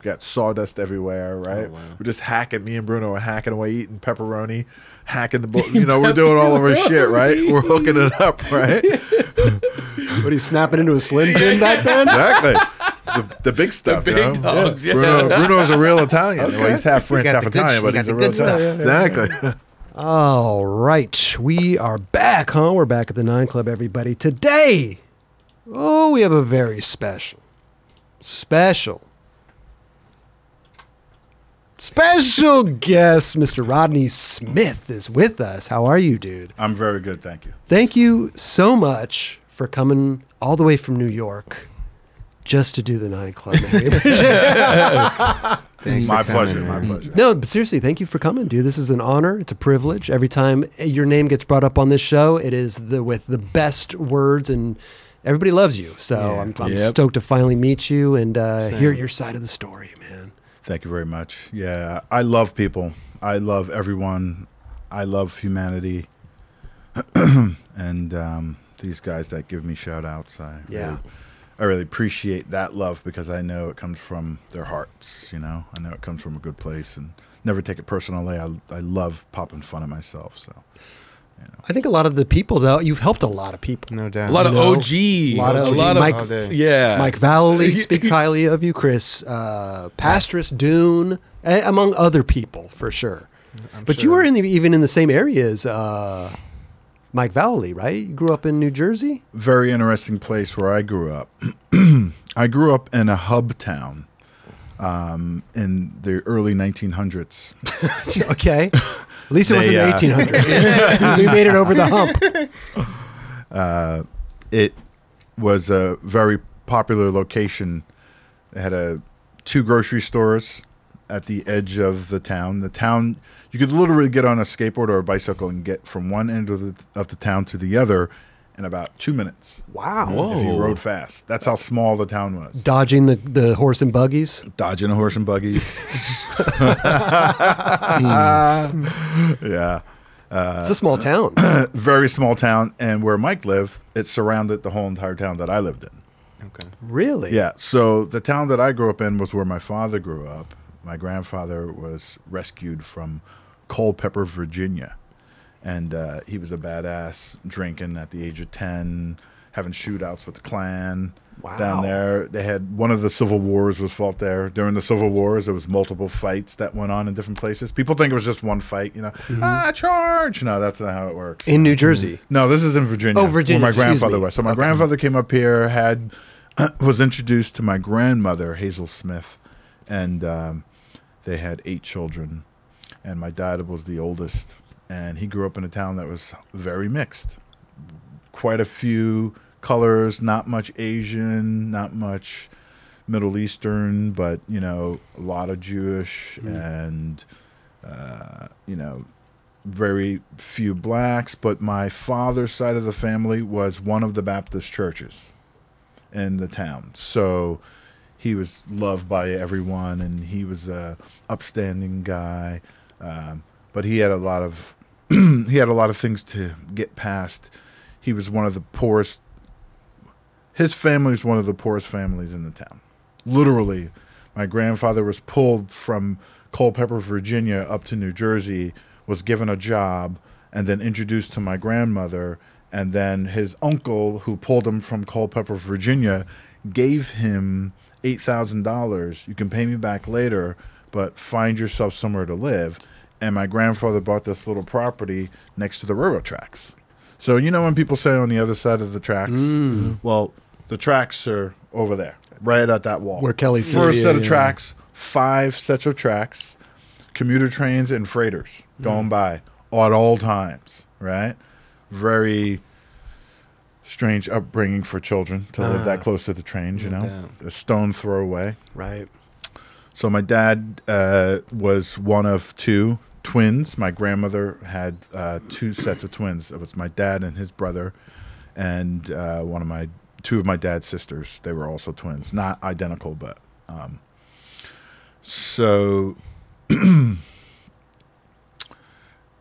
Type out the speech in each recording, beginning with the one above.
We got sawdust everywhere, oh, right? Oh, wow. We're just hacking. Me and Bruno are hacking away, eating pepperoni, hacking the. Bo- you know, we're doing all of our shit, right? We're hooking it up, right? What are you snapping into a Slim Jim back then? Exactly. The, the big stuff, big you know? dogs, yeah. Bruno, Bruno is a real Italian. Well, he's half French, got half good- Italian, but he's a real good stuff. Italian. Exactly. All right, we are back, huh? We're back at the Nine Club, everybody. Today, oh, we have a very special, special, special guest. Mr. Rodney Smith is with us. How are you, dude? I'm very good, thank you. Thank you so much for coming all the way from New York just to do the Nine Club. My for coming, pleasure, my pleasure. No, but seriously, thank you for coming, dude. This is an honor. It's a privilege. Every time your name gets brought up on this show, it is the with the best words, and everybody loves you. So Yeah. I'm, I'm Yep. stoked to finally meet you and uh, hear your side of the story, man. Thank you very much. Yeah, I love people. I love everyone. I love humanity. and um, these guys that give me shout outs, I Yeah. really, I really appreciate that love because I know it comes from their hearts, you know. I know it comes from a good place and never take it personally. I, I love popping fun at myself, so. I think a lot of the people, though, you've helped a lot of people. No doubt. A lot of know, OG. a lot of a lot of Mike- All yeah. Mike Vallely speaks highly of you, Chris, uh, Pastras Dune, a- among other people, for sure. I'm But you were in the, even in the same area as uh, Mike Vallely, right? You grew up in New Jersey? Very interesting place where I grew up. I grew up in a hub town um, in the early 1900s. okay. At least it was in the uh, 1800s. we made it over the hump. it was a very popular location. It had a two grocery stores at the edge of the town. The town you could literally get on a skateboard or a bicycle and get from one end of the of the town to the other in about two minutes Wow. Whoa. if you rode fast. That's how small the town was. Dodging the, the horse and buggies. Dodging a horse and buggies. yeah. Uh, it's a small town. Very small town. And where Mike lived, it surrounded the whole entire town that I lived in. Okay. Really? Yeah. So the town that I grew up in was where my father grew up. My grandfather was rescued from Culpeper, Virginia, and uh, he was a badass drinking at the age of ten, having shootouts with the Klan Wow. down there. They had one of the Civil Wars was fought there. During the Civil Wars, there was multiple fights that went on in different places. People think it was just one fight. You know, ah, charge. No, that's not how it works. In New Jersey. No, this is in Virginia. Oh, Virginia, Where my grandfather me. was. So my grandfather came up here, had was introduced to my grandmother Hazel Smith, and um, they had eight children, and my dad was the oldest, and he grew up in a town that was very mixed. Quite a few colors, not much Asian, not much Middle Eastern, but you know, a lot of Jewish and uh, you know, very few blacks, but my father's side of the family was one of the Baptist churches in the town. So he was loved by everyone and he was a upstanding guy. Um, but he had a lot of he had a lot of things to get past. He was one of the poorest his family was one of the poorest families in the town. Literally, my grandfather was pulled from Culpeper, Virginia, up to New Jersey, was given a job, and then introduced to my grandmother. And then his uncle, who pulled him from Culpeper, Virginia, gave him $8,000. You can pay me back later, but find yourself somewhere to live. And my grandfather bought this little property next to the railroad tracks. So, you know, when people say on the other side of the tracks, mm. well, the tracks are over there, right at that wall. Where Kelly said, First yeah, set of yeah. tracks, five sets of tracks, commuter trains and freighters going mm. by at all times, right? Very strange upbringing for children to live that ah. close to the trains, you know? doubt. A stone throw away. Right. So my dad uh, was one of two twins. My grandmother had uh, two sets of twins. It was my dad and his brother, and uh, one of my two of my dad's sisters. They were also twins, not identical, but um, so.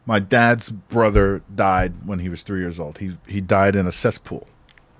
my dad's brother died when he was three years old. He he died in a cesspool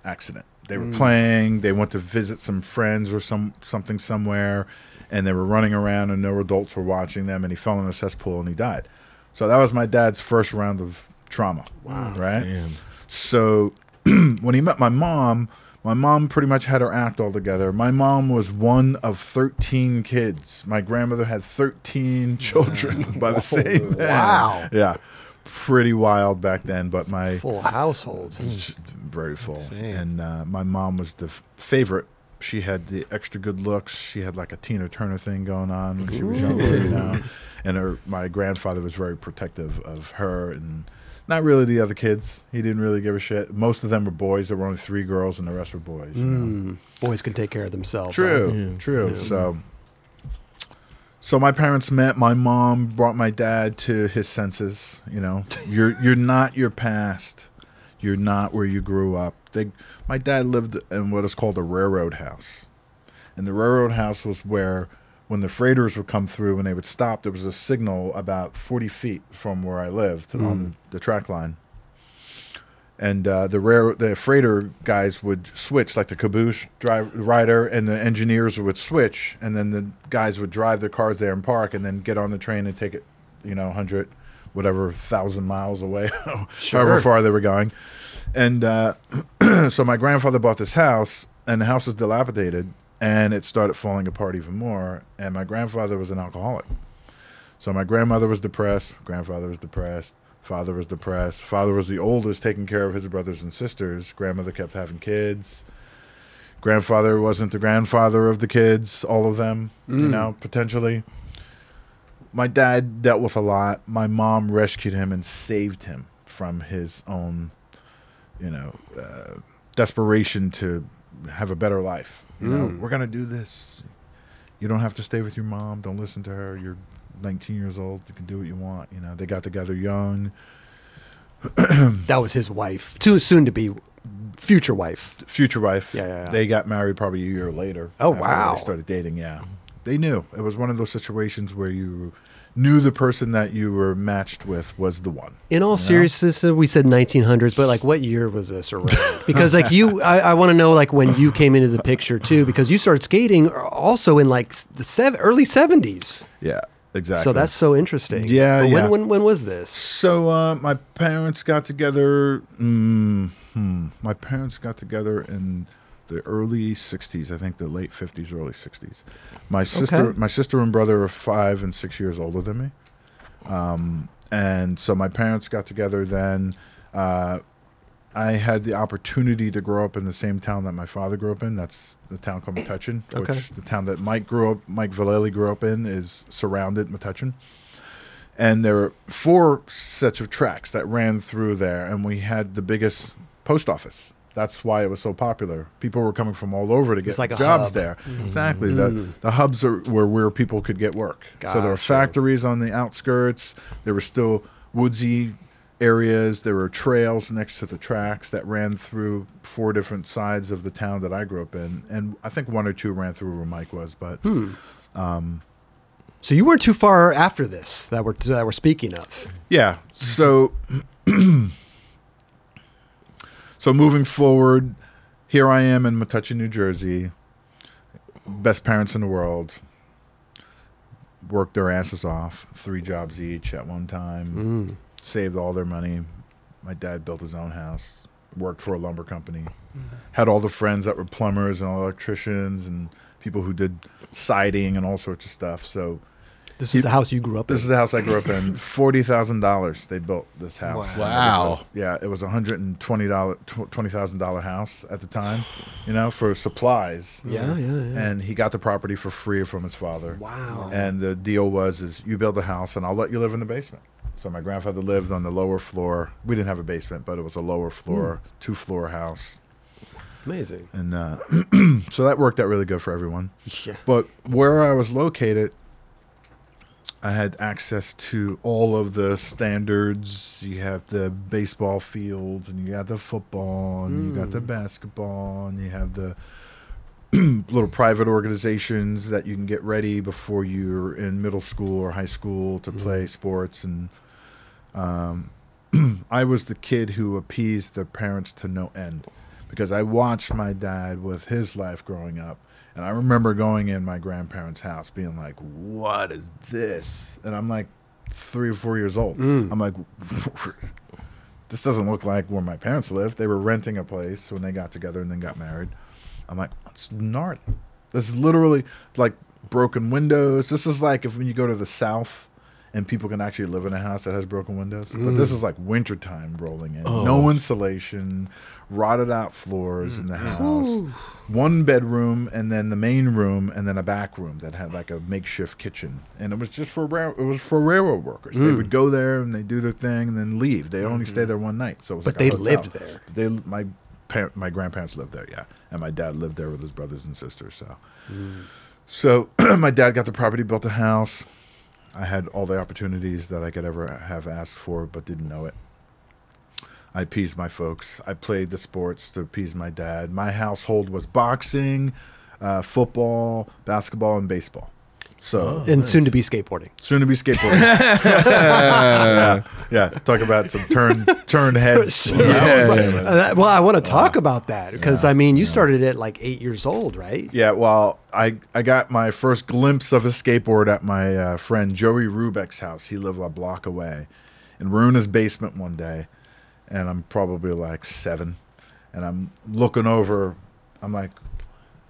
accident. They were playing. They went to visit some friends or some something somewhere, and they were running around, and no adults were watching them, and he fell in a cesspool and he died. So that was my dad's first round of trauma. Wow. Right. Damn. So when he met my mom, my mom pretty much had her act all together. My mom was one of 13 kids. My grandmother had 13 children by the same man. Wow. Yeah. Pretty wild back then, but my Full household. very full. Insane. And uh, my mom was the f- favorite. She had the extra good looks. She had like a Tina Turner thing going on when she was younger, you know. And her, my grandfather was very protective of her and not really the other kids. He didn't really give a shit. Most of them were boys. There were only three girls, and the rest were boys. you know. Mm. Boys can take care of themselves. True, huh? Yeah. true. Yeah. So, so my parents met. My mom brought my dad to his senses. You know, you're you're not your past. You're not where you grew up. They, my dad lived in what is called a railroad house, and the railroad house was where, when the freighters would come through and they would stop, there was a signal about 40 feet from where I lived on the track line. And uh, the rare the freighter guys would switch like the caboose drive rider and the engineers would switch and then the guys would drive their cars there and park and then get on the train and take it you know 100 whatever thousand miles away Sure. however far they were going and uh, so my grandfather bought this house and the house was dilapidated and it started falling apart even more and my grandfather was an alcoholic so my grandmother was depressed, grandfather was depressed, father was depressed. Father was the oldest, taking care of his brothers and sisters. Grandmother kept having kids. Grandfather wasn't the grandfather of the kids, all of them, you Mm. know, potentially. My dad dealt with a lot. My mom rescued him and saved him from his own, you know, uh, desperation to have a better life. You know, Mm. we're gonna do this. You don't have to stay with your mom. Don't listen to her. You're 19 years old. You can do what you want. You know, they got together young. That was his wife. Too soon to be future wife. Future wife. Yeah, yeah, yeah. They got married probably a year later. Oh, wow. They started dating. Yeah, they knew it was one of those situations where you knew the person that you were matched with was the one. In all know? seriousness, we said 1900s, but like, what year was this around? Because like you, I, I want to know like when you came into the picture too, because you started skating also in like the sev- early 70s. Yeah, exactly. So that's so interesting. Yeah, But when, when when was this? So uh, my parents got together. Mm, hmm, my parents got together in the early '60s. I think the late '50s, early '60s. My sister, Okay. my sister and brother are five and six years older than me. Um, and so my parents got together then. Uh, I had the opportunity to grow up in the same town that my father grew up in. That's the town called Metuchen, Okay. which the town that Mike grew up, Mike Vallely grew up in, is surrounded Metuchen and there were four sets of tracks that ran through there and we had the biggest post office that's why it was so popular. People were coming from all over to get like jobs hub. there. Mm-hmm. Exactly. The, mm-hmm. the hubs are, were where people could get work. So there were factories on the outskirts. There were still woodsy areas. There were trails next to the tracks that ran through four different sides of the town that i grew up in. And i think one or two ran through where mike was but hmm. um, So you weren't too far after this that we're that we're speaking of. Yeah. So so moving forward, here I am in Metuchen, New Jersey. Best parents in the world. Worked their asses off, three jobs each at one time. Mm. Saved all their money. My dad built his own house. Worked for a lumber company. Had all the friends that were plumbers and electricians and people who did siding and all sorts of stuff. So This is the house you grew up in. this is the house I grew up in. Forty thousand dollars they built this house. Wow. And it a- yeah, it was a hundred and twenty dollar twenty thousand dollar house at the time. You know, for supplies. yeah, yeah, yeah. And he got the property for free from his father. wow. And the deal was is you build a house and I'll let you live in the basement. So my grandfather lived on the lower floor. We didn't have a basement, but it was a lower floor, two floor house. Amazing. And uh, so that worked out really good for everyone. Yeah. But where I was located, I had access to all of the standards. You have the baseball fields, and you got the football, and you got the basketball, and you have the little private organizations that you can get ready before you're in middle school or high school to play sports. And um, I was the kid who appeased the parents to no end because I watched my dad with his life growing up, And I remember going in my grandparents' house, being like, "What is this?" And I'm like, three or four years old. Mm. I'm like, "This doesn't look like where my parents lived. They were renting a place when they got together and then got married." I'm like, "It's gnarly. This is literally like broken windows. This is like if when you go to the south." And people can actually live in a house that has broken windows. But this mm. is like wintertime rolling in. Oh. No insulation, rotted out floors in the mm. house one bedroom and then the main room and then a back room that had like a makeshift kitchen. And it was just for rail- it was for railroad workers. They mm. would go there and they do their thing and then leave. They only mm-hmm. stay there one night so it was But like they lived there. they my par- my grandparents lived there yeah. And my dad lived there with his brothers and sisters so. So my dad got the property built a house i had all the opportunities that i could ever have asked for but didn't know it I appeased my folks. I played the sports to appease my dad. My household was boxing, uh, football, basketball, and baseball. So and soon to be skateboarding. soon to be skateboarding. yeah, yeah. Talk about some turn turn heads. Uh, that- well, I want to talk about that because yeah, I mean, you started at like eight years old, right? Yeah, well, I I got my first glimpse of a skateboard at my uh, friend Joey Rubeck's house. He lived a block away, and we're in his basement one day, and I'm probably like seven, and I'm looking over. I'm like,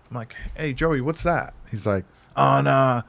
I'm like, hey Joey, what's that? He's like, oh no, uh,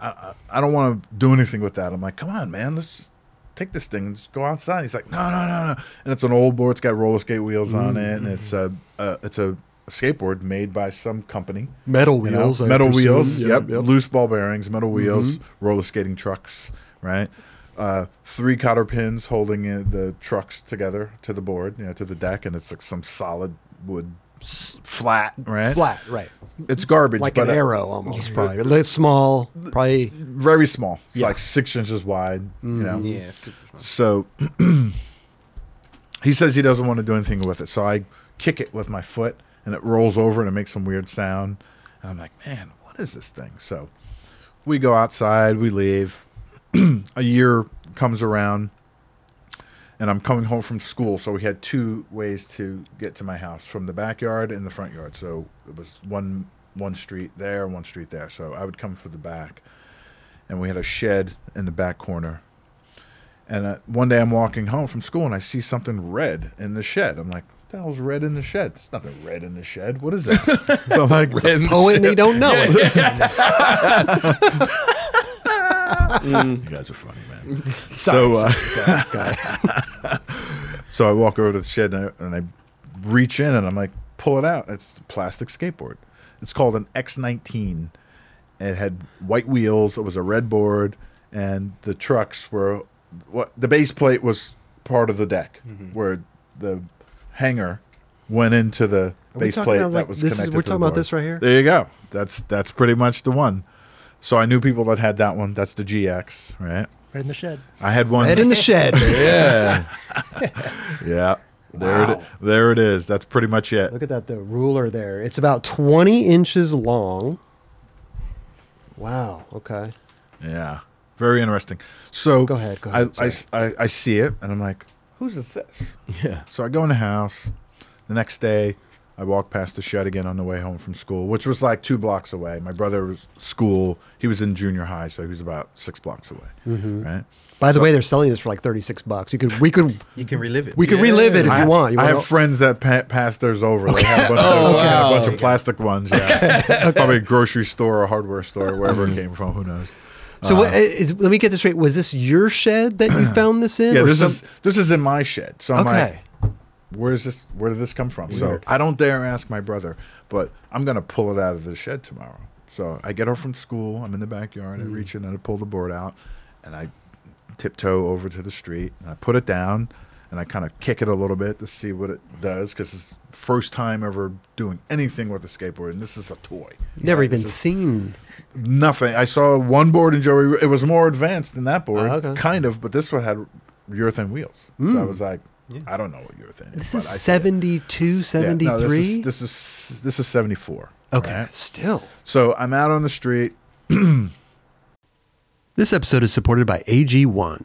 I I, don't want to do anything with that. I'm like, come on, man, let's just take this thing and just go outside. He's like, no, no, no, no. And it's an old board. It's got roller skate wheels on it, and it's a, a it's a skateboard made by some company. Metal You know, wheels. Metal presume. wheels. Yep, Yep. Loose ball bearings, metal wheels, roller skating trucks. Right. Uh, three cotter pins holding it, the trucks together to the board, you know, to the deck, and it's like some solid wood, flat. Right. Flat, right? It's garbage, Like but an uh, arrow almost, probably. Little small, probably. very small. It's Yeah. like six inches wide. You know. Yeah. So he says he doesn't want to do anything with it. So I kick it with my foot and it rolls over and it makes some weird sound. And I'm like, man, what is this thing? So we go outside, we leave. A year comes around and I'm coming home from school. So we had two ways to get to my house from the backyard and the front yard. So it was one one street there, one street there. So I would come for the back. And we had a shed in the back corner. And uh, one day I'm walking home from school and I see something red in the shed. I'm like, what the hell's red in the shed? There's nothing red in the shed. What is that? so I'm like, Red- Poet and they don't know it. you guys are funny. so, uh, so I walk over to the shed and I, and I reach in and I'm like, pull it out. It's a plastic skateboard. It's called an X19. It had white wheels. It was a red board, and the trucks were what the base plate was part of the deck, where the hanger went into the Are base plate about, that like, was this is- connected. we're to the talking about this right here? There you go. That's that's pretty much the one. So I knew people that had that one. That's the GX, right? Right in the shed. I had one. Head in the shed. Yeah. yeah, there it there it is. That's pretty much it. Look at that, the ruler there. It's about 20 inches long. Wow. Okay. Yeah, very interesting. So Go ahead, go I, ahead, I, sorry. I, I see it and I'm like, whose is this? Yeah. So I go in the house. The next day, I walked past the shed again on the way home from school, which was like two blocks away. My brother's school. He was in junior high, so he was about six blocks away. Mm-hmm. Right. By the way, they're selling this for like 36 bucks. You could, we could, You can relive it. we could relive it if I, you want. You I want have friends that pa- pass theirs over. They had a bunch, Oh, of, those- a wow. bunch of plastic ones. Yeah, probably a grocery store or hardware store, wherever it came from. Who knows? So what is, let me get this straight. Was this your shed that you found this in? Yeah, this some- is this is in my shed. So I'm okay. Like, where's this? Where did this come from? So I don't dare ask my brother, but I'm gonna pull it out of the shed tomorrow. So I get her from school. I'm in the backyard. I Mm. reach in and I pull the board out, and I tiptoe over to the street and I put it down. And I kind of kick it a little bit to see what it does because it's first time ever doing anything with a skateboard, and this is a toy. Never Right? even is- seen. Nothing. I saw one board in Joey. It was more advanced than that board, Oh, okay. Kind of, but this one had urethane wheels. So I was like, I don't know what urethane is. This is I said it. 72, Yeah, no, 73? this, is, this is this is seventy four. okay. Still. So I'm out on the street. This episode is supported by AG1.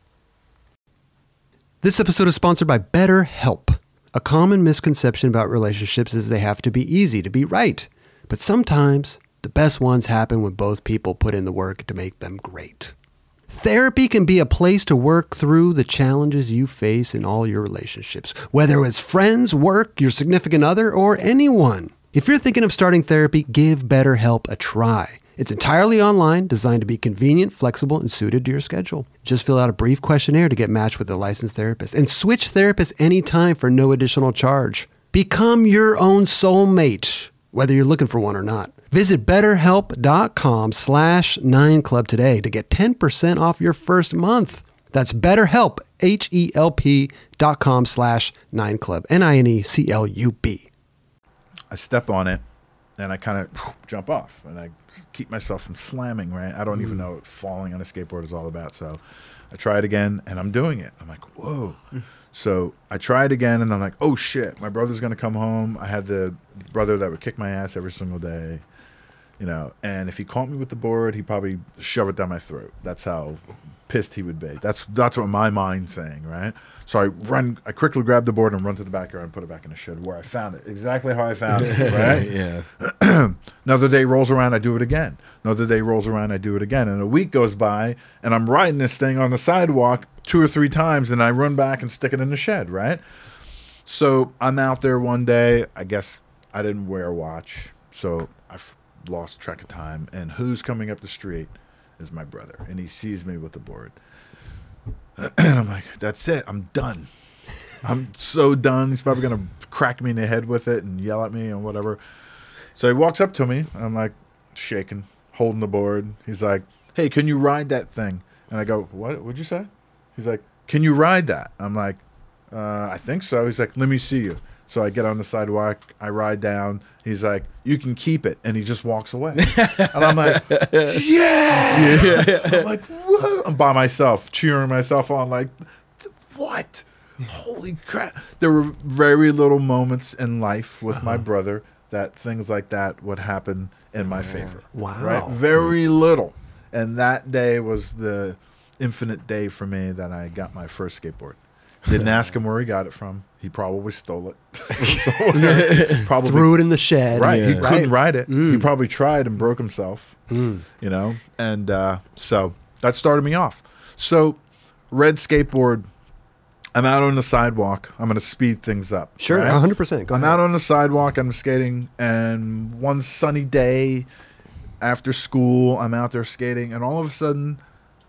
This episode is sponsored by BetterHelp. A common misconception about relationships is they have to be easy to be right. But sometimes the best ones happen when both people put in the work to make them great. Therapy can be a place to work through the challenges you face in all your relationships, whether it's friends, work, your significant other, or anyone. If you're thinking of starting therapy, give BetterHelp a try. It's entirely online, designed to be convenient, flexible, and suited to your schedule. Just fill out a brief questionnaire to get matched with a licensed therapist and switch therapists anytime for no additional charge. Become your own soulmate, whether you're looking for one or not. Visit betterhelp.com slash 9club today to get 10% off your first month. That's betterhelp, H-E-L-P dot com slash 9club, N-I-N-E-C-L-U-B. I step on it and I kind of jump off and I keep myself from slamming, right? I don't even mm. know what falling on a skateboard is all about. So I try it again and I'm doing it. I'm like, whoa. Mm. So I try it again and I'm like, oh shit, my brother's going to come home. I had the brother that would kick my ass every single day, you know, and if he caught me with the board, he'd probably shove it down my throat. That's how pissed he would be. That's that's what my mind's saying, right? So I run, I quickly grab the board and run to the backyard and put it back in the shed where I found it, exactly how I found it, right? yeah. Another day rolls around, I do it again. Another day rolls around, I do it again. And a week goes by, and I'm riding this thing on the sidewalk two or three times, and I run back and stick it in the shed, right? So I'm out there one day. I guess I didn't wear a watch, so I've lost track of time. And who's coming up the street is my brother, and he sees me with the board. and I'm like, that's it. I'm done. I'm so done. He's probably gonna crack me in the head with it and yell at me and whatever. So he walks up to me. I'm like shaking, holding the board. He's like, "Hey, can you ride that thing?" And I go, "What? What'd you say?" He's like, "Can you ride that?" I'm like, uh, "I think so." He's like, "Let me see you." So I get on the sidewalk. I ride down. He's like, "You can keep it," and he just walks away. and I'm like, "Yeah!" I'm like, "Whoa!" I'm by myself, cheering myself on. Like, what? Holy crap! There were very little moments in life with my uh-huh. brother that things like that would happen in my favor. Wow. Right? Very little. And that day was the infinite day for me that I got my first skateboard. Didn't ask him where he got it from. He probably stole it probably Threw it in the shed. Right. He couldn't ride it. He Mm. probably tried and broke himself. You know? And uh, so that started me off. So red skateboard, I'm out on the sidewalk. I'm gonna speed things up. Sure, right? 100%. Go I'm ahead. out on the sidewalk, I'm skating, and one sunny day after school, I'm out there skating, and all of a sudden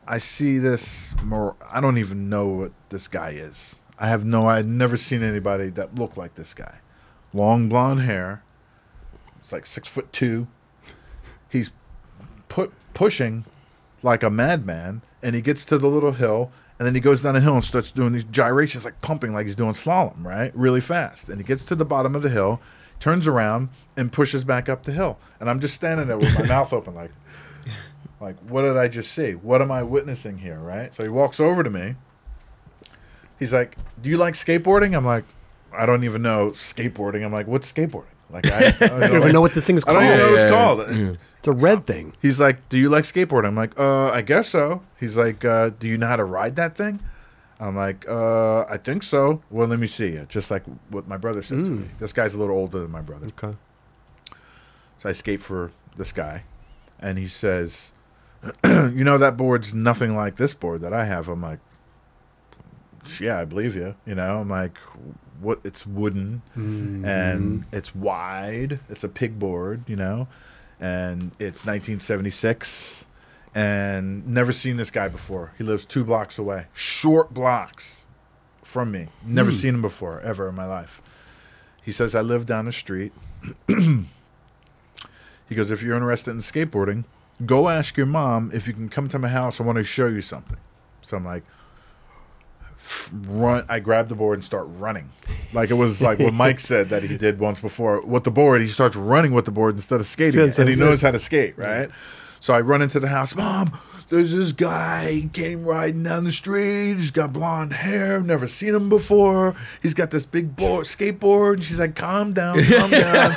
I see this more I don't even know what this guy is. I have no I'd never seen anybody that looked like this guy. Long blonde hair. It's like six foot two. He's put pushing like a madman, and he gets to the little hill, and then he goes down the hill and starts doing these gyrations, like pumping, like he's doing slalom, right, really fast. And he gets to the bottom of the hill, turns around, and pushes back up the hill. And I'm just standing there with my mouth open, like, like, what did I just see? What am I witnessing here, right? So he walks over to me. He's like, "Do you like skateboarding?" I'm like, "I don't even know skateboarding." I'm like, "What's skateboarding?" Like I, I don't, I don't even know what this thing's I called. don't even know what it's Yeah. called. It's a red thing. He's like, "Do you like skateboarding?" I'm like, "Uh, I guess so." He's like, uh, "Do you know how to ride that thing?" I'm like, "Uh, I think so." Well, let me see. Just like what my brother said to me. This guy's a little older than my brother. Okay. So I skate for this guy, and he says, "You know that board's nothing like this board that I have." I'm like, "Yeah, I believe you." You know, I'm like, "What? It's wooden, mm-hmm. and it's wide. It's a pig board, you know, and it's 1976." And never seen this guy before. He lives two blocks away, short blocks from me. Never hmm. seen him before, ever in my life. He says, I live down the street. He goes, if you're interested in skateboarding, go ask your mom if you can come to my house. I want to show you something. So I'm like, run. I grab the board and start running. Like it was like what Mike said that he did once before. With the board, he starts running with the board instead of skating, and he knows how to skate, right? So I run into the house. Mom, there's this guy. He came riding down the street. He's got blonde hair. Never seen him before. He's got this big board, skateboard. And she's like, "Calm down, calm down.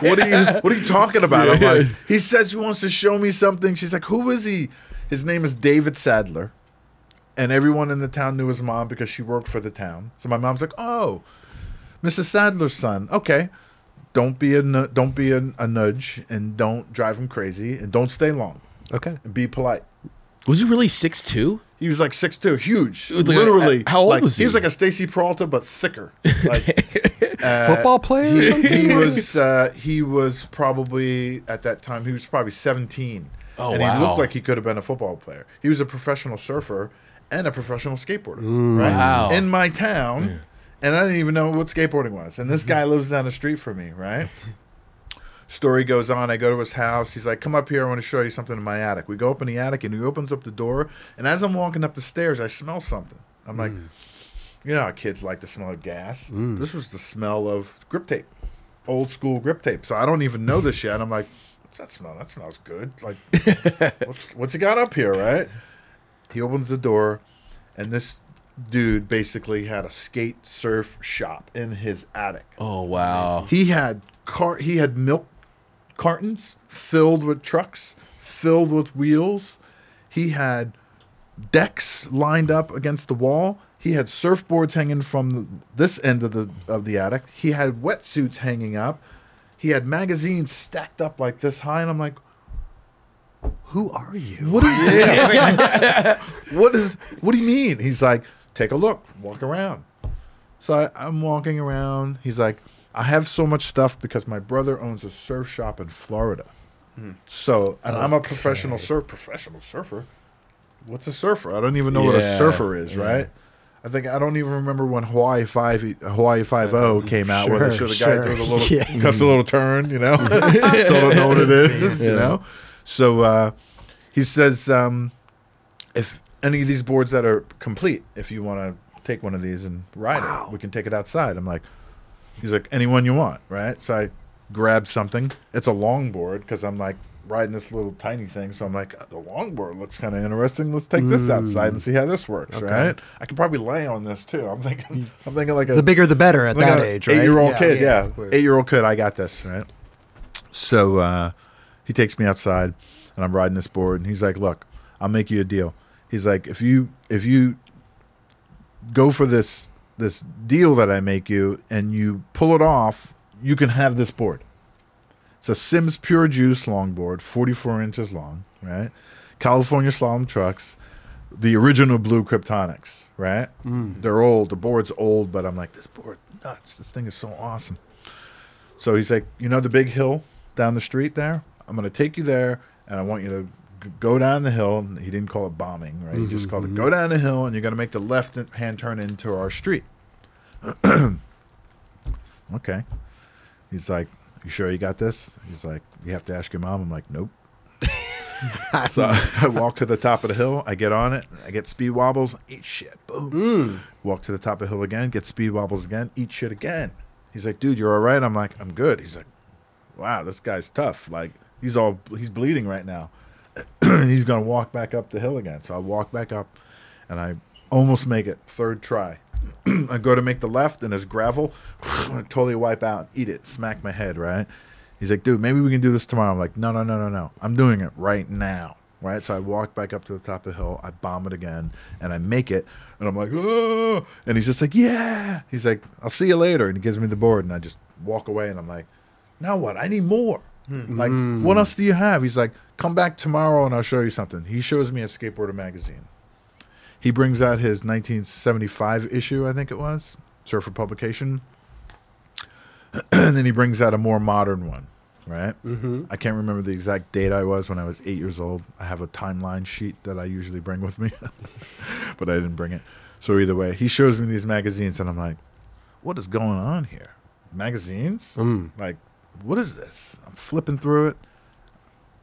what are you What are you talking about?" I'm like, "He says he wants to show me something." She's like, "Who is he?" His name is David Sadler, and everyone in the town knew his mom because she worked for the town. So my mom's like, "Oh, Mrs. Sadler's son. Okay." Don't be a nu- don't be a, a nudge and don't drive him crazy and don't stay long Okay. and be polite. Was he really six two? He was like six two, huge, Like, literally. how old like, was He He was like a Stacy Peralta, but thicker. Like, uh, Football player he, he was uh, he was probably at that time he was probably seventeen. Oh, and he looked like he could have been a football player. He was a professional surfer and a professional skateboarder. right? Wow. In my town, and I didn't even know what skateboarding was. And Mm-hmm. this guy lives down the street from me, right? Story goes on. I go to his house. He's like, "Come up here. I want to show you something in my attic." We go up in the attic, and he opens up the door. And as I'm walking up the stairs, I smell something. I'm like, "You know how kids like to smell gas? This was the smell of grip tape, old school grip tape." So I don't even know this yet. I'm like, "What's that smell? That smells good. Like, what's what's he got up here, right?" He opens the door, and this dude basically had a skate surf shop in his attic. Oh wow. He had car he had milk cartons filled with trucks, filled with wheels. He had decks lined up against the wall. He had surfboards hanging from the, this end of the of the attic. He had wetsuits hanging up. He had magazines stacked up like this high, and I'm like, Who are you? "What is that? what is? What do you mean?" He's like, "Take a look, walk around." So I, I'm walking around. He's like, I have so much stuff because my brother owns a surf shop in Florida. Hmm. So, and I'm a professional surf professional surfer. What's a surfer? I don't even know what a surfer is, right? I think I don't even remember when Hawaii Five Hawaii Five O mm-hmm. came out, where they Sure, show the guy sure. do the little Yeah. cuts a little turn, you know. Still don't know what it is, you Yeah. know. So uh, he says, um, if any of these boards that are complete, if you want to take one of these and ride it, we can take it outside. I'm like, he's like, anyone you want, right? So I grab something. It's a long board because I'm like riding this little tiny thing. So I'm like, the longboard looks kind of interesting. Let's take this outside and see how this works, right? I could probably lay on this too. I'm thinking, I'm thinking like a The bigger the better at like that age, right? Eight-year-old kid, yeah. of course. Eight-year-old kid, I got this, right? So uh, he takes me outside, and I'm riding this board, and he's like, "Look, I'll make you a deal." He's like, "If you if you go for this this deal that I make you, and you pull it off, you can have this board." It's a Sims Pure Juice longboard, 44 inches long, right? California slalom trucks, the original Blue Kryptonics, right? Mm. They're old. The board's old, but I'm like, this board nuts. This thing is so awesome. So he's like, you know the big hill down the street there? I'm going to take you there, and I want you to go down the hill. He didn't call it bombing, right? He just mm-hmm, called it mm-hmm. go down the hill, and you're going to make the left hand turn into our street. okay. He's like, you sure you got this? He's like, you have to ask your mom. I'm like, nope. so I walk to the top of the hill. I get on it. I get speed wobbles. Eat shit. Boom. Mm. Walk to the top of the hill again. Get speed wobbles again. Eat shit again. He's like, dude, you're all right. I'm like, I'm good. He's like, wow, this guy's tough. Like he's all he's bleeding right now. he's gonna walk back up the hill again. So I walk back up, and I almost make it third try. I go to make the left, and there's gravel. I totally wipe out, eat it, smack my head. Right? He's like, dude, maybe we can do this tomorrow. I'm like, no, no, no, no, no. I'm doing it right now. Right? So I walk back up to the top of the hill. I bomb it again, and I make it. And I'm like, oh! And he's just like, yeah. He's like, I'll see you later. And he gives me the board, and I just walk away. And I'm like, now what? I need more. Like, what else do you have? He's like, come back tomorrow, and I'll show you something. He shows me a skateboarder magazine. He brings out his 1975 issue, I think it was, Surfer Publication. and then he brings out a more modern one, right? Mm-hmm. I can't remember the exact date I was when I was eight years old. I have a timeline sheet that I usually bring with me, but I didn't bring it. So either way, he shows me these magazines, and I'm like, what is going on here? Magazines? Like, what is this? I'm flipping through it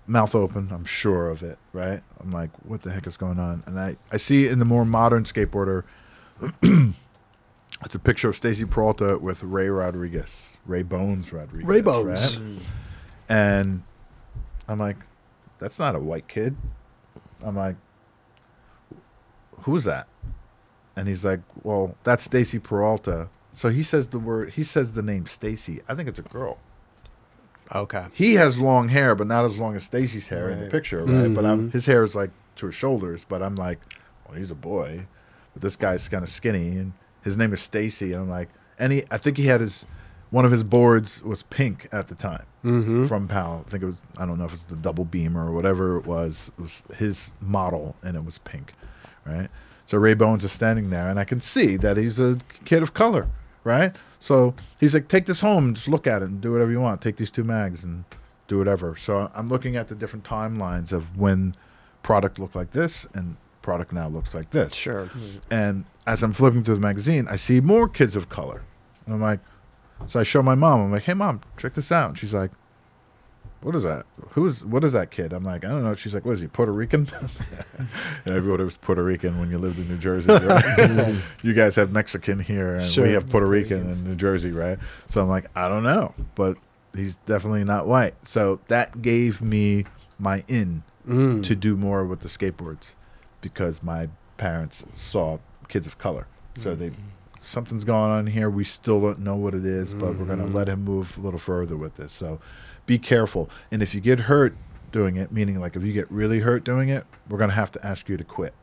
mouth open. I'm sure of it, right? I'm like, what the heck is going on? And I, I see in the more modern skateboarder, it's a picture of Stacy Peralta with Ray Rodriguez, Ray Bones Rodriguez. Ray Bones. right? And I'm like, that's not a white kid. I'm like, who's that? And he's like, well, that's Stacy Peralta. So he says the word, he says the name Stacy. I think it's a girl Okay. he has long hair, but not as long as Stacy's hair in the Right. picture, right? But I'm, mm-hmm. his hair is like to his shoulders, but I'm like, well, he's a boy, but this guy's kind of skinny, and his name is Stacy, and I'm like, and he, I think he had his, one of his boards was pink at the time mm-hmm. from Powell. I think it was, I don't know if it's the double beam or whatever it was. It was his model, and it was pink, right? So Ray Bones is standing there, and I can see that he's a kid of color, right? So he's like, take this home and just look at it and do whatever you want. Take these two mags and do whatever. So I'm looking at the different timelines of when product looked like this and product now looks like this. Sure. And as I'm flipping through the magazine, I see more kids of color. And I'm like, so I show my mom. I'm like, hey mom, check this out. And she's like, what is that? Who's what is that kid? I'm like, I don't know. She's like, what is he, Puerto Rican? and everybody was Puerto Rican when you lived in New Jersey. Right? you guys have Mexican here, and Sure. we have Puerto Rican in New Jersey, right? So I'm like, I don't know, but he's definitely not white. So that gave me my in mm. to do more with the skateboards because my parents saw kids of color. So mm. they something's going on here. We still don't know what it is, but we're going to mm-hmm. let him move a little further with this. So be careful. And if you get hurt doing it, meaning like if you get really hurt doing it, we're going to have to ask you to quit.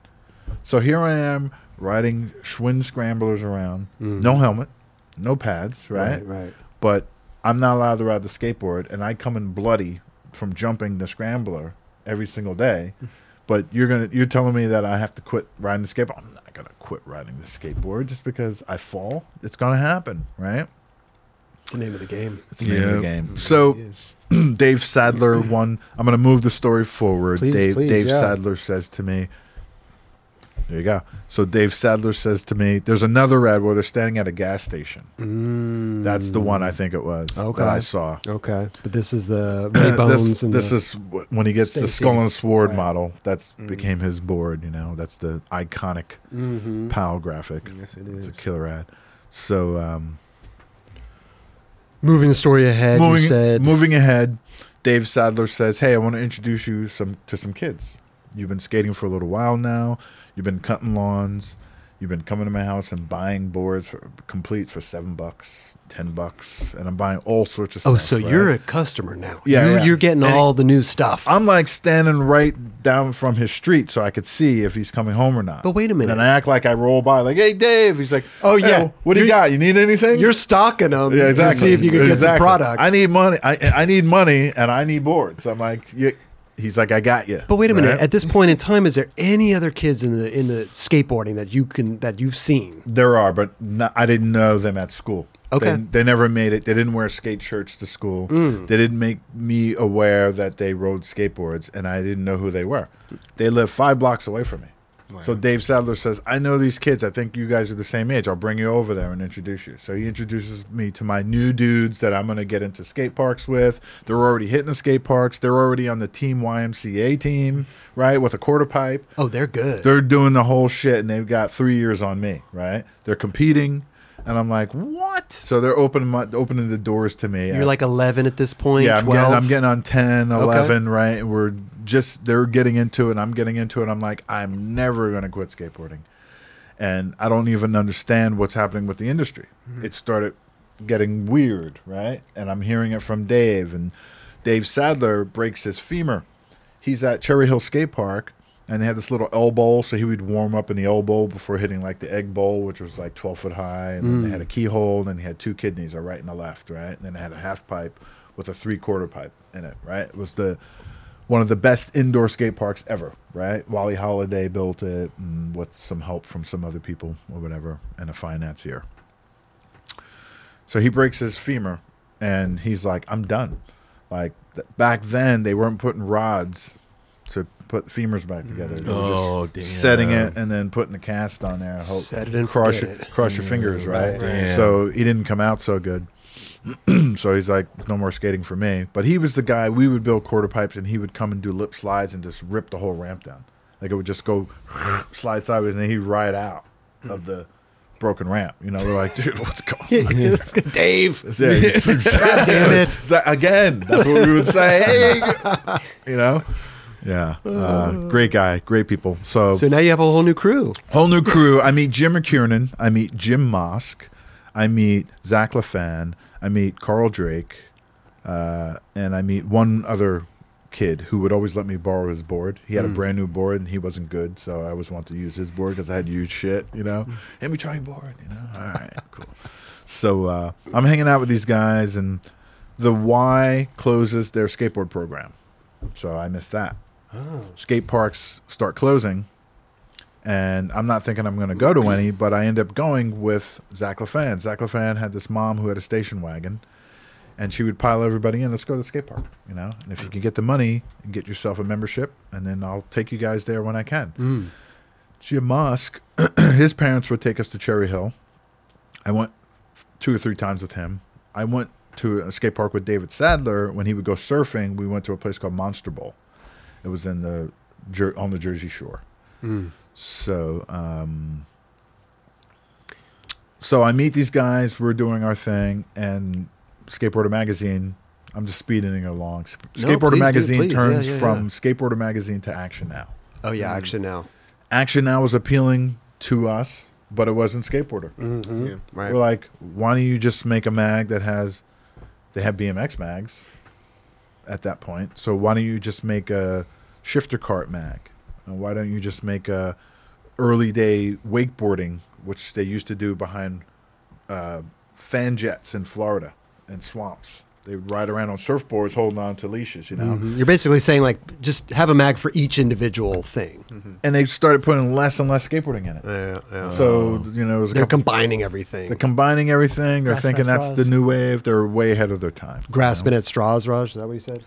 So here I am riding Schwinn scramblers around, mm. no helmet, no pads, right? Right. Right. But I'm not allowed to ride the skateboard, and I come in bloody from jumping the scrambler every single day. But you're gonna you're telling me that I have to quit riding the skateboard. I'm not gonna quit riding the skateboard just because I fall. It's gonna happen, right? It's the name of the game. It's the name of the game. Mm. So Yes. Dave Sadler one. I'm going to move the story forward. Please, Dave please, Dave yeah. Sadler says to me, "There you go." So Dave Sadler says to me, "There's another rad where they're standing at a gas station. Mm. That's the one I think it was Okay. that I saw." Okay. But this is the Bones this and this the, is when he gets the skull and sword Right. model. That's Mm. became his board. You know, that's the iconic Mhm. Powell graphic. Yes, it It's a killer ad. So um, moving the story ahead. moving you said moving ahead, Dave Sadler says, "Hey, I want to introduce you some to some kids. You've been skating for a little while now. You've been cutting lawns. You've been coming to my house and buying boards for, complete for seven bucks, ten bucks, and I'm buying all sorts of oh, stuff. Oh, so right? you're a customer now. Yeah, You're, yeah. you're getting And all the new stuff. I'm like standing right down from his street so I could see if he's coming home or not. But wait a minute. And I act like I roll by, like, "Hey, Dave." He's like, Oh, "Hey, yeah. what do you got? You need anything?" You're stocking them yeah, exactly. to see if you can get some product. I need money. I I need money, and I need boards. I'm like, you, he's like, I got you. but wait a minute. Right? At this point in time, is there any other kids in the in the skateboarding that you can that you've seen? there are, but not, I didn't know them at school. Okay. Mm. They, they never made it. They didn't wear skate shirts to school. They didn't make me aware that they rode skateboards, and I didn't know who they were. They live five blocks away from me. So Dave Sadler says, I know these kids. I think you guys are the same age. I'll bring you over there and introduce you. So he introduces me to my new dudes that I'm going to get into skate parks with. They're already hitting the skate parks. They're already on the Team YMCA team, right, with a quarter pipe. Oh, they're good. They're doing the whole shit, and they've got three years on me, right? They're competing, and I'm like, what? So they're opening my, opening the doors to me. You're like 11 at this point. yeah, I'm getting, I'm getting on 10, 11, right? And we're just they're getting into it. and I'm getting into it. I'm like, I'm never gonna quit skateboarding. and I don't even understand what's happening with the industry. Mm-hmm. It started getting weird, right? And I'm hearing it from Dave, and Dave Sadler breaks his femur. He's at Cherry Hill Skate Park, and they had this little L bowl, so he would warm up in the L bowl before hitting like the egg bowl, which was like 12 foot high, and then they had a mm. keyhole, and then he had two kidneys, a right and a left, right? And then they had a half pipe with a three quarter pipe in it, right? It was the one of the best indoor skate parks ever, right? Wally Hollyday built it with some help from some other people or whatever and a financier. So he breaks his femur and he's like, I'm done. Like th- back then, they weren't putting rods to put the femurs back mm-hmm. together. They were Oh, just damn. setting it and then putting the cast on there. I Hope, Set it and cross forget your, it. cross your fingers, mm, right? Damn. So he didn't come out so good. so he's like, "There's no more skating for me." But he was the guy. We would build quarter pipes, and he would come and do lip slides and just rip the whole ramp down. Like it would just go slide sideways, and then he'd ride out of mm. the broken ramp. You know, we're like, "Dude, what's going on?" Dave. Yeah, it's exactly- Damn it. It's like, again, that's what we would say. Hey, you know, yeah, uh, great guy, great people. So, So now you have a whole new crew. whole new crew. I meet Jim McKiernan. I meet Jim Mosk. I meet Zach LaFan. I meet Carl Drake, uh, and I meet one other kid who would always let me borrow his board. He had a brand new board and he wasn't good, so I always wanted to use his board because I had used shit. You know, let me try your board. You know, all right, cool. So uh, I'm hanging out with these guys, and the Y closes their skateboard program, so I missed that. Skate parks start closing, and I'm not thinking I'm going to go to any, but I end up going with Zach LaFan. Zach LaFan had this mom who had a station wagon, and she would pile everybody in. Let's go to the skate park, you know. And if you can get the money, and get yourself a membership, and then I'll take you guys there when I can. Mm. Jim Musk, his parents would take us to Cherry Hill. I went two or three times with him. I went to a skate park with David Sadler when he would go surfing. We went to a place called Monster Bowl. It was in the on the Jersey Shore. So, um, so I meet these guys. We're doing our thing, and Skateboarder Magazine. I'm just speeding it along. Sp- No, Skateboarder do, Magazine. Yeah, turns yeah, from yeah. Skateboarder Magazine to Action Now. Oh yeah, action now. Action Now was appealing to us, but it wasn't Skateboarder. Mm-hmm. Right. We're like, why don't you just make a mag that has? They have BMX mags at that point. So why don't you just make a shifter cart mag? And why don't you just make a early day wakeboarding, which they used to do behind uh, fan jets in Florida and swamps. They would ride around on surfboards holding on to leashes, you know. Mhm. You're basically saying like just have a mag for each individual thing. And they started putting less and less skateboarding in it. Yeah, yeah. So you know, it was They're couple, combining everything. they're combining everything. They're Grasping thinking at that's the new wave. They're way ahead of their time. you Grasping know? at straws, Raj. Is that what you said?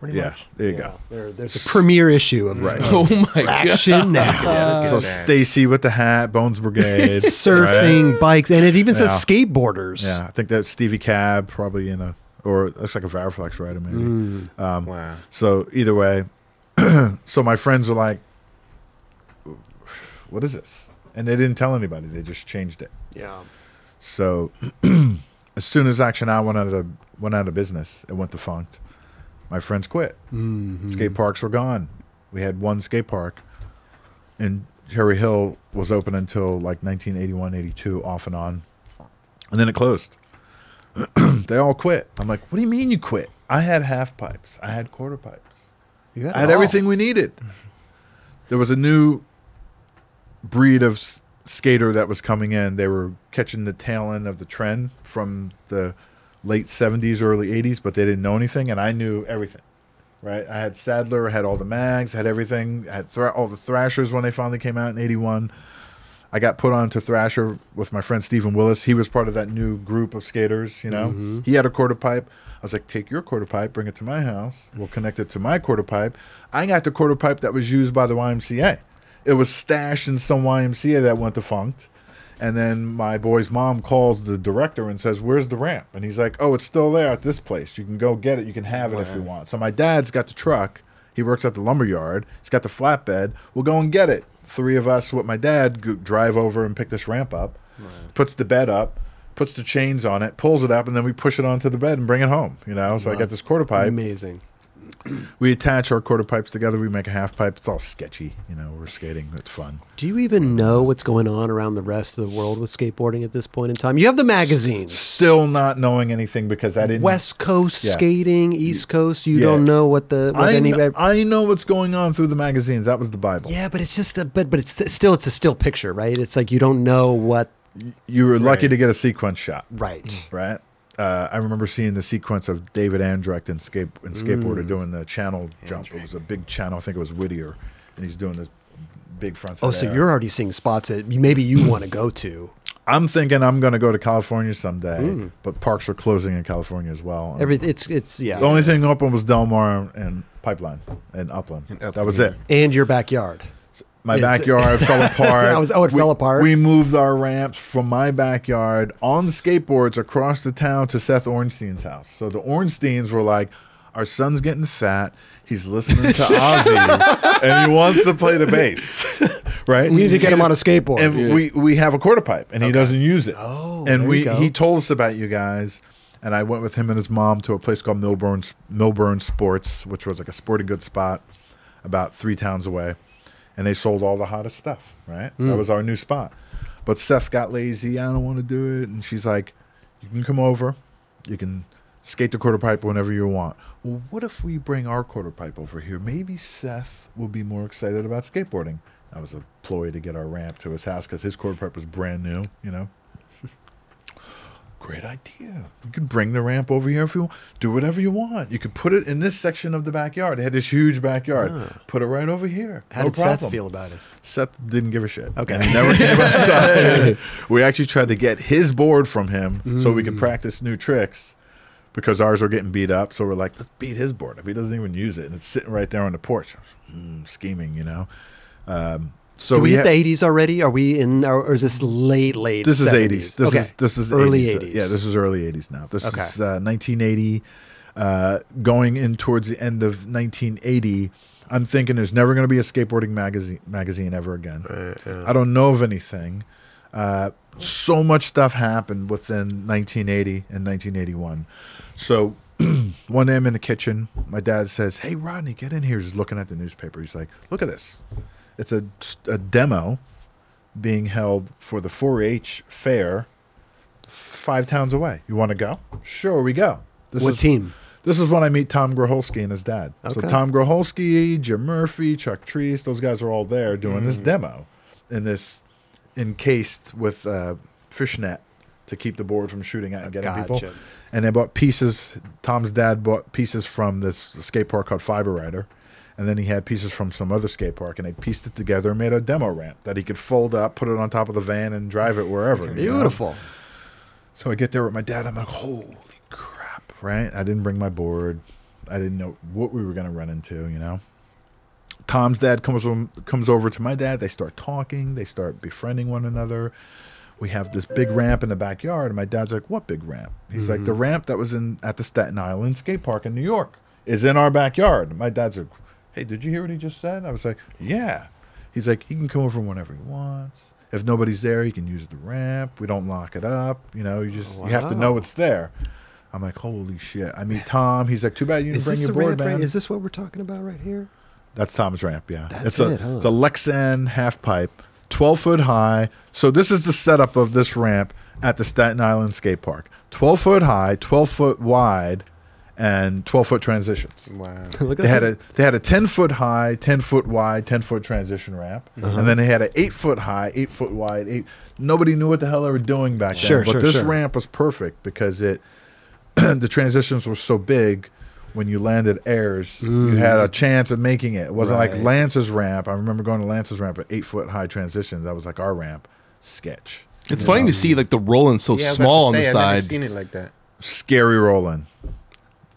Pretty Yeah, much. there you Yeah. go. There, there's a premiere issue of Right. Oh my god. action now. So Stacy with the hat, Bones Brigade, Surfing, bikes, and it even says Yeah. skateboarders. Yeah, I think that's Stevie Cab, probably in a, or it looks like a Variflex rider maybe. Mm. Um, Wow. So either way, so my friends were like, "What is this?" And they didn't tell anybody. They just changed it. Yeah. So as soon as Action Now went out of went out of business, it went defunct. My friends quit. Mhm. Skate parks were gone. We had one skate park, and Cherry Hill was open until like 1981, 82, off and on, and then it closed. they all quit. I'm like, what do you mean you quit? I had half pipes. I had quarter pipes. Got I had all. everything we needed. There was a new breed of s- skater that was coming in. They were catching the tail end of the trend from the late 70s, early 80s, but they didn't know anything, and I knew everything. Right? I had Sadler, I had all the mags, had everything. I had thra- all the Thrashers when they finally came out in 81. I got put on to Thrasher with my friend Stephen Willis. He was part of that new group of skaters, you know. Mm-hmm. He had a quarter pipe. I was like, take your quarter pipe, bring it to my house. We'll connect it to my quarter pipe. I got the quarter pipe that was used by the YMCA. It was stashed in some YMCA that went defunct. And then my boy's mom calls the director and says, Where's the ramp? And he's like, Oh, it's still there at this place. You can go get it. You can have it if you want. So my dad's got the truck. He works at the lumber yard. He's got the flatbed. We'll go and get it. Three of us with my dad go, drive over and pick this ramp up, puts the bed up, puts the chains on it, pulls it up, and then we push it onto the bed and bring it home. You know, so I got this quarter pipe. Amazing. We attach our quarter pipes together. We make a half pipe. It's all sketchy. You know, we're skating. It's fun. Do you even know what's going on around the rest of the world with skateboarding at this point in time? You have the magazines. Still not knowing anything because I didn't. West Coast Yeah. skating, East Coast. You Yeah. don't know what the what I, any. kn- I know what's going on through the magazines. That was the Bible. yeah, but it's just a but but it's still it's a still picture, right? It's like you don't know what. You were lucky to get a sequence shot. Right. right? Uh, I remember seeing the sequence of David Andrecht in, skate, in Mm. skateboarder doing the channel jump. It was a big channel. I think it was Whittier, and he's doing this big front. Oh, so air. you're already seeing spots that maybe you want to go to. I'm thinking I'm going to go to California someday, but parks are closing in California as well. Mm. Every it's it's yeah. the only thing open was Del Mar and Pipeline and Upland. that was it. and your backyard. My It's- backyard fell apart. That was- oh, it we, fell apart? We moved our ramps from my backyard on skateboards across the town to Seth Ornstein's house. So the Ornsteins were like, "Our son's getting fat. He's listening to Ozzy, and he wants to play the bass, right? We need to get him on a skateboard. And we we have a quarter pipe, and he doesn't use it. Oh, and we he told us about you guys." And I went with him and his mom to a place called Milburn Milburn Sports, which was like a sporting goods spot about three towns away, and they sold all the hottest stuff. Right, Hmm. that was our new spot. But Seth got lazy. I don't want to do it, and she's like, "You can come over. You can skate the quarter pipe whenever you want." Well, what if we bring our quarter pipe over here? Maybe Seth will be more excited about skateboarding. That was a ploy to get our ramp to his house because his quarter pipe was brand new. You know. Great idea. You can bring the ramp over here if you want. Do whatever you want. You could put it in this section of the backyard. They had this huge backyard. Put it right over here. How no did problem. Seth feel about it? Seth didn't give a shit. Okay. And he never came outside. we actually tried to get his board from him so we could practice new tricks because ours were getting beat up. So we're like, let's beat his board up. He doesn't even use it. And it's sitting right there on the porch. Mm, scheming, you know. Um, so Do we, hit had- the 80s already? Are we in, or, or is this late, late? this is 70s? 80s. This okay. is this is early 80s. 80s. Yeah, this is early 80s now. This Okay. is uh, 1980, uh, going in towards the end of 1980. I'm thinking there's never going to be a skateboarding magazine magazine ever again. I don't know of anything. Uh, so much stuff happened within 1980 and 1981. So one day I'm in the kitchen. My dad says, "Hey Rodney, get in here." He's looking at the newspaper. He's like, "Look at this. It's a, a demo being held for the 4-H fair five towns away. You want to go? Sure, we go. This What is, team? This is when I meet Tom Groholski and his dad. So Tom Groholski, Jim Murphy, Chuck Treese, those guys are all there doing Mm. this demo in this encased with uh, fishnet to keep the board from shooting at and getting people. Gotcha. And they bought pieces. Tom's dad bought pieces from this skate park called Fiber Rider. And then he had pieces from some other skate park, and they pieced it together and made a demo ramp that he could fold up, put it on top of the van, and drive it wherever. you know? Beautiful. So I get there with my dad. I'm like, holy crap, right? I didn't bring my board. I didn't know what we were going to run into, you know? Tom's dad comes from, comes over to my dad. They start talking. They start befriending one another. We have this big ramp in the backyard, and my dad's like, "What big ramp?" He's like, mm-hmm. "The ramp that was in at the Staten Island skate park in New York is in our backyard." My dad's like, "Hey, did you hear what he just said?" I was like, "Yeah." He's like, "He can come over whenever he wants. If nobody's there, he can use the ramp. We don't lock it up. You know, you just you have to know it's there." I'm like, "Holy shit!" I meet Tom. He's like, "Too bad you didn't Is bring your board, ramp man." Is this what we're talking about right here? That's Tom's ramp, yeah. That's it's a it, huh? it's a Lexan half pipe, twelve foot high. So this is the setup of this ramp at the Staten Island skate park. Twelve foot high, twelve foot wide, and twelve foot transitions. Wow. Look at They had a they had a ten foot high, ten foot wide, ten foot transition ramp, Uh-huh. and then they had an eight foot high, eight foot wide. Eight. Nobody knew what the hell they were doing back then. Sure, but sure, this sure. ramp was perfect because it the transitions were so big. When you landed airs, you had a chance of making it. It wasn't Mm. Right. like Lance's ramp. I remember going to Lance's ramp at eight foot high transitions. That was like our ramp. Sketch. It's funny to see like the rolling so Yeah, I was about small on to the say, I've never side. seen it like that. Scary rolling.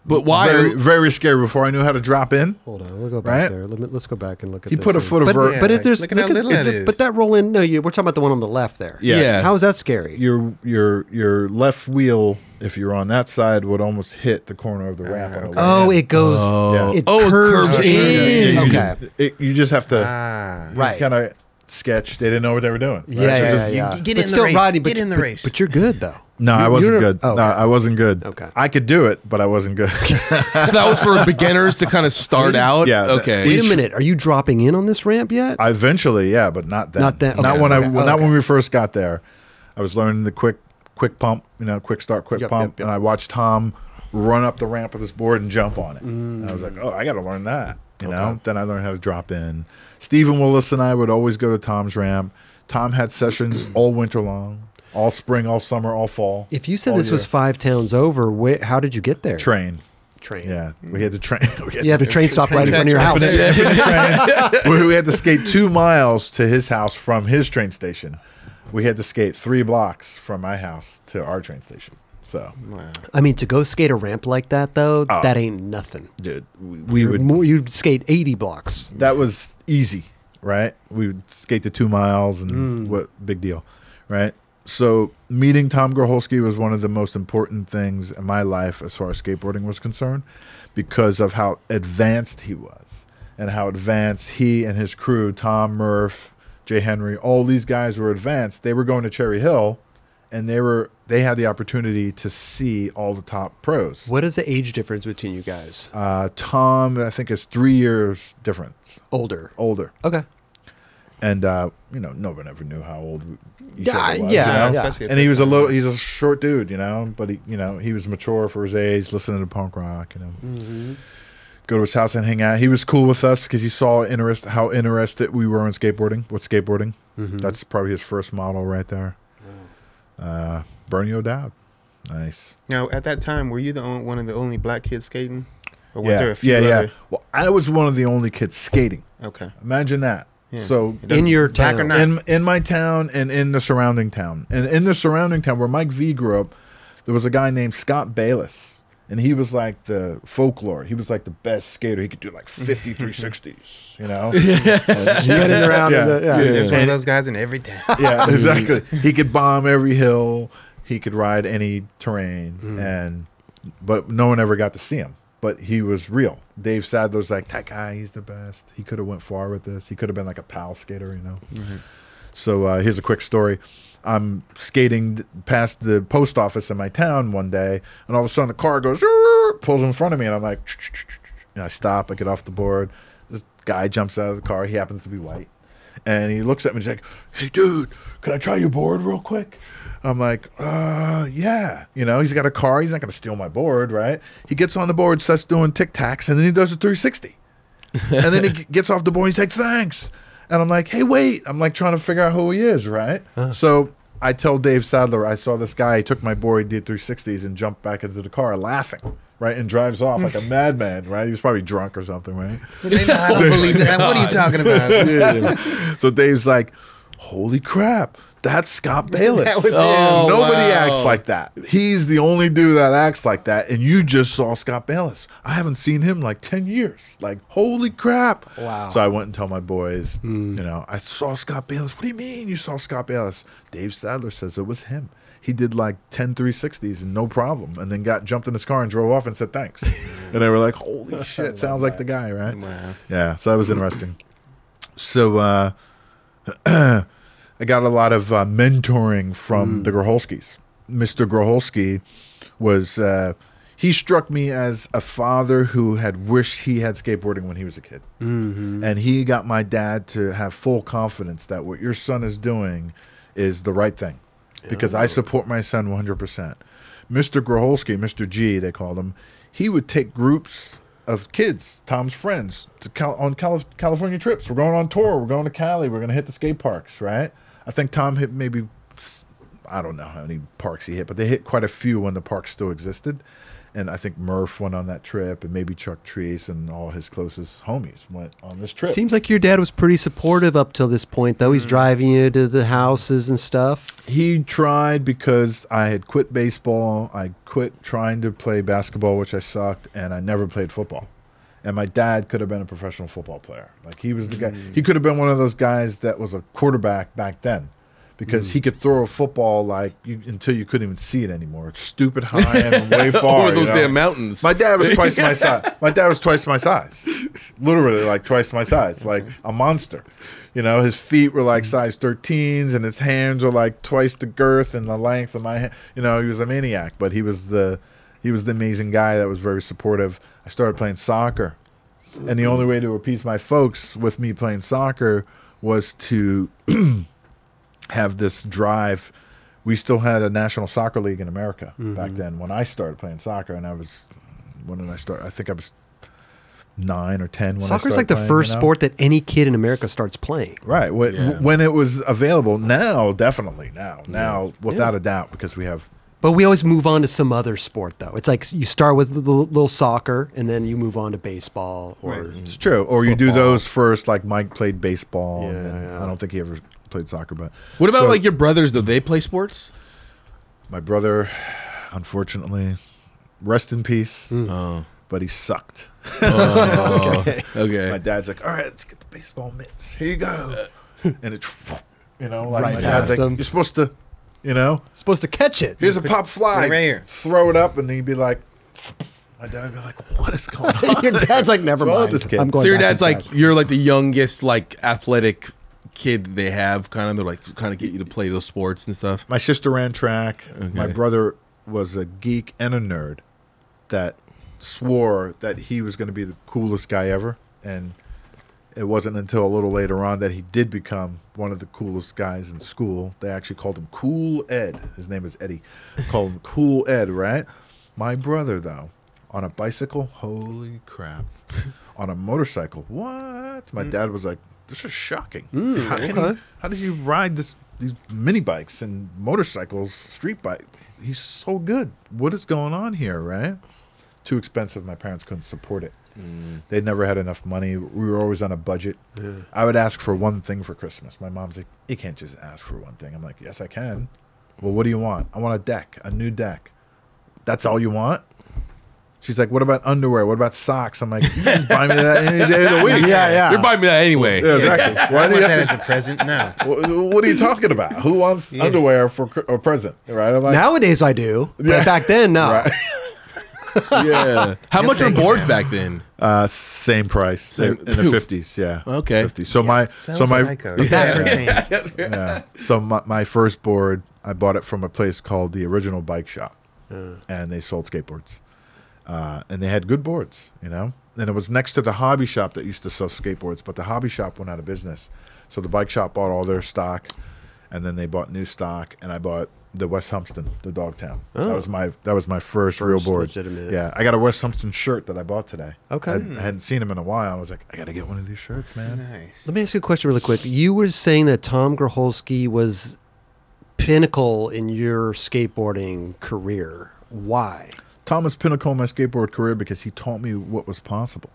But why? Very, very scary. Before I knew how to drop in, Hold on, we'll go back Right? there. Let me, let's go back and look at. He this put a foot of but, vert- but if there's look at how little it's- that is. But that roll in, no, you, we're talking about the one on the left there. Yeah. Yeah. How is that scary? your your your left wheel, if you're on that side, would almost hit the corner of the ramp. on the oh, it goes. Oh. It Oh, it curves curves in. in. Yeah, okay. you, it- you just have to Ah. Right. kind of sketch. They didn't know what they were doing. right? Yeah, So yeah, just- yeah. you- get but in the still, race. Rodney, but, Get in the but- race. But you're good though. No, You- I wasn't good. oh, No, okay. I wasn't good. Okay. I could do it, but I wasn't good. So that was for beginners to kind of start out. Yeah, Okay. Wait a minute. Are you dropping in on this ramp yet? Eventually, yeah, but not then. Not then, Not okay, when I okay, not when we first got there. I was learning the quick quick pump, you know, quick start, quick Yep, pump, yep, yep. and I watched Tom run up the ramp with his board and jump on it. And I was like, mm. oh, I got to learn that. You know. Then I learned how to drop in. Stephen Willis and I would always go to Tom's ramp. Tom had sessions all winter long, all spring, all summer, all fall. If you said all this was five towns over, where, how did you get there? train, Train. yeah, we had to train. we had You have a train stop right in front of your house. we, we had to skate two miles to his house from his train station. We had to skate three blocks from my house to our train station. So, I mean, to go skate a ramp like that, though, Oh. that ain't nothing. dude, we, we You're would. more, you'd skate 80 blocks. That was easy, right? We would skate the two miles, Mm. and what big deal, right? So, meeting Tom Groholski was one of the most important things in my life as far as skateboarding was concerned, because of how advanced he was, and how advanced he and his crew, Tom Murph, Jay Henry, all these guys were advanced. They were going to Cherry Hill, and they were they had the opportunity to see all the top pros. What is the age difference between you guys? Uh, Tom, I think, is three years difference Older. older. Okay. And uh, you know, no one ever knew how old each Yeah, other was, yeah, you know? yeah. And he was a little, he's a short dude, you know, but he, you know, he was mature for his age, listening to punk rock, you know. Mm-hmm. Go to his house and hang out. He was cool with us because he saw interest how interested we were in skateboarding. With skateboarding, Mm-hmm. that's probably his first model right there. Uh, Bernie O'Dowd, nice. Now, at that time, were you the only, one of the only black kids skating, or was yeah, there a few yeah, yeah. Well, I was one of the only kids skating. Okay. Imagine that. Yeah. So In your town. in in my town and in the surrounding town. And in the surrounding town where Mike V grew up, there was a guy named Scott Bayless. And he was like the folklore. He was like the best skater. He could do like 50 360s, you know? Spinning around. in the- yeah. There's one of those guys in every town. yeah, exactly. He could bomb every hill. He could ride any terrain, mm-hmm. and but no one ever got to see him. But he was real. Dave Sadler's like that guy. He's the best. He could have went far with this. He could have been like a pal skater, you know. So uh, here's a quick story. I'm skating past the post office in my town one day, and all of a sudden the car goes, pulls in front of me, and I'm like, and I stop. I get off the board. This guy jumps out of the car. He happens to be white, and he looks at me. and He's like, "Hey, dude, can I try your board real quick?" I'm like, "Uh, yeah." You know, he's got a car. He's not gonna steal my board, right? He gets on the board, starts doing tic tacs, and then he does a 360 and then he gets off the board. He's like, "Thanks," and I'm like, "Hey, wait!" I'm like trying to figure out who he is, right? So I tell Dave Sadler I saw this guy. He took my board, he did 360s, and jumped back into the car laughing, right, and drives off like a madman, right? He was probably drunk or something, right? They know how to believe that. What are you talking about? So Dave's like, "Holy crap!" That's Scott Bayless. That was him. Oh, Nobody wow. acts like that. He's the only dude that acts like that. And you just saw Scott Bayless. I haven't seen him like 10 years. Like, holy crap. Wow. So I went and told my boys, you know, I saw Scott Bayless. What do you mean you saw Scott Bayless? Dave Sadler says it was him. He did like 10 360s and no problem. And then got jumped in his car and drove off and said thanks. and they were like, holy shit, sounds like the guy, right? Wow. Yeah, so that was interesting. So uh, I got a lot of uh, mentoring from the Groholskis. Mr. Groholski was uh, he struck me as a father who had wished he had skateboarding when he was a kid, mm-hmm. and he got my dad to have full confidence that what your son is doing is the right thing, because I support my son 100 percent. Mr. Groholski, Mr. G, they called him. He would take groups of kids, Tom's friends, to Cal- on Cal- California trips. We're going on tour. We're going to Cali. We're going to hit the skate parks, right? I think Tom hit maybe, I don't know how many parks he hit, but they hit quite a few when the parks still existed. And I think Murph went on that trip, and maybe Chuck Treese and all his closest homies went on this trip. Seems like your dad was pretty supportive up till this point, though. Mm. He's driving you to the houses and stuff. he tried because I had quit baseball. I quit trying to play basketball, which I sucked, and I never played football. And my dad could have been a professional football player. Like he was the guy. He mm. could have been one of those guys that was a quarterback back then, because he mm. could throw a football like you, until you couldn't even see it anymore. It's stupid high and way far. you those know? damn mountains. My dad was twice my size. My dad was twice my size. literally like twice my size, like a monster. You know, his feet were like mm. size 13s, and his hands were like twice the girth and the length of my. hand. You know, he was a maniac, but he was the he was the amazing guy that was very supportive. I started playing soccer, and the only way to appease my folks with me playing soccer was to have this drive. We still had a national soccer league in America back mm-hmm. then when I started playing soccer, and I was when did I start? I think I was nine or ten. When I Soccer's started like the playing, first you know? sport that any kid in America starts playing. Right. When, Yeah. when it was available. Now, definitely. Now. Now, without a doubt, because we have. But we always move on to some other sport, though. It's like you start with little, little soccer, and then you move on to baseball or It's true. Or you do those first, like Mike played baseball. Yeah, and then- yeah. I don't think he ever played soccer, but. What about So, like your brothers? Do they play sports? My brother, unfortunately, rest in peace, mm. Oh, but he sucked. oh okay. My dad's like, all right, let's get the baseball mitts. Here you go. Uh, and it's, you know, like Right my dad's like, him. you're supposed to, you know, supposed to catch it. here's a pop fly. right here. Throw it up, and he'd be like, my dad would be like, what is going on? Your dad's like, never What's mind. this kid? I'm going. So your back dad's like inside." you're like the youngest like athletic kid they have. Kind of they're like kind of get you to play those sports and stuff. My sister ran track. My brother was a geek and a nerd that swore that he was going to be the coolest guy ever. And it wasn't until a little later on that he did become one of the coolest guys in school. They actually called him Cool Ed. His name is Eddie. called him Cool Ed, right? My brother, though, on a bicycle, holy crap. on a motorcycle, what? My mm. dad was like, this is shocking. how, okay. he, how did you ride this these mini bikes and motorcycles, street bike? He's so good. What is going on here, right? Too expensive. My parents couldn't support it. Mm. They never had enough money. We were always on a budget. I would ask for one thing for Christmas. My mom's like, "You can't just ask for one thing." I'm like, "Yes, I can." Well, what do you want? I want a deck, a new deck. That's all you want? She's like, "What about underwear? What about socks?" I'm like, "You can just buy me that any day of the week." Yeah, yeah. You're buying me that anyway. Yeah, exactly. Why do you want have that to as a present. No. Wh- What are you talking about? Who wants underwear for a present? Right? I'm like, Nowadays I do, but Yeah. back then no. Right. yeah. How much were boards back then? Uh, same price Same- in the fifties. Yeah. Okay. 50s. So my So, so my psycho. It never changed. yeah. So my, my first board, I bought it from a place called the Original Bike Shop, and they sold skateboards, uh, and they had good boards, you know. And it was next to the hobby shop that used to sell skateboards, but the hobby shop went out of business, so the bike shop bought all their stock, and then they bought new stock, and I bought the Wes Humpston, the Dogtown. That oh. was my that was my first, real board. legitimate. Yeah, I got a Wes Humpston shirt that I bought today. Okay. I, I hadn't seen him in a while. I was like, I got to get one of these shirts, man. Nice. Let me ask you a question really quick. You were saying that Tom Groholski was pinnacle in your skateboarding career. Why? Thomas pinnacle in my skateboard career because he taught me what was possible.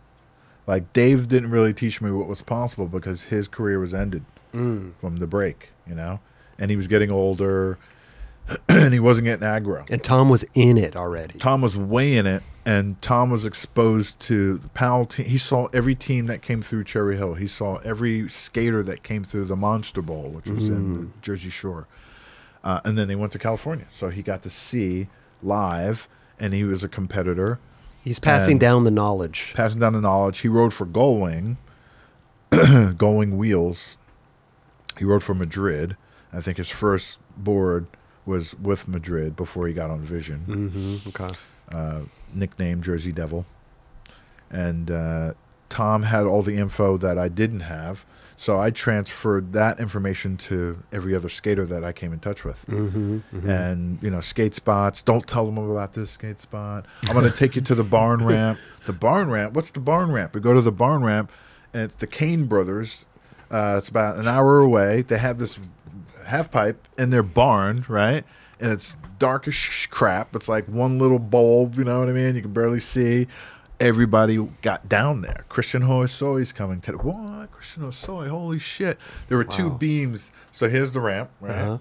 Like Dave didn't really teach me what was possible because his career was ended from the break, you know, and he was getting older, and he wasn't getting aggro. And Tom was in it already. Tom was way in it, and Tom was exposed to the Powell team. He saw every team that came through Cherry Hill. He saw every skater that came through the Monster Bowl, which was in the Jersey Shore. Uh, and then they went to California, so he got to see live, and he was a competitor, He's passing down the knowledge. passing down the knowledge. He rode for Gullwing, Gullwing Wheels. He rode for Madrid. I think his first board was with Madrid before he got on Vision Mm-hmm. Okay. uh, nickname Jersey Devil. And uh, Tom had all the info that I didn't have. So I transferred that information to every other skater that I came in touch with. Mm-hmm. And, you know, skate spots. Don't tell them about this skate spot. I'm going to take you to the barn ramp. The barn ramp? What's the barn ramp? We go to the barn ramp, and it's the Kane brothers. Uh, it's about an hour away. They have this half pipe in their barn, right? And it's dark as crap. It's like one little bulb, you know what I mean? You can barely see. Everybody got down there. Christian Hosoi's coming to the what? Christian Hosoi, holy shit! There were two beams. So here's the ramp, right? Uh-huh.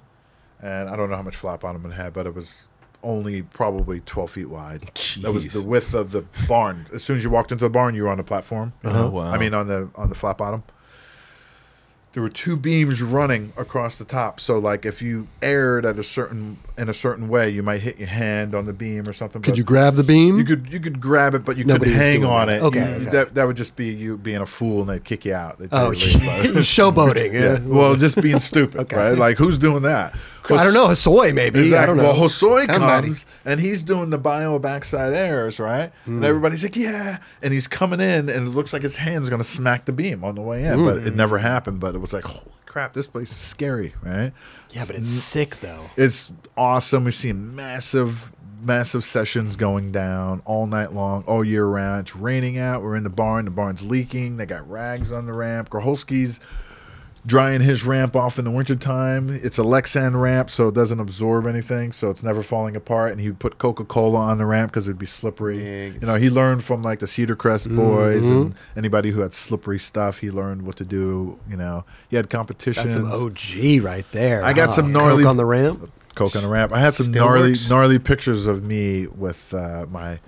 And I don't know how much flat bottom it had, but it was only probably 12 feet wide. That was the width of the barn. As soon as you walked into the barn, you were on the platform. you Uh-huh. Wow. I mean, on the on the flat bottom. There were two beams running across the top. So like if you aired at a certain in a certain way, you might hit your hand on the beam or something. Could you grab the beam? You could you could grab it, but you Nobody couldn't hang on it. Okay, You- okay. That that would just be you being a fool, and they'd kick you out. They'd oh, say you're late. showboating. yeah. Yeah. Well, just being stupid, Okay. right? Like who's doing that? I don't know. Hosoi, maybe. I don't know. Well, Hosoi Somebody. comes and he's doing the bio backside airs, right? Hmm. And everybody's like, "Yeah!" And he's coming in, and it looks like his hand's gonna smack the beam on the way in, but Hmm. it never happened. But it was like, "Holy crap! This place is scary, right?" yeah, but it's sick though. It's awesome. We've seen massive, massive sessions going down all night long, all year round. It's raining out. We're in the barn. The barn's leaking. They got rags on the ramp. Groholski's drying his ramp off in the wintertime. It's a Lexan ramp, so it doesn't absorb anything, so it's never falling apart. And he would put Coca Cola on the ramp because it'd be slippery. Yeah. You know, he learned from like the Cedar Crest boys and anybody who had slippery stuff. He learned what to do. You know, he had competitions. That's OG right there. I got huh? some gnarly- Coke on the ramp. Coke on the ramp. I had some Still gnarly, works. gnarly pictures of me with uh, my.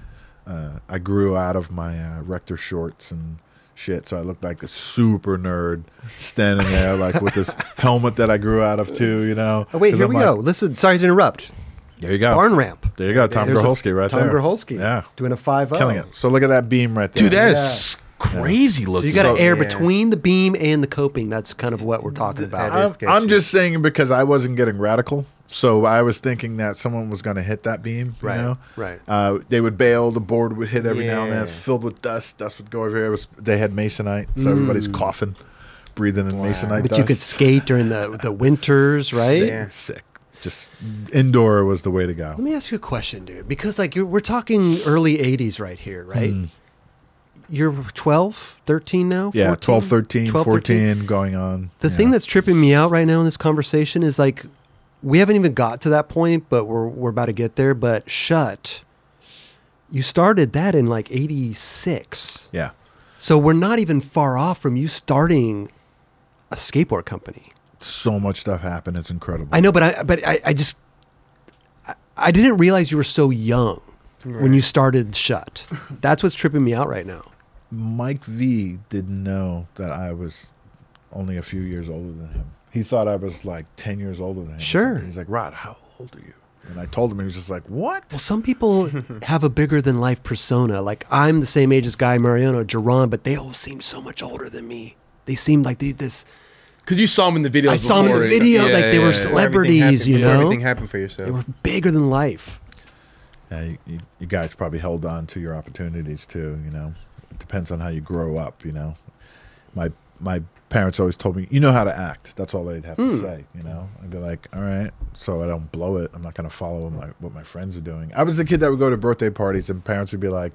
Uh, I grew out of my uh, rector shorts and shit, so I looked like a super nerd standing there, like with this helmet that I grew out of too. You know. Oh wait, here I'm we like- go. Listen, sorry to interrupt. There you go. Barn ramp. There you go. Tom There's a- Groholski right Tom there. Tom Groholski. Yeah. doing a five Killing it. So look at that beam right there. Dude, that is crazy So looking. you got to So- air Yeah. between the beam and the coping. That's kind of what we're talking about. I'm. I'm just saying because I wasn't getting radical, so I was thinking that someone was going to hit that beam. You Right, know? right. Uh, they would bail. The board would hit every now and then. It's filled with dust. Dust would go everywhere. It was. They had masonite, so everybody's coughing, breathing in masonite. Mm. but dust. you could skate during the the winters, right? Sick, Yeah. sick. Just indoor was the way to go. Let me ask you a question, dude. Because like you're, we're talking early '80s right here, right? You're 12, 13 now. Yeah, 14? 12, 13, 12, 14 going on. The Yeah. thing that's tripping me out right now in this conversation is like we haven't even got to that point, but we're we're about to get there. But shut. You started that in like '86, yeah. so we're not even far off from you starting a skateboard company. So much stuff happened. It's incredible. I know, but I but I, I just I, I didn't realize you were so young when you started Shut. That's what's tripping me out right now. Mike V didn't know that I was only a few years older than him. He thought I was like 10 years older than him. Sure. He's like, Rod, how old are you? And I told him, he was just like, what? Well, some people have a bigger than life persona. Like I'm the same age as Guy Mariano, Jerron, but they all seem so much older than me. They seem like they this. Because you saw them in the video. I saw them in the video, like, they were celebrities, happened- you know? Everything happened for yourself. They were bigger than life. Yeah, you, you, you guys probably held on to your opportunities too, you know. It depends on how you grow up, you know. My my parents always told me, you know how to act. That's all they'd have Hmm. to say, you know. I'd be like, all right, so I don't blow it. I'm not going to follow my, what my friends are doing. I was the kid that would go to birthday parties and parents would be like,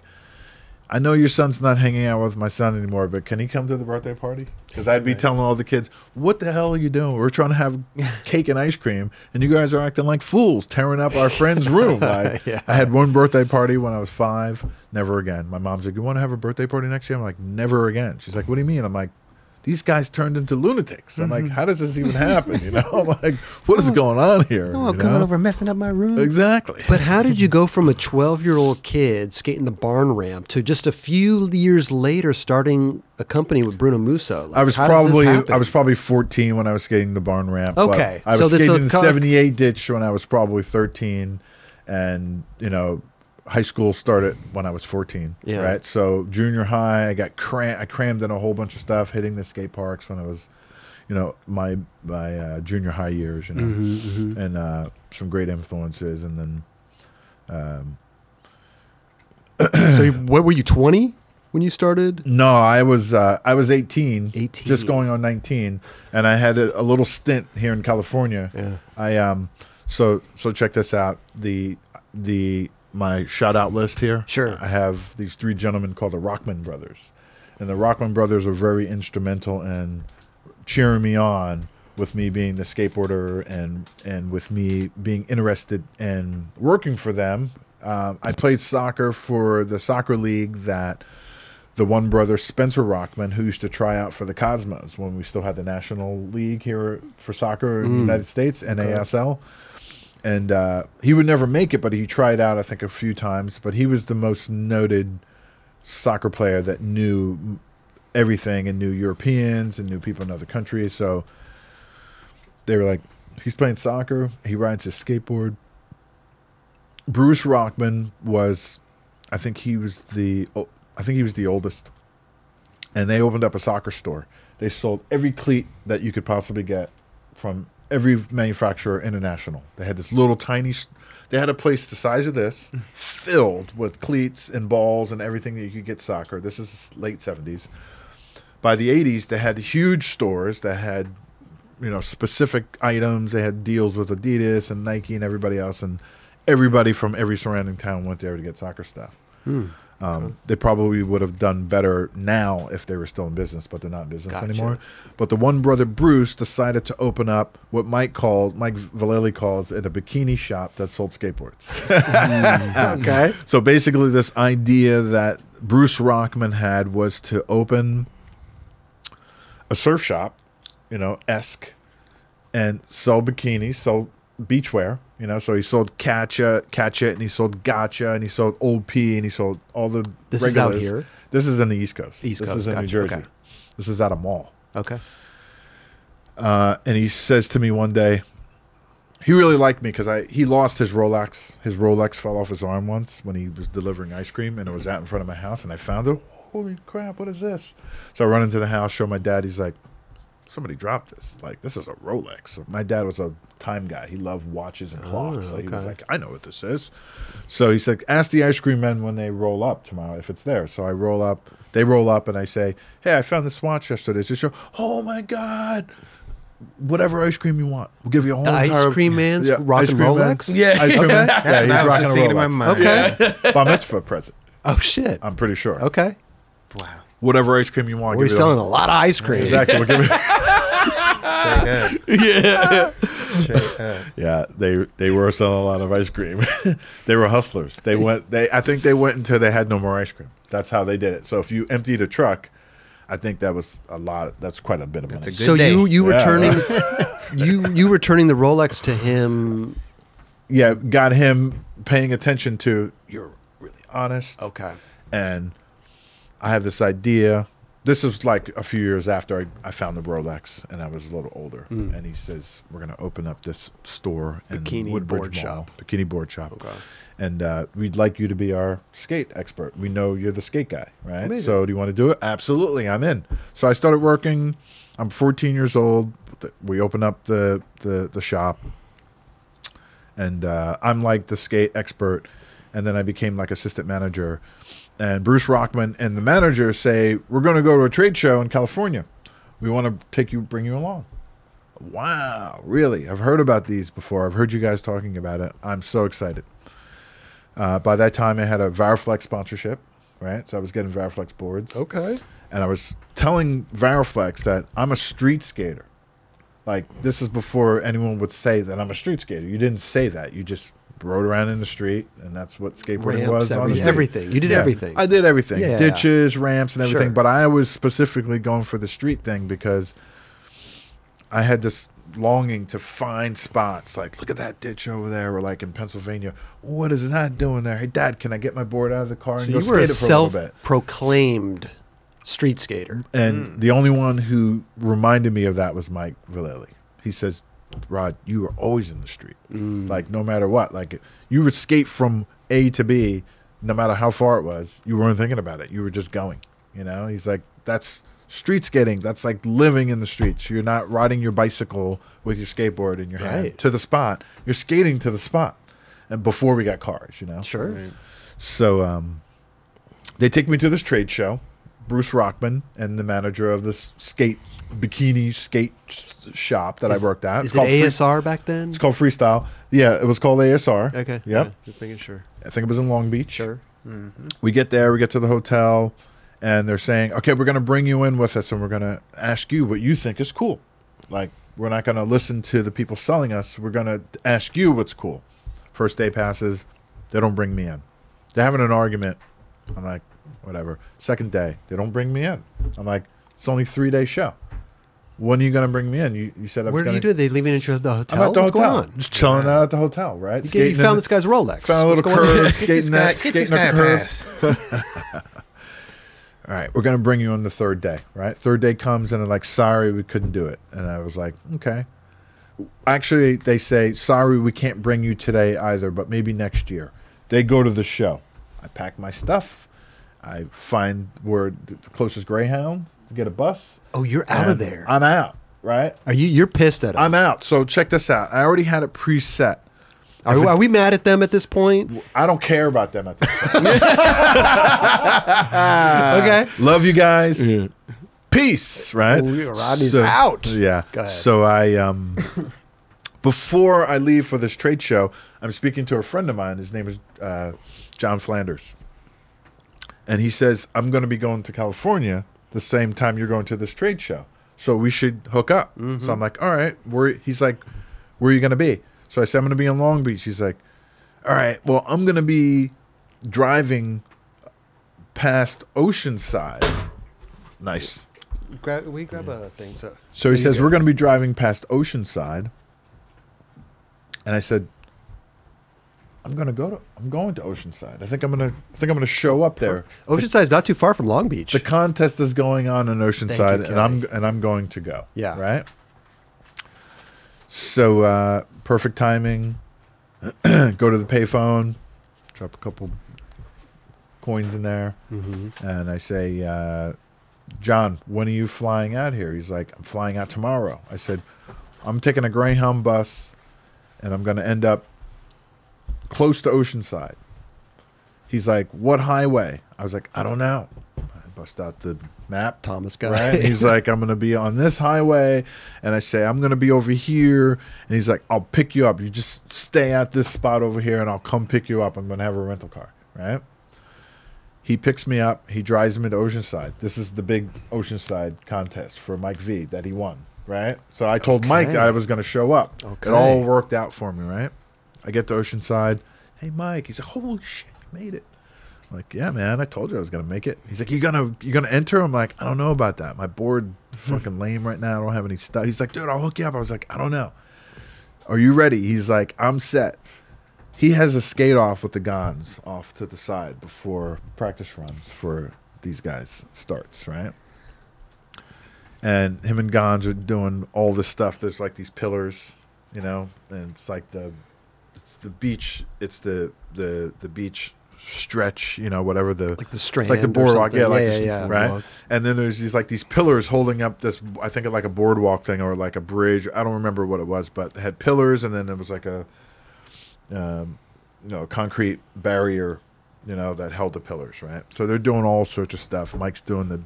I know your son's not hanging out with my son anymore, but can he come to the birthday party? Because I'd be telling all the kids, "What the hell are you doing? We're trying to have cake and ice cream, and you guys are acting like fools, tearing up our friend's room." Like, I had one birthday party when I was five. Never again. My mom's like, "You want to have a birthday party next year?" I'm like, "Never again." She's like, "What do you mean?" I'm like, "These guys turned into lunatics." I'm like, mm-hmm. "How does this even happen?" You know, I'm like, "What is oh. going on here?" oh, you coming know? over messing up my room. Exactly. But how did you go from a 12 year old kid skating the barn ramp to just a few years later starting a company with Bruno Musso? Like, I was how does this probably happen? I was probably 14 when I was skating the barn ramp. but Okay, I so was this is skating the 78 ditch when I was probably 13, and you know, high school started when I was 14. Yeah. Right. So junior high, I got cram I crammed in a whole bunch of stuff, hitting the skate parks when I was, you know, my my uh, junior high years. You know, Mm-hmm, and uh, some great influences, and then. Um, so you- what were you 20 when you started? No, I was uh, I was 18, 18. just going on 19, and I had a, a little stint here in California. Yeah. I um so so check this out the the my shout out list here. Sure. I have these three gentlemen called the Rockman Brothers, and the Rockman Brothers are very instrumental in cheering me on with me being the skateboarder and and with me being interested in working for them. Um, I played soccer for the soccer league that the one brother Spencer Rockman, who used to try out for the Cosmos when we still had the National League here for soccer in the United States, NASL. And uh, he would never make it, but he tried out, I think, a few times. But he was the most noted soccer player that knew everything and knew Europeans and knew people in other countries. So they were like, he's playing soccer. He rides his skateboard. Bruce Rockman was, I think he was the, I think he was the oldest. And they opened up a soccer store. They sold every cleat that you could possibly get from every manufacturer international. They had this little tiny, they had a place the size of this, mm. filled with cleats and balls and everything that you could get soccer. This is late seventies. By the eighties, they had huge stores that had, you know, specific items. They had deals with Adidas and Nike and everybody else, and everybody from every surrounding town went there to get soccer stuff. Hmm. Um, they probably would have done better now if they were still in business, but they're not in business Gotcha. anymore. But the one brother Bruce decided to open up what Mike called Mike Vallely calls it a bikini shop that sold skateboards. okay. so basically, this idea that Bruce Rockman had was to open a surf shop, you know, esque, and sell bikinis, sell beachwear. You know, so he sold Catcha, Catch It, and he sold Gotcha, and he sold Old P, and he sold all the. This is out here? This is in the East Coast. East this Coast, is in New Jersey. okay. This is at a mall. Okay. Uh, and he says to me one day, he really liked me because I he lost his Rolex. His Rolex fell off his arm once when he was delivering ice cream, and it was out in front of my house, and I found it. Holy crap! What is this? So I run into the house, show my dad. He's like, somebody dropped this. Like this is a Rolex. My dad was a time guy. He loved watches and oh, clocks. so he was like, I know what this is. So he said, ask the ice cream men when they roll up tomorrow if it's there. So I roll up. They roll up, and I say, Hey, I found this watch yesterday. They show. Oh my god! Whatever ice cream you want, we'll give you a whole The ice cream man's rocking ice cream man. Rolex? Yeah. ice cream man. Yeah, he's rocking a just thinking in my Rolex. mind. Okay. Bar mitzvah present. Oh shit. I'm pretty sure. Okay. Wow. Whatever ice cream you want. We're give you selling a lot of ice cream. Exactly. We'll give you- Straight up. yeah. Yeah, they they were selling a lot of ice cream. they were hustlers. They went. They I think they went until they had no more ice cream. That's how they did it. So if you emptied a truck, I think that was a lot. That's quite a bit of That's money. So day. you you Yeah. returning you you returning the Rolex to him. yeah, got him paying attention to. You're really honest. Okay. and I have this idea. This is like a few years after I, I found the Rolex and I was a little older. And he says, We're going to open up this store in Bikini Woodbridge board Mall, shop. Bikini board shop. Okay. And uh, we'd like you to be our skate expert. We know you're the skate guy, right? Amazing. So do you want to do it? Absolutely, I'm in. So I started working. I'm 14 years old. We open up the, the, the shop and uh, I'm like the skate expert. And then I became like assistant manager. And Bruce Rockman and the manager say, "We're going to go to a trade show in California. We want to take you, bring you along." Wow, really? I've heard about these before. I've heard you guys talking about it. I'm so excited. Uh, by that time, I had a Variflex sponsorship, right? So I was getting Variflex boards Okay. and I was telling Variflex that I'm a street skater. Like this is before anyone would say that I'm a street skater. You didn't say that. You just rode around in the street, and that's what skateboarding Ramps, was. on every- the street. everything. You did Yeah, everything. I did everything. Yeah. Ditches, ramps, and everything. Sure. But I was specifically going for the street thing because I had this longing to find spots. Like, look at that ditch over there, or like in Pennsylvania. What is that doing there? Hey, Dad, can I get my board out of the car and So go you were a skate it for a little bit? self-proclaimed street skater. And the only one who reminded me of that was Mike Vallely. He says, Rod, you were always in the street. Like, no matter what. Like, you would skate from A to B, no matter how far it was. You weren't thinking about it. You were just going. You know? He's like, that's street skating. That's like living in the streets. You're not riding your bicycle with your skateboard in your hand Right. to the spot. You're skating to the spot. And before we got cars, you know? Sure. So um, they take me to this trade show. Bruce Rockman and the manager of this skate bikini skate shop that Is- I worked at. Is It's it called Free- ASR back then? it's called Freestyle. Yeah, it was called ASR. Okay. Yep. Yeah, just making sure. I think it was in Long Beach. Sure. Mm-hmm. We get there, we get to the hotel, and they're saying, "Okay, we're going to bring you in with us, and we're going to ask you what you think is cool. Like, we're not going to listen to the people selling us. We're going to ask you what's cool." First day passes, they don't bring me in. They're having an argument. I'm like, whatever. Second day, they don't bring me in. I'm like, it's only three day show. When are you going to bring me in? You, you said I was Where do gonna, you do? it? They leaving you at the hotel? I'm at the What's hotel, going just chilling out at the hotel, right? You, get- you found this guy's Rolex. Found a little going curve, skating guy, that, skating a curve. all right, we're gonna bring you on the third day, right? Third day comes and they're like, sorry, we couldn't do it, and I was like, okay. Actually, they say, sorry, we can't bring you today either, but maybe next year. They go to the show. I pack my stuff. I find where the closest Greyhound to get a bus. Oh, you're out of there. I'm out, right? Are you? You're pissed at them. I'm out. So check this out. I already had it preset. Are, are we mad at them at this point? I don't care about them at this point. okay. Love you guys. Peace, right? Oh, Rodney's out. Yeah. Go ahead. So I um before I leave for this trade show, I'm speaking to a friend of mine. His name is uh, John Flanders. And he says, I'm going to be going to California the same time you're going to this trade show. So we should hook up. Mm-hmm. So I'm like, all right. Where he's like, where are you going to be? So I said, I'm going to be in Long Beach. He's like, all right. Well, I'm going to be driving past Oceanside. Nice. Grab, we grab a thing. So, So he says go. we're going to be driving past Oceanside, and I said, "I'm going to go to. I'm going to Oceanside. I think I'm going to. I think I'm going to show up there. Oceanside's not too far from Long Beach. The contest is going on in Oceanside, you, and I'm and I'm going to go. Yeah. Right. So uh, perfect timing. go to the payphone, drop a couple coins in there, Mm-hmm. and I say, uh, John, when are you flying out here? He's like, I'm flying out tomorrow. I said, I'm taking a Greyhound bus, and I'm going to end up close to Oceanside. He's like, what highway? I was like, I don't know. I bust out the map. Thomas Guide. Right? He's like, I'm going to be on this highway. And I say, I'm going to be over here. And he's like, I'll pick you up. You just stay at this spot over here and I'll come pick you up. I'm going to have a rental car. Right? He picks me up. He drives me to Oceanside. This is the big Oceanside contest for Mike V that he won. Right? So I told Mike Okay. that I was going to show up. Okay. It all worked out for me. Right? I get to Oceanside. Hey, Mike. He's like, holy shit, you made it. I'm like, yeah, man, I told you I was gonna make it. He's like, you gonna you gonna enter? I'm like, I don't know about that. My board hmm. fucking lame right now. I don't have any stuff. He's like, dude, I'll hook you up. I was like, I don't know. Are you ready? He's like, I'm set. He has a skate off with the Gonz off to the side before practice runs for these guys starts, right? And him and Gonz are doing all this stuff. There's like these pillars, you know, and it's like the the beach. It's the the the beach stretch, you know, whatever the Like the strand. it's like the boardwalk, something. yeah, like yeah, the- yeah, yeah. right. Boardwalk. And then there's these like these pillars holding up this. I think like a boardwalk thing or like a bridge. I don't remember what it was, but it had pillars, and then there was like a, um, you know, concrete barrier, you know, that held the pillars, right? So they're doing all sorts of stuff. Mike's doing the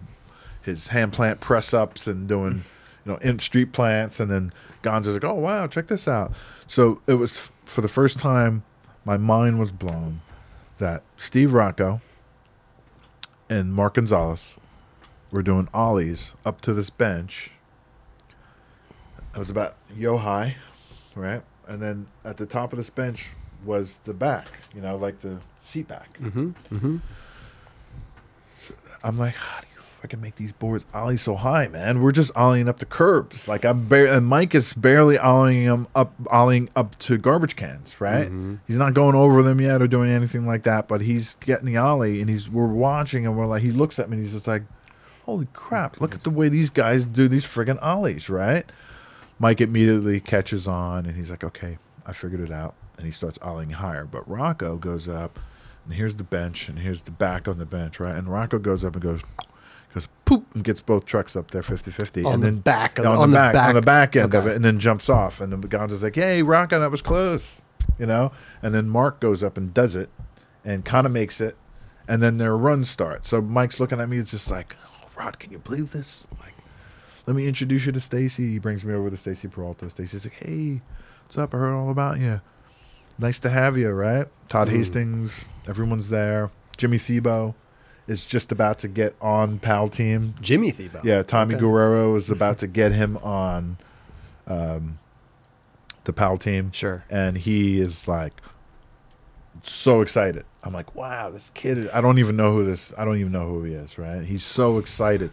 his hand plant press ups and doing, you know, in street plants, and then Gonzo's like, oh wow, check this out. So it was for the first time, my mind was blown that Steve Rocco and Mark Gonzales were doing ollies up to this bench. It was about yo high, right? And then at the top of this bench was the back, you know, like the seat back. Mm-hmm. Mm-hmm. I'm like, how do you can make these boards ollie so high, man? We're just ollieing up the curbs. Like I'm bar- and Mike is barely ollieing them up, ollieing up to garbage cans, right? Mm-hmm. He's not going over them yet or doing anything like that, but he's getting the ollie and he's we're watching and we're like, he looks at me and he's just like, holy crap, look at the way these guys do these friggin' ollies, right? Mike immediately catches on and he's like, okay, I figured it out. And he starts ollieing higher. But Rocco goes up and here's the bench and here's the back on the bench, right? And Rocco goes up and goes, goes poop and gets both trucks up there 50 50. On and the then back of on, the- the, on the back, on the back. back end of it and then jumps off. And then Gonzo's like, hey, Rocco, that was close, you know? And then Mark goes up and does it and kind of makes it. And then their run starts. So Mike's looking at me. It's just like, oh, Rod, can you believe this? Like, let me introduce you to Stacy. He brings me over to Stacy Peralta. Stacy's like, hey, what's up? I heard all about you. Nice to have you, right? Todd Mm. Hastings, everyone's there. Jimmy Thiebaud is just about to get on Powell team. Jimmy Thiebaud. Yeah, Tommy Okay. Guerrero is about to get him on um, the Powell team. Sure. And he is like so excited. I'm like, wow, this kid is, I don't even know who this I don't even know who he is, right? He's so excited.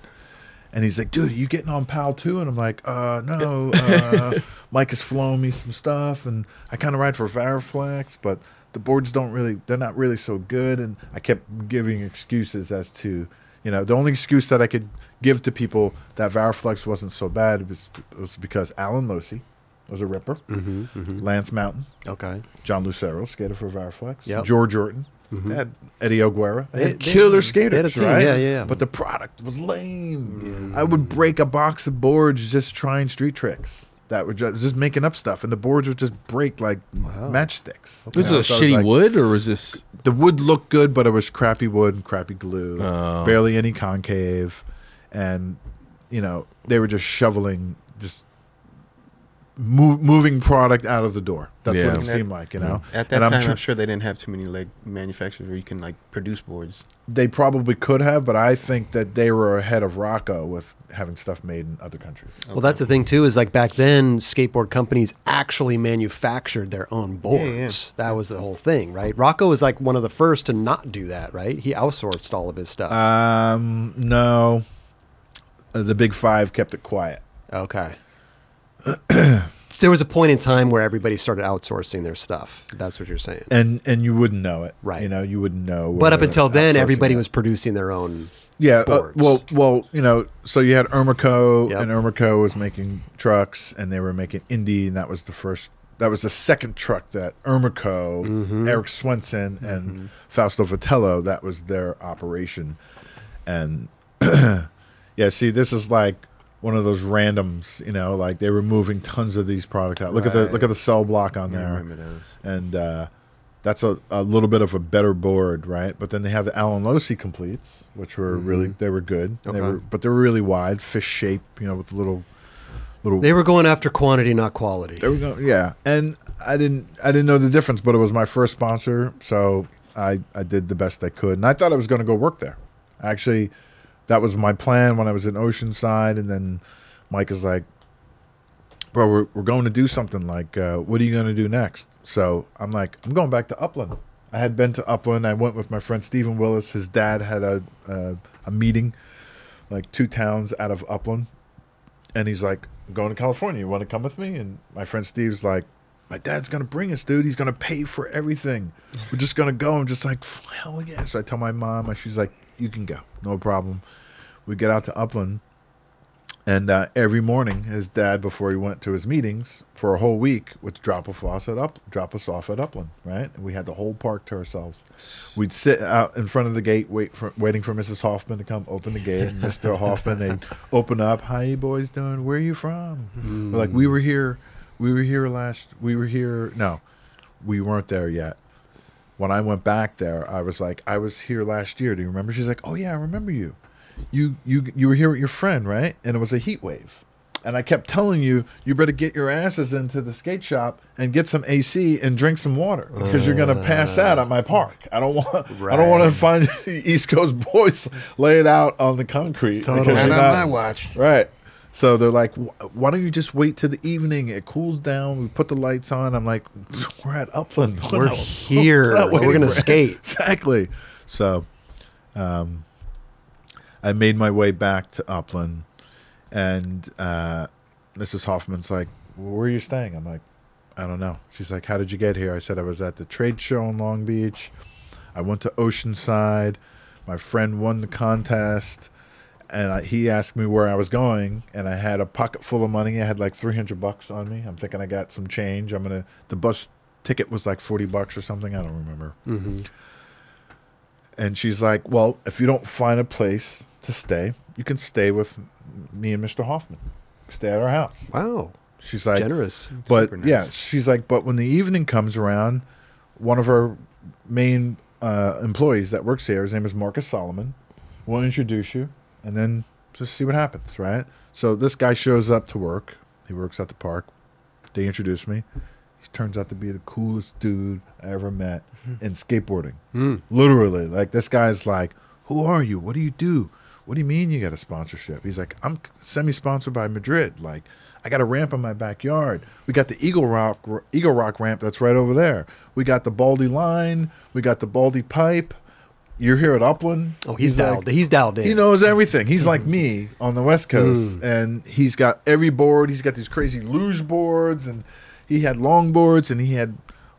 And he's like, dude, are you getting on Powell too? And I'm like, uh, no. Uh, Mike has flown me some stuff, and I kind of ride for Variflex, but the boards don't really, they're not really so good. And I kept giving excuses as to, you know, the only excuse that I could give to people that Variflex wasn't so bad was, was because Allen Losi was a ripper, Mm-hmm, Lance Mountain, Okay. John Lucero skated for Variflex, Yep. George Orton. They had Eddie Elguera. They, They- had they- killer they had skaters, team, right? yeah, yeah, yeah. But the product was lame. I would break a box of boards just trying street tricks that were just, just making up stuff, and the boards would just break like matchsticks. Was know, this so shitty like- wood or was this? the wood looked good, but it was crappy wood and crappy glue, Oh. barely any concave, and you know they were just shoveling, just move, moving product out of the door. That's Yeah. what it seemed like, you know. At that and time, I'm I'm, sure they didn't have too many like manufacturers where you can like produce boards. they probably could have, but I think that they were ahead of Rocco with having stuff made in other countries. Well, that's the thing too. Is like back then, skateboard companies actually manufactured their own boards. That was the whole thing, right? Rocco was like one of the first to not do that, right? He outsourced all of his stuff. Um, no, Uh, the Big Five kept it quiet. okay. So there was a point in time where everybody started outsourcing their stuff. That's what you're saying. and and you wouldn't know it, Right. You know, you wouldn't know. But up until then, everybody it. was producing their own. Yeah, uh, well, well, you know, so you had Ermico, Yep. and Ermico was making trucks, and they were making Indy, and that was the first. That was the second truck that Ermico, Mm-hmm. Eric Swenson, and Fausto Vitello. That was their operation, and yeah, see, this is like one of those randoms. You know, like they were moving tons of these products out. Look at the look at the cell block on I there remember those. and uh, that's a, a little bit of a better board, right? But then they have the Allen Losi completes, which were really they were good. They Okay. were, but they were really wide, fish shape, you know, with the little little. They were going after quantity, not quality. There we go. Yeah, and I didn't I didn't know the difference, but it was my first sponsor, so I I did the best I could, and I thought I was going to go work there. Actually, that was my plan when I was in Oceanside, and then Mike is like, "Bro, we're we're going to do something. Like, uh, what are you going to do next?" So I'm like, "I'm going back to Upland." I had been to Upland. I went with my friend Stephen Willis. His dad had a a, meeting, like two towns out of Upland, and he's like, I'm going to California. You want to come with me? And my friend Steve's like, my dad's to bring us, dude. He's to pay for everything. We're just to go. I'm just like, hell yeah. So I tell my mom, and she's like, you can go. No problem. We get out to Upland. And uh, every morning, his dad, before he went to his meetings for a whole week, would drop us off at up, drop us off at Upland, right? And we had the whole park to ourselves. We'd sit out in front of the gate, wait for, waiting for Mrs. Hoffman to come open the gate. And Mr. Hoffman, they'd open up. How you boys doing? Where are you from? We're like, we were here, we were here last. We were here. No, we weren't there yet. When I went back there, I was like, I was here last year. Do you remember? She's like, Oh yeah, I remember you. You you you were here with your friend, right? And it was a heat wave. And I kept telling you, you better get your asses into the skate shop and get some AC and drink some water because you're gonna pass out at my park. I don't want I don't want to find the East Coast boys laid out on the concrete because Not you're on my watch. Right. So they're like, "Wh- why don't you just wait till the evening? It cools down. We put the lights on. I'm like, we're at Upland. We're not- here. not We're gonna skate. Exactly. So, um, I made my way back to Upland, and uh, Mrs. Hoffman's like, "Where are you staying?" I'm like, "I don't know." She's like, "How did you get here?" I said, "I was at the trade show in Long Beach. I went to Oceanside. My friend won the contest." And I, he asked me where I was going, and I had a pocket full of money. I had like three hundred bucks on me. I'm thinking I got some change. I'm gonna. The bus ticket was like forty bucks or something. I don't remember. Mm-hmm. And she's like, "Well, if you don't find a place to stay, you can stay with me and Mr. Hoffman. Stay at our house." Wow, She's like, generous. "But nice. yeah," she's like, "But when the evening comes around, one of our main uh, employees that works here, his name is Marcus Solomon, will introduce you, and then just see what happens, right?" So this guy shows up to work. He works at the park. They introduce me. He turns out to be the coolest dude I ever met in skateboarding. Mm. Literally, like this guy's like, "Who are you? What do you do? What do you mean you got a sponsorship?" He's like, "I'm semi-sponsored by Madrid. Like, I got a ramp in my backyard. We got the Eagle Rock Eagle Rock ramp that's right over there. We got the Baldy line. We got the Baldy pipe. You're here at Upland. Oh, he's, like- dialed. he's dialed in. he knows everything. He's like me on the West mm. Coast, and he's got every board. He's got these crazy luge boards, and he had long boards, and he had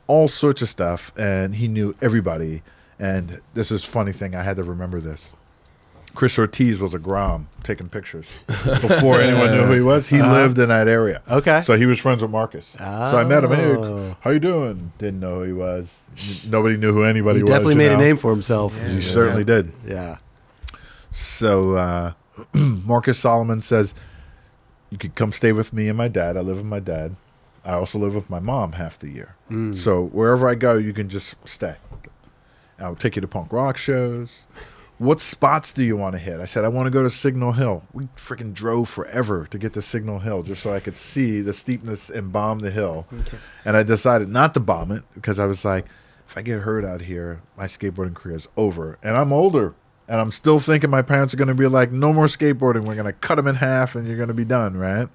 all sorts of stuff, and he knew everybody. And this is a funny thing. I had to remember this. Chris Ortiz was a Grom taking pictures before anyone knew who he was. He lived in that area. Okay. So he was friends with Marcus. So I met him. Oh. Hey, how you doing? Didn't know who he was. Nobody knew who anybody was. He was. definitely made a name for himself. He certainly did. Yeah. So uh, Marcus Solomon says, "You could come stay with me and my dad. I live with my dad. I also live with my mom half the year. So wherever I go, you can just stay. I'll take you to punk rock shows. What spots do you want to hit? I said I want to go to Signal Hill. We freaking drove forever to get to Signal Hill just so I could see the steepness and bomb the hill. And I decided not to bomb it because I was like, if I get hurt out here, my skateboarding career is over. And I'm older. And I'm still thinking my parents are going to be like, no more skateboarding. We're going to cut them in half and you're going to be done, right?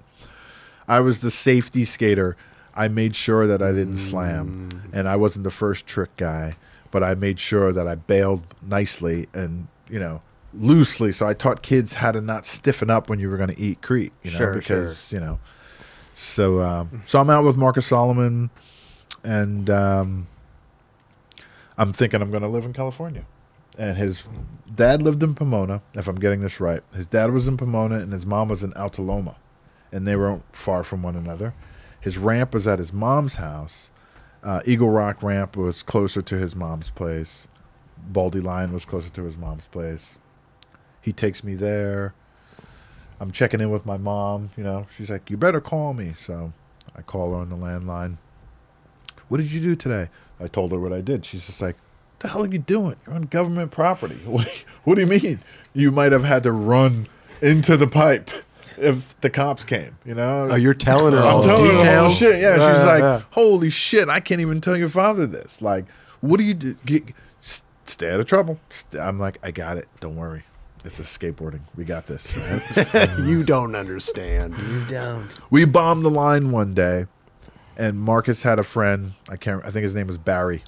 I was the safety skater. I made sure that I didn't slam. Mm. And I wasn't the first trick guy, but I made sure that I bailed nicely and, you know, loosely. So I taught kids how to not stiffen up when you were going to eat Crete, you know, Sure, because, you know. So, um, so I'm out with Marcus Solomon and um, I'm thinking I'm going to live in California. And his dad lived in Pomona, if I'm getting this right. His dad was in Pomona and his mom was in Alta Loma, And they weren't far from one another. His ramp was at his mom's house. Uh, Eagle Rock ramp was closer to his mom's place. Baldy line was closer to his mom's place. He takes me there. I'm checking in with my mom. You know, she's like, "You better call me." So I call her on the landline. What did you do today? I told her what I did. She's just like, "The hell are you doing? You're on government property. What? do you- What do you mean? You might have had to run into the pipe if the cops came. You know? Oh, you're telling her I'm the telling her details. all shit. Yeah, she's like. "Holy shit! I can't even tell your father this. Like, what do you do? Get, stay out of trouble." I'm like, "I got it. Don't worry. It's a skateboarding. We got this." right?" you don't understand. You don't. we bombed the line one day, and Marcus had a friend. I can't. I think his name was Barry.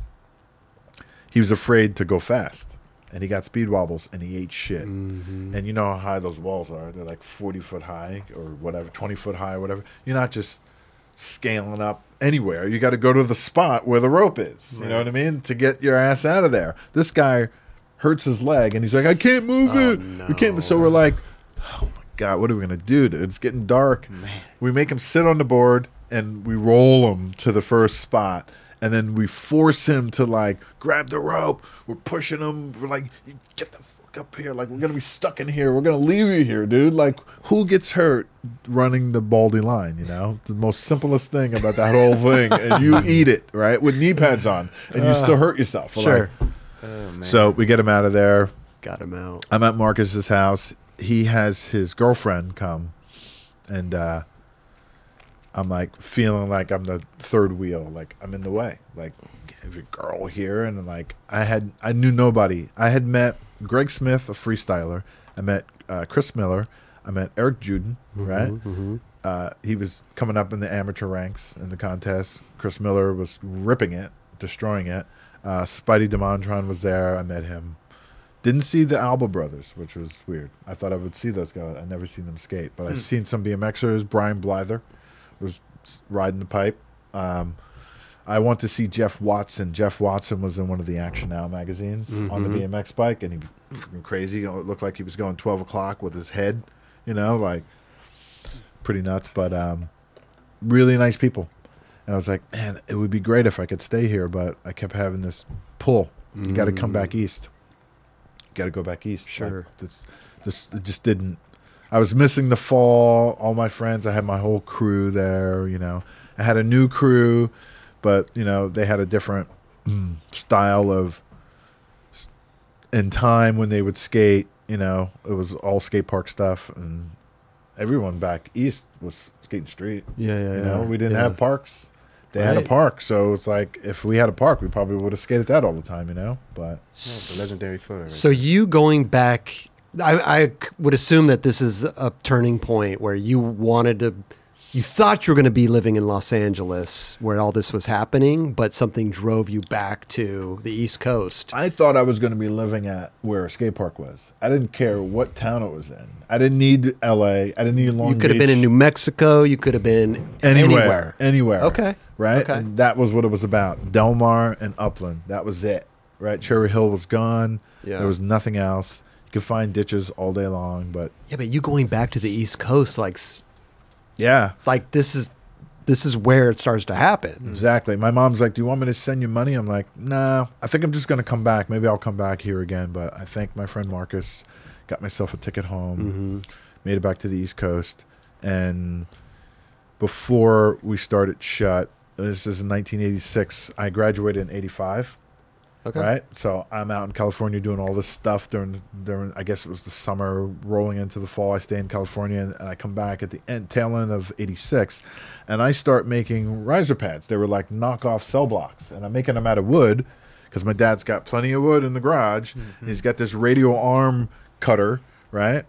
He was afraid to go fast, and he got speed wobbles, and he ate shit. Mm-hmm. And you know how high those walls are? They're like forty foot high or whatever, twenty foot high, or whatever. You're not just scaling up anywhere. You got to go to the spot where the rope is. You know what I mean? To get your ass out of there. This guy hurts his leg, and he's like, "I can't move Oh, it. We can't." So we're like, "Oh my god, what are we gonna do? Dude? It's getting dark." We make him sit on the board, and we roll him to the first spot. And then we force him to like grab the rope. We're pushing him. We're like, get the fuck up here! Like we're gonna be stuck in here. We're gonna leave you here, dude. Like who gets hurt running the baldy line? You know, the most simplest thing about that whole thing, and you eat it right with knee pads on, and you still hurt yourself. We're Sure. like, Oh man. so we get him out of there. Got him out. I'm at Marcus's house. He has his girlfriend come, and uh, I'm like feeling like I'm the third wheel, like I'm in the way. Like, every girl here, and like I had, I knew nobody. I had met Greg Smith, a freestyler. I met uh, Chris Miller. I met Eric Juden, right? Uh, he was coming up in the amateur ranks in the contest. Chris Miller was ripping it, destroying it. Uh, Spidey Demontron was there. I met him. Didn't see the Alba brothers, which was weird. I thought I would see those guys. I never seen them skate, but I've seen some BMXers. Brian Blyther was riding the pipe. Um, I want to see Jeff Watson. Jeff Watson was in one of the Action Now magazines on the BMX bike, and he was freaking crazy. You know, it looked like he was going twelve o'clock with his head. You know, like pretty nuts. But um, really nice people. And I was like, man, it would be great if I could stay here, but I kept having this pull. You got to come back east. You got to go back east. Sure. Like, this, this, it just didn't. I was missing the fall. All my friends. I had my whole crew there. You know, I had a new crew, but you know they had a different mm, style of s- in time when they would skate. You know, it was all skate park stuff, and everyone back east was skating street. Yeah, yeah, You know, yeah. we didn't Yeah. have parks. They had a park, so it's like if we had a park, we probably would have skated that all the time. You know, but That's a legendary photo. Right So you going back, I, I would assume that this is a turning point where you wanted to, you thought you were going to be living in Los Angeles where all this was happening, but something drove you back to the East Coast. I thought I was going to be living at where a skate park was. I didn't care what town it was in. I didn't need L.A. I didn't need Long you could have been in New Mexico. You could have been anywhere, anywhere. anywhere. Okay. right. Okay. And that was what it was about. Del Mar and Upland. That was it. Right. Cherry Hill was gone. Yeah. There was nothing else. Could find ditches all day long, but Yeah, but you going back to the East Coast, like, yeah, like this is this is where it starts to happen. exactly. My mom's like, "Do you want me to send you money?" I'm like, "Nah, I think I'm just gonna come back. Maybe I'll come back here again." But I thank my friend Marcus, got myself a ticket home, Mm-hmm. made it back to the East Coast, and before we started shut, this is 1986. I graduated in '85. Okay. right? So I'm out in California doing all this stuff during during I guess it was the summer rolling into the fall. I stay in California and, and I come back at the end tail end of '86, and I start making riser pads. They were like knockoff cell blocks, and I'm making them out of wood because my dad's got plenty of wood in the garage. and He's mm-hmm. got this radial arm cutter, right?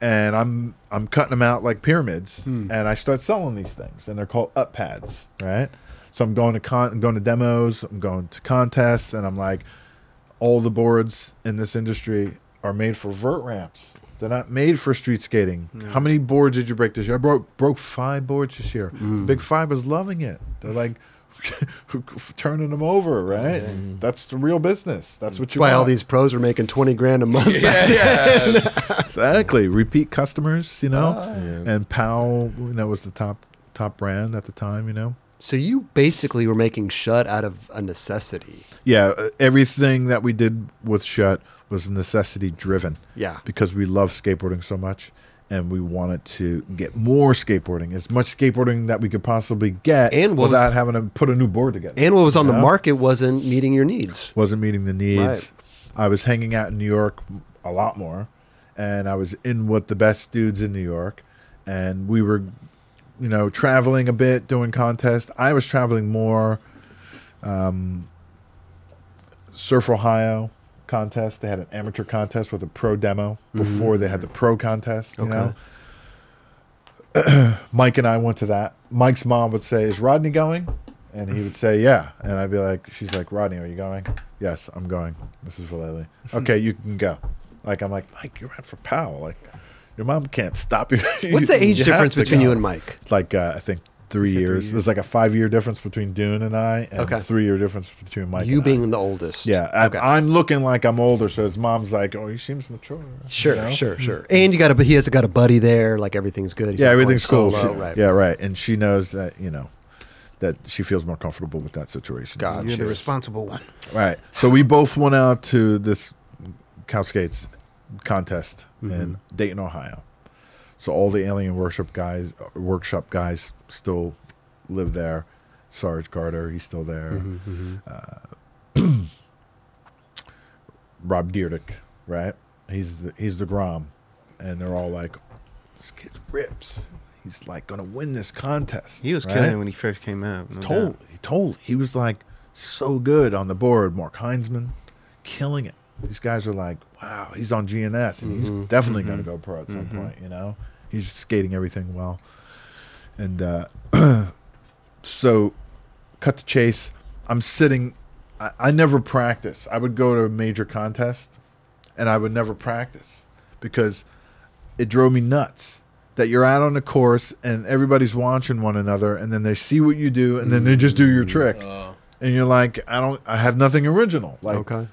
And I'm I'm cutting them out like pyramids, hmm. and I start selling these things, and they're called up pads, right? So I'm going to con, I'm going to demos, I'm going to contests, and I'm like, all the boards in this industry are made for vert ramps. They're not made for street skating. How many boards did you break this year? I broke broke five boards this year. Mm. Big Five was loving it. They're like turning them over, right? Mm. That's the real business. That's what That's you why all these pros are making twenty grand a month. Yeah, yeah. exactly repeat customers, you know. Ah, yeah. And Powell, you know, was the top top brand at the time, you know. So you basically were making shut out of a necessity. Yeah, uh, everything that we did with Shut was necessity driven. Yeah. because we love skateboarding so much and we wanted to get more skateboarding, as much skateboarding that we could possibly get And was- without having to put a new board together. And what was on the market wasn't meeting your needs. wasn't meeting the needs. Right. I was hanging out in New York a lot more, and I was in with the best dudes in New York, and we were, you know, traveling a bit, doing contests. I was traveling more. Um, Surf Ohio contest. They had an amateur contest with a pro demo before they had the pro contest. You Okay. know. Mike and I went to that. Mike's mom would say, "Is Rodney going?" And he would say, "Yeah." And I'd be like, "She's like, Rodney, are you going?" "Yes, I'm going." Mrs. Vallely. Okay, you can go. Like I'm like, Mike, you're out for Powell. Like, your mom can't stop you. What's the age You difference between go. you and Mike? It's like uh, I think three Is three years. years? There's like a five year difference between Dune and I, and Okay. three year difference between Mike. you and I. being the oldest. Yeah, I, Okay. I'm looking like I'm older, so his mom's like, "Oh, he seems mature." Sure, you know? sure, sure. And you got a, he has got a buddy there. Like everything's good. He's Yeah, not going everything's cool. She- right. Yeah, right. And she knows that you know that she feels more comfortable with that situation. God. You're the responsible one. Right. So we both went out to this cow skates contest Mm-hmm. in Dayton, Ohio. So all the Alien worship guys, uh, workshop guys, still live there. Sarge Carter, he's still there. Mm-hmm, Uh, Rob Dyrdek, right? He's the he's the Grom, and they're all like, "This kid rips. He's like gonna win this contest." He was right? killing it when he first came out. no Totally, doubt. totally. He was like so good on the board. Mark Heinzman, killing it. These guys are like, wow, he's on G&S, and he's definitely going to go pro at some point. You know, he's skating everything well. And uh, so, cut to chase. I'm sitting. I, I never practice. I would go to a major contest, and I would never practice because it drove me nuts that you're out on the course and everybody's watching one another and then they see what you do and then they just do your trick Uh, and you're like i don't i have nothing original like Okay.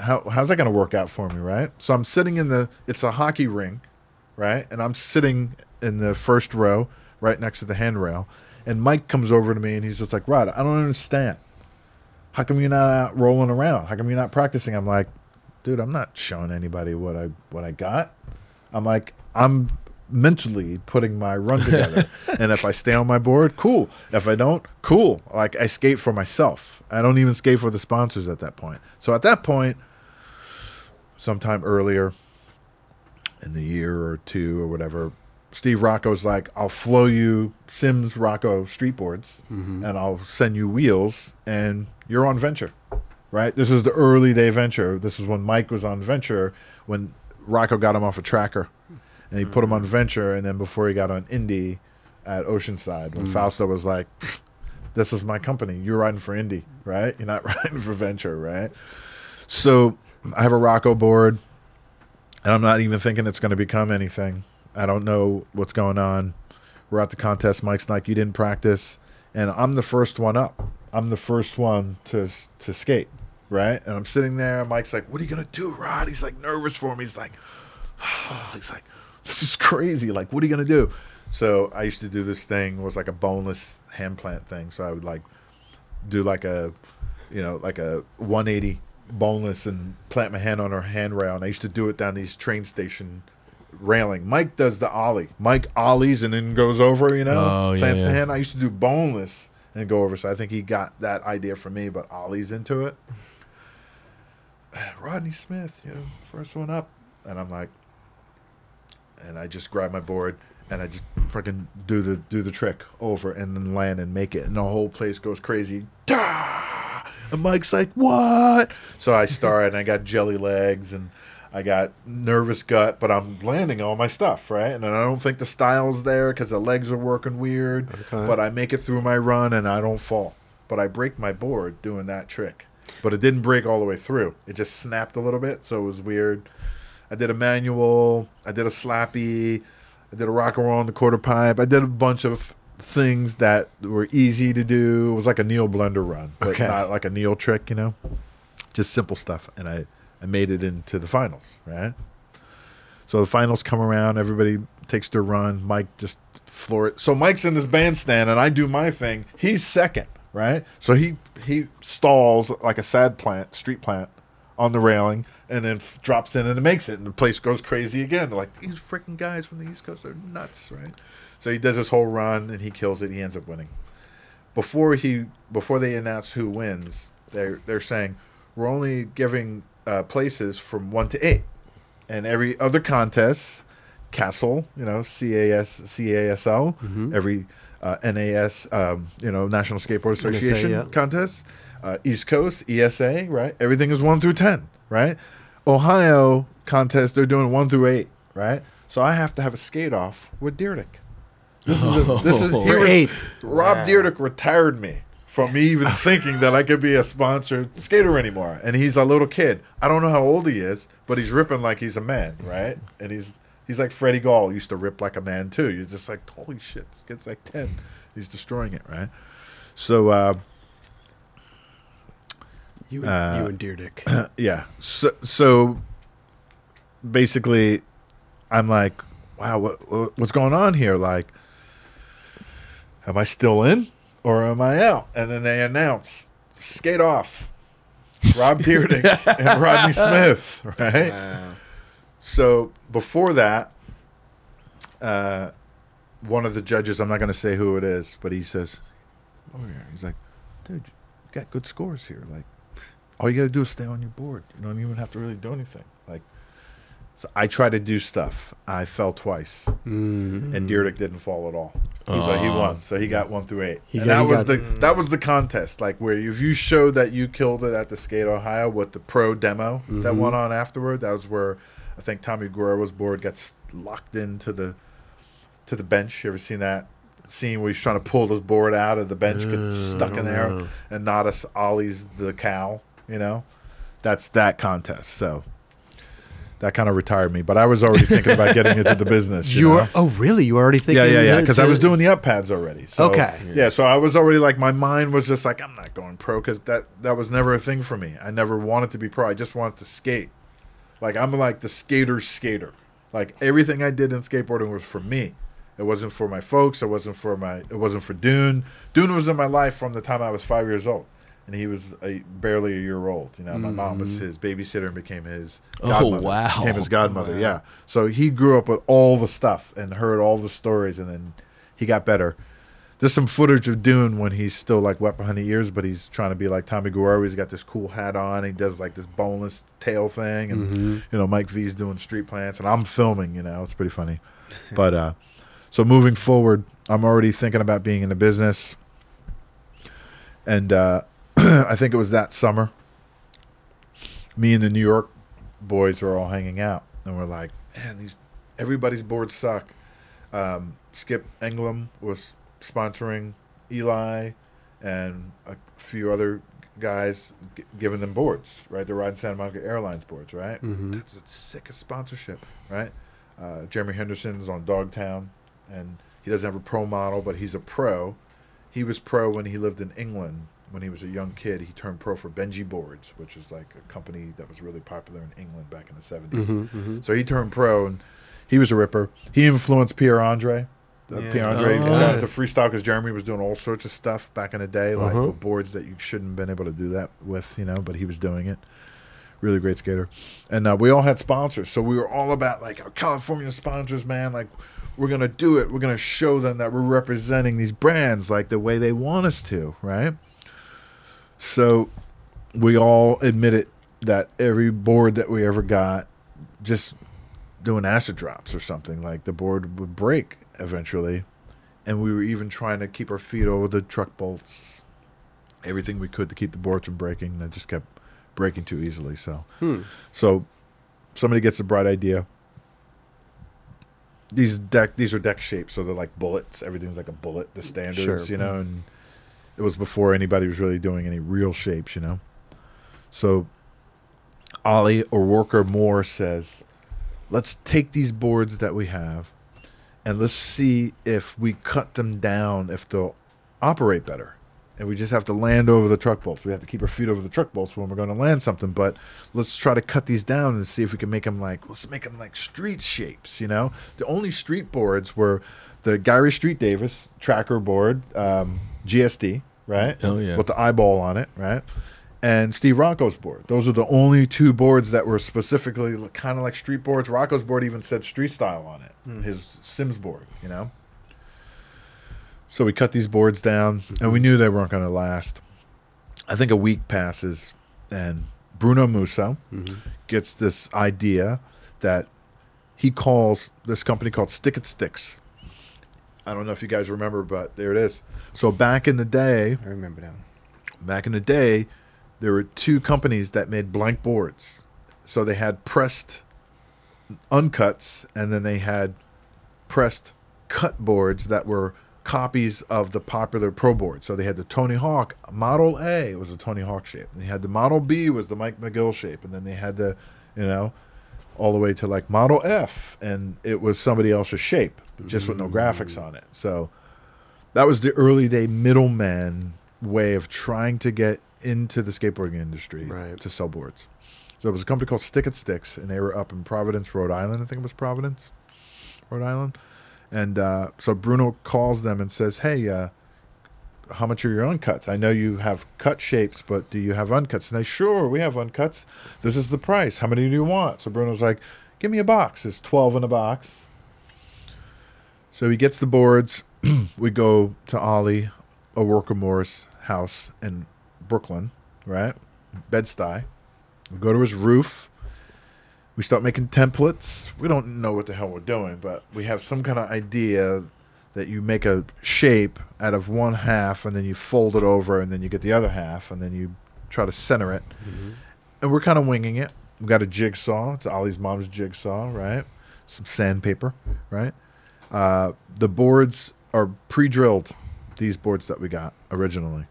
How, how's that going to work out for me right? So i'm sitting in the it's a hockey rink right? And i'm sitting in the first row right next to the handrail. And mike comes over to me and he's just like rod i don't understand. How come you're not out rolling around? How come you're not practicing? I'm like dude i'm not showing anybody what i what i got. I'm like i'm mentally putting my run together. And if i stay on my board cool. If i don't cool. Like i skate for myself. I don't even skate for the sponsors at that point. So at that point sometime earlier in the year or two or whatever steve rocco's like i'll flow you sims rocco street boards mm-hmm. and i'll send you wheels and you're on venture right? This is the early day venture. This is when mike was on venture when rocco got him off a tracker and he put him on venture and then before he got on indy at oceanside when mm. fausto was like this is my company you're riding for indy right you're not riding for venture right so i have a rocco board and I'm not even thinking it's going to become anything. I don't know what's going on. We're at the contest. Mike's like, "You didn't practice," and I'm the first one up. I'm the first one to to skate, right? And I'm sitting there. Mike's like, "What are you gonna do, Rod?" He's like nervous for me. He's like, oh. he's like, "This is crazy. Like, what are you gonna do?" So I used to do this thing. It was like a boneless hand plant thing. So I would like do like a, you know, like a 180 boneless and plant my hand on her handrail. And I used to do it down these train station railing. Mike does the ollie. Mike ollies and then goes over. You know, Oh, yeah, plants the hand. I used to do boneless and go over. So I think he got that idea from me, but ollies into it. Rodney Smith, you know, first one up, and I'm like, and I just grab my board and I just freaking do the do the trick over and then land and make it, and the whole place goes crazy. Dah! And Mike's like, "What?" So I start, and I got jelly legs, and I got nervous gut, but I'm landing all my stuff right, and I don't think the style's there because the legs are working weird. Okay. But I make it through my run, and I don't fall. But I break my board doing that trick, but it didn't break all the way through. It just snapped a little bit, so it was weird. I did a manual. I did a slappy. I did a rock and roll on the quarter pipe. I did a bunch of things that were easy to do. It was like a Neil Blender run, but Okay. not like a Neil trick, you know. Just simple stuff, and I I made it into the finals, right? So the finals come around. Everybody takes their run. Mike just floor it. So Mike's in this bandstand, and I do my thing. He's second, right? So he he stalls like a sad plant, street plant, on the railing, and then f- drops in and it makes it, and the place goes crazy again. They're like these freaking guys from the East Coast are nuts, right? So he does this whole run, and he kills it. He ends up winning. Before he before they announce who wins, they're they're saying we're only giving uh, places from one to eight and every other contest, Castle, you know, CAS, CASL, every uh, NAS, um, you know, National Skateboard Association yeah. contest, uh, East Coast, ESA, right? Everything is one through 10, right? Ohio contest, they're doing one through eight, right? So I have to have a skate off with Dyrdek. This is, a, this is he For re- eight. Rob Wow. Dyrdek retired me from me even thinking that I could be a sponsored skater anymore. And he's a little kid. I don't know how old he is, but he's ripping like he's a man, right? And he's he's like Freddie Gall used to rip like a man too. You're just like, holy shit, this kid's like ten. He's destroying it, right? So uh, You and, Uh, you and Dyrdek. yeah. So, so basically, I'm like, wow, what, what what's going on here? Like, am I still in or am I out? And then they announce, skate off, Rob Dyrdek and Rodney Smith, right? Wow. So before that, uh, one of the judges, I'm not going to say who it is, but he says, over here. He's like, dude, you got good scores here. Like, all you got to do is stay on your board. You don't even have to really do anything. Like, so I tried to do stuff. I fell twice, Mm. and Dyrdek didn't fall at all. So he won. So he got one through eight. He and got- that he was got- the that was the contest. Like where if you showed that you killed it at the Skate Ohio with the pro demo that Mhm. went on afterward, that was where I think Tommy Guerrero's board got s- locked into the to the bench. You ever seen that scene where he's trying to pull his board out of the bench, gets Uh, stuck in there, know. and Natas ollies the cow. You know, that's that contest. So. That kind of retired me, but I was already thinking about getting into the business. You, You were, oh, really? You were already thinking? Yeah, yeah, yeah. Because I was doing the up pads already. So, Okay. Yeah. So I was already like, my mind was just like, I'm not going pro because that that was never a thing for me. I never wanted to be pro. I just wanted to skate. Like I'm like the skater skater. Like everything I did in skateboarding was for me. It wasn't for my folks. It wasn't for my. It wasn't for Dune. Dune was in my life from the time I was five years old, and he was a, barely a year old. You know, my mom was his babysitter and became his. Oh, Godmother. wow. Became his godmother. Yeah. So he grew up with all the stuff and heard all the stories, and then he got better. There's some footage of Dune when he's still like wet behind the ears, but he's trying to be like Tommy Guerrero. He's got this cool hat on. He does like this boneless tail thing, and you know Mike V's doing street plants, and I'm filming. You know, it's pretty funny. but uh, so moving forward, I'm already thinking about being in the business, and uh, I think it was that summer. Me and the New York boys were all hanging out, and we're like, man, these everybody's boards suck. Um, Skip Engblom was sponsoring Eli and a few other guys, g- giving them boards. Right, they're riding Santa Monica Airlines boards. Right, Mhm. that's the sickest sponsorship. Right, uh, Jeremy Henderson's on Dogtown, and he doesn't have a pro model, but he's a pro. He was pro when he lived in England when he was a young kid, he turned pro for Benji Boards, which is like a company that was really popular in England back in the 70s. Mm-hmm, So he turned pro, and he was a ripper. He influenced Pierre Andre. Uh, Yeah. Pierre Andre Oh. got into freestyle because Jeremy was doing all sorts of stuff back in the day, like Uh-huh. with boards that you shouldn't have been able to do that with, you know, but he was doing it. Really great skater. And uh, we all had sponsors. So we were all about, like, our California sponsors, man. Like, we're going to do it. We're going to show them that we're representing these brands like the way they want us to, right? So we all admitted that every board that we ever got, just doing acid drops or something, like the board would break eventually. And we were even trying to keep our feet over the truck bolts, everything we could to keep the boards from breaking. And it just kept breaking too easily. So, Hmm. so somebody gets a bright idea. These deck, these are deck shapes, so they're like bullets. Everything's like a bullet. The standards, Sure. you know, and it was before anybody was really doing any real shapes, you know. So Ollie Owerka-Moore says, let's take these boards that we have and let's see if we cut them down, if they'll operate better. And we just have to land over the truck bolts. We have to keep our feet over the truck bolts when we're going to land something. But let's try to cut these down and see if we can make them like, let's make them like street shapes, you know? The only street boards were the Gary Street Davis tracker board, um, GSD, right? Oh, yeah. With the eyeball on it, right? and Steve Rocco's board. Those are the only two boards that were specifically kind of like street boards. Rocco's board even said street style on it. Hmm. His Sims board, you know. So we cut these boards down, and we knew they weren't going to last. I think a week passes, and Bruno Musso mm-hmm. gets this idea that he calls this company called Stick It Sticks. I don't know if you guys remember, but there it is. So back in the day, I remember that back in the day, there were two companies that made blank boards. So they had pressed uncuts, and then they had pressed cut boards that were copies of the popular pro board. So they had the Tony Hawk Model A was a Tony Hawk shape, and they had the Model B was the Mike McGill shape, and then they had the, you know, all the way to like Model F, and it was somebody else's shape, just with no graphics on it. So that was the early day middleman way of trying to get into the skateboarding industry Right. to sell boards. So it was a company called Stick It Sticks, and they were up in Providence, Rhode Island. I think it was Providence, Rhode Island. And uh, so Bruno calls them and says, "Hey, uh, how much are your uncuts? I know you have cut shapes, but do you have uncuts?" And they, "Sure, we have uncuts. This is the price. How many do you want?" So Bruno's like, "Give me a box. It's twelve in a box." So he gets the boards. we go to Ollie, a worker Moore's house in Brooklyn, right? Bed-Stuy. We go to his roof. We start making templates. We don't know what the hell we're doing, but we have some kind of idea that you make a shape out of one half and then you fold it over and then you get the other half and then you try to center it. Mm-hmm. And we're kind of winging it. We got a jigsaw. It's Ollie's mom's jigsaw, right? Some sandpaper, right? Uh, the boards are pre-drilled. These boards that we got originally.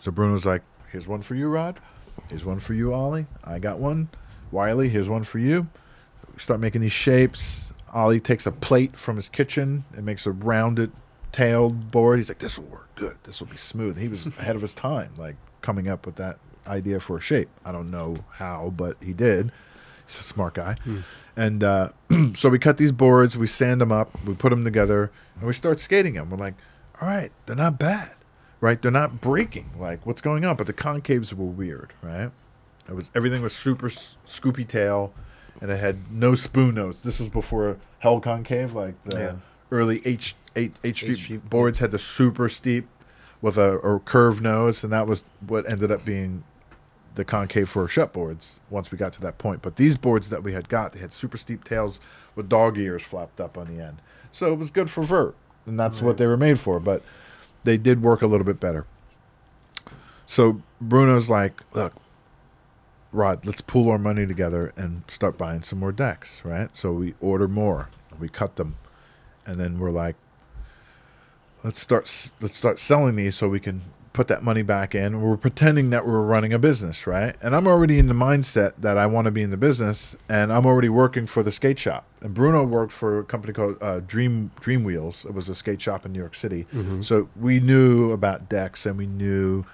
So Bruno's like, "Here's one for you, Rod. Here's one for you, Ollie. I got one. Wiley, here's one for you." Start making these shapes. Ollie takes a plate from his kitchen and makes a rounded tailed board. He's like, "This will work good. This will be smooth." He was ahead of his time, like coming up with that idea for a shape. I don't know how, but he did. He's a smart guy. And uh, so we cut these boards, we sand them up, we put them together, and we start skating them. We're like, all right, they're not bad, right? They're not breaking. Like, what's going on? But the concaves were weird, right? It was everything was super s- scoopy tail, and it had no spoon nose. This was before Hell Concave, like the Yeah. early H H H Street Street, boards had the super steep with a, a curved nose, and that was what ended up being the concave for shut boards once we got to that point. But these boards that we had got, they had super steep tails with dog ears flapped up on the end. So it was good for vert, and that's what they were made for. But they did work a little bit better. So Bruno's like, look, Rod, let's pool our money together and start buying some more decks, right? So we order more, we cut them, and then we're like, let's start let's start selling these so we can put that money back in. We're pretending that we're running a business, right? And I'm already in the mindset that I want to be in the business, and I'm already working for the skate shop. And Bruno worked for a company called uh, Dream Dream Wheels. It was a skate shop in New York City. So we knew about decks, and we knew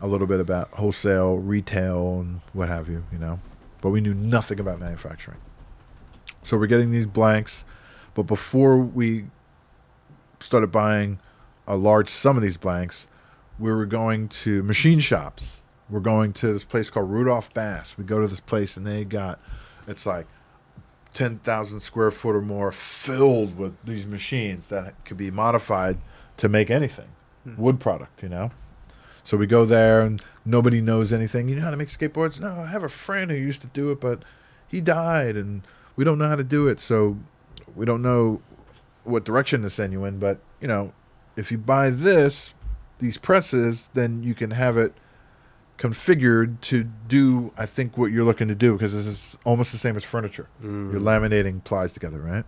a little bit about wholesale, retail, and what have you, you know. But we knew nothing about manufacturing. So we're getting these blanks, but before we started buying a large sum of these blanks, we were going to machine shops. We're going to this place called Rudolph Bass. We go to this place and they got it's like 10,000 square foot or more filled with these machines that could be modified to make anything hmm. wood product, you know? So we go there and nobody knows anything. You know how to make skateboards? No, I have a friend who used to do it, but he died and we don't know how to do it. So we don't know what direction to send you in. But, you know, if you buy this, these presses, then you can have it configured to do, I think, what you're looking to do because this is almost the same as furniture. You're mm. laminating plies together, right?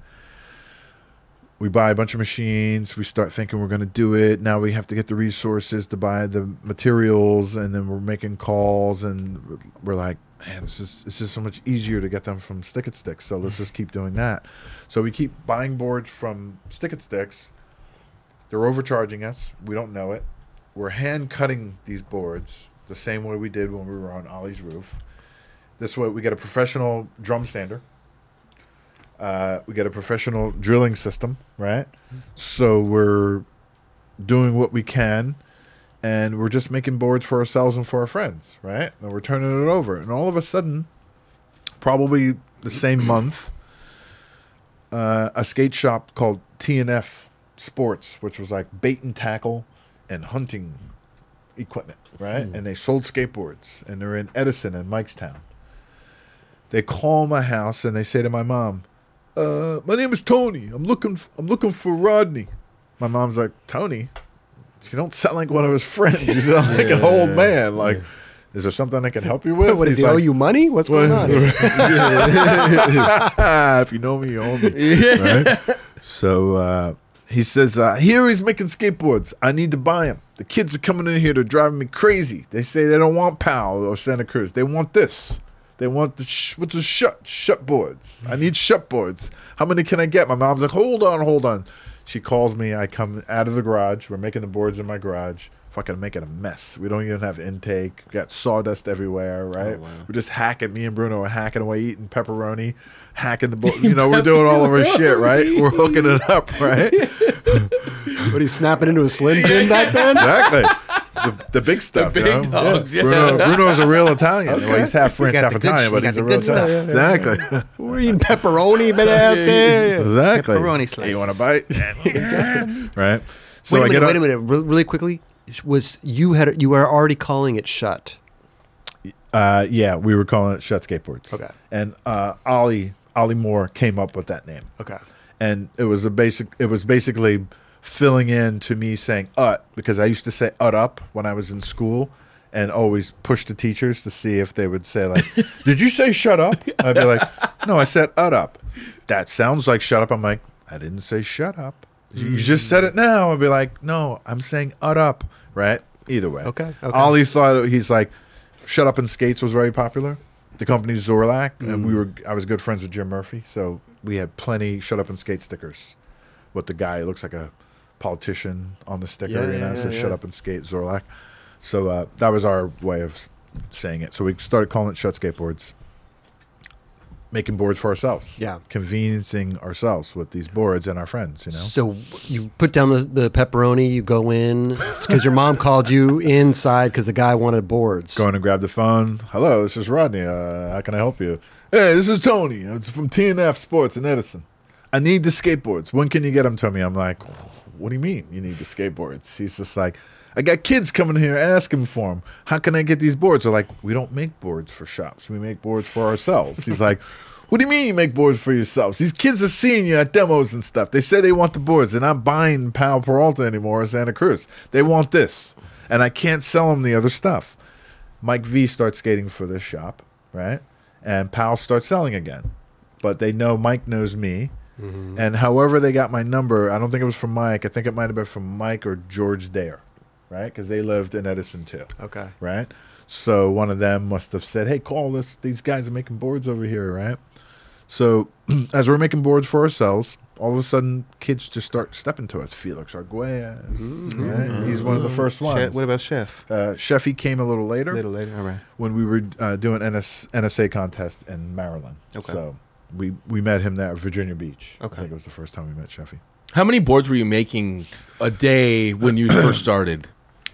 we buy a bunch of machines we start thinking we're going to do it now we have to get the resources to buy the materials and then we're making calls and we're like man this is it's just so much easier to get them from stick it sticks so let's just keep doing that. So we keep buying boards from stick it sticks. They're overcharging us. We don't know it we're hand cutting these boards the same way we did when we were on ollie's roof this way we get a professional drum sander uh, we get a professional drilling system, right? So we're doing what we can, and we're just making boards for ourselves and for our friends, right? And we're turning it over, and all of a sudden, probably the same month, uh, a skate shop called TNF Sports, which was like bait and tackle and hunting equipment, right? And they sold skateboards, and they're in Edison and Mikestown. They call my house and they say to my mom, uh, my name is Tony. I'm looking. F- I'm looking for Rodney. My mom's like, Tony. You don't sound like one of his friends. You sound like an old man. Like, is there something I can help you with? What does He's he owe you money? What's going on? if you know me, you own me. Right? So uh, he says, uh, here he's making skateboards. I need to buy them. The kids are coming in here. They're driving me crazy. They say they don't want Powell or Santa Cruz. They want this. They want the sh- what's a shut shut boards. I need shut boards. How many can I get? My mom's like, hold on, hold on. She calls me. I come out of the garage. We're making the boards in my garage. Fucking making a mess. We don't even have intake. We got sawdust everywhere, oh, right? wow. We're just hacking. Me and Bruno are hacking away, eating pepperoni, hacking the. Bo- you know, we're doing all of our shit, right? We're hooking it up, right? what are you snapping into a slim jim back then? exactly. The, the big stuff, the big you know? dogs, yeah. Bruno, Bruno's a real Italian. Well, he's half French, half the good Italian, but you a real good stuff. Italian. Exactly. We're eating pepperoni, but out there. exactly. Pepperoni Hey, you want to bite? right. So wait a I minute, get wait a minute, really quickly. Was you had you were already calling it shut? Uh, yeah, we were calling it Shut Skateboards. Okay. And uh, Ollie Ollie Moore came up with that name. Okay. and it was a basic it was basically filling in to me saying ut because i used to say ut up when i was in school and always push the teachers to see if they would say like did you say shut up i'd be like no i said ut up that sounds like shut up i'm like i didn't say shut up you just said it now i'd be like no i'm saying ut up right either way Okay, okay. ollie thought he's like shut up and skates was very popular the company Zorlac, and we were I was good friends with Jim Murphy, so we had plenty shut up and skate stickers. With the guy, looks like a politician on the sticker, Yeah, you know, yeah, so yeah. shut up and skate Zorlac. So uh, that was our way of saying it. So we started calling it Shut Skateboards, making boards for ourselves. Yeah. conveniencing ourselves with these boards and our friends. You know, So you put down the, the pepperoni, you go in. It's because your mom called you inside because the guy wanted boards. going to grab the phone. Hello, this is Rodney. Uh, how can I help you? Hey, this is Tony. It's from TNF Sports in Edison. I need the skateboards. When can you get them to me? I'm like, what do you mean you need the skateboards? He's just like, I got kids coming here asking for them. How can I get these boards? They're like, we don't make boards for shops. We make boards for ourselves. He's like, what do you mean you make boards for yourselves? These kids are seeing you at demos and stuff. They say they want the boards. They're not buying Powell Peralta anymore in Santa Cruz. They want this. And I can't sell them the other stuff. Mike V starts skating for this shop, right? And Powell starts selling again. But they know Mike knows me. Mm-hmm. And however they got my number, I don't think it was from Mike. I think it might have been from Mike or George Dare, right? Because they lived in Edison too, Okay. right? So one of them must have said, "Hey, call us. These guys are making boards over here, right?" So as we're making boards for ourselves, all of a sudden kids just start stepping to us. Felix Arguelles, right? He's one of the first ones. Chef, what about Chef? uh, Sheffey came a little later A little later. All right. when we were uh, doing NS, NSA contest in Maryland. Okay. So we we met him there at Virginia Beach. Okay. I think it was the first time we met Sheffey. How many boards were you making a day when you first started?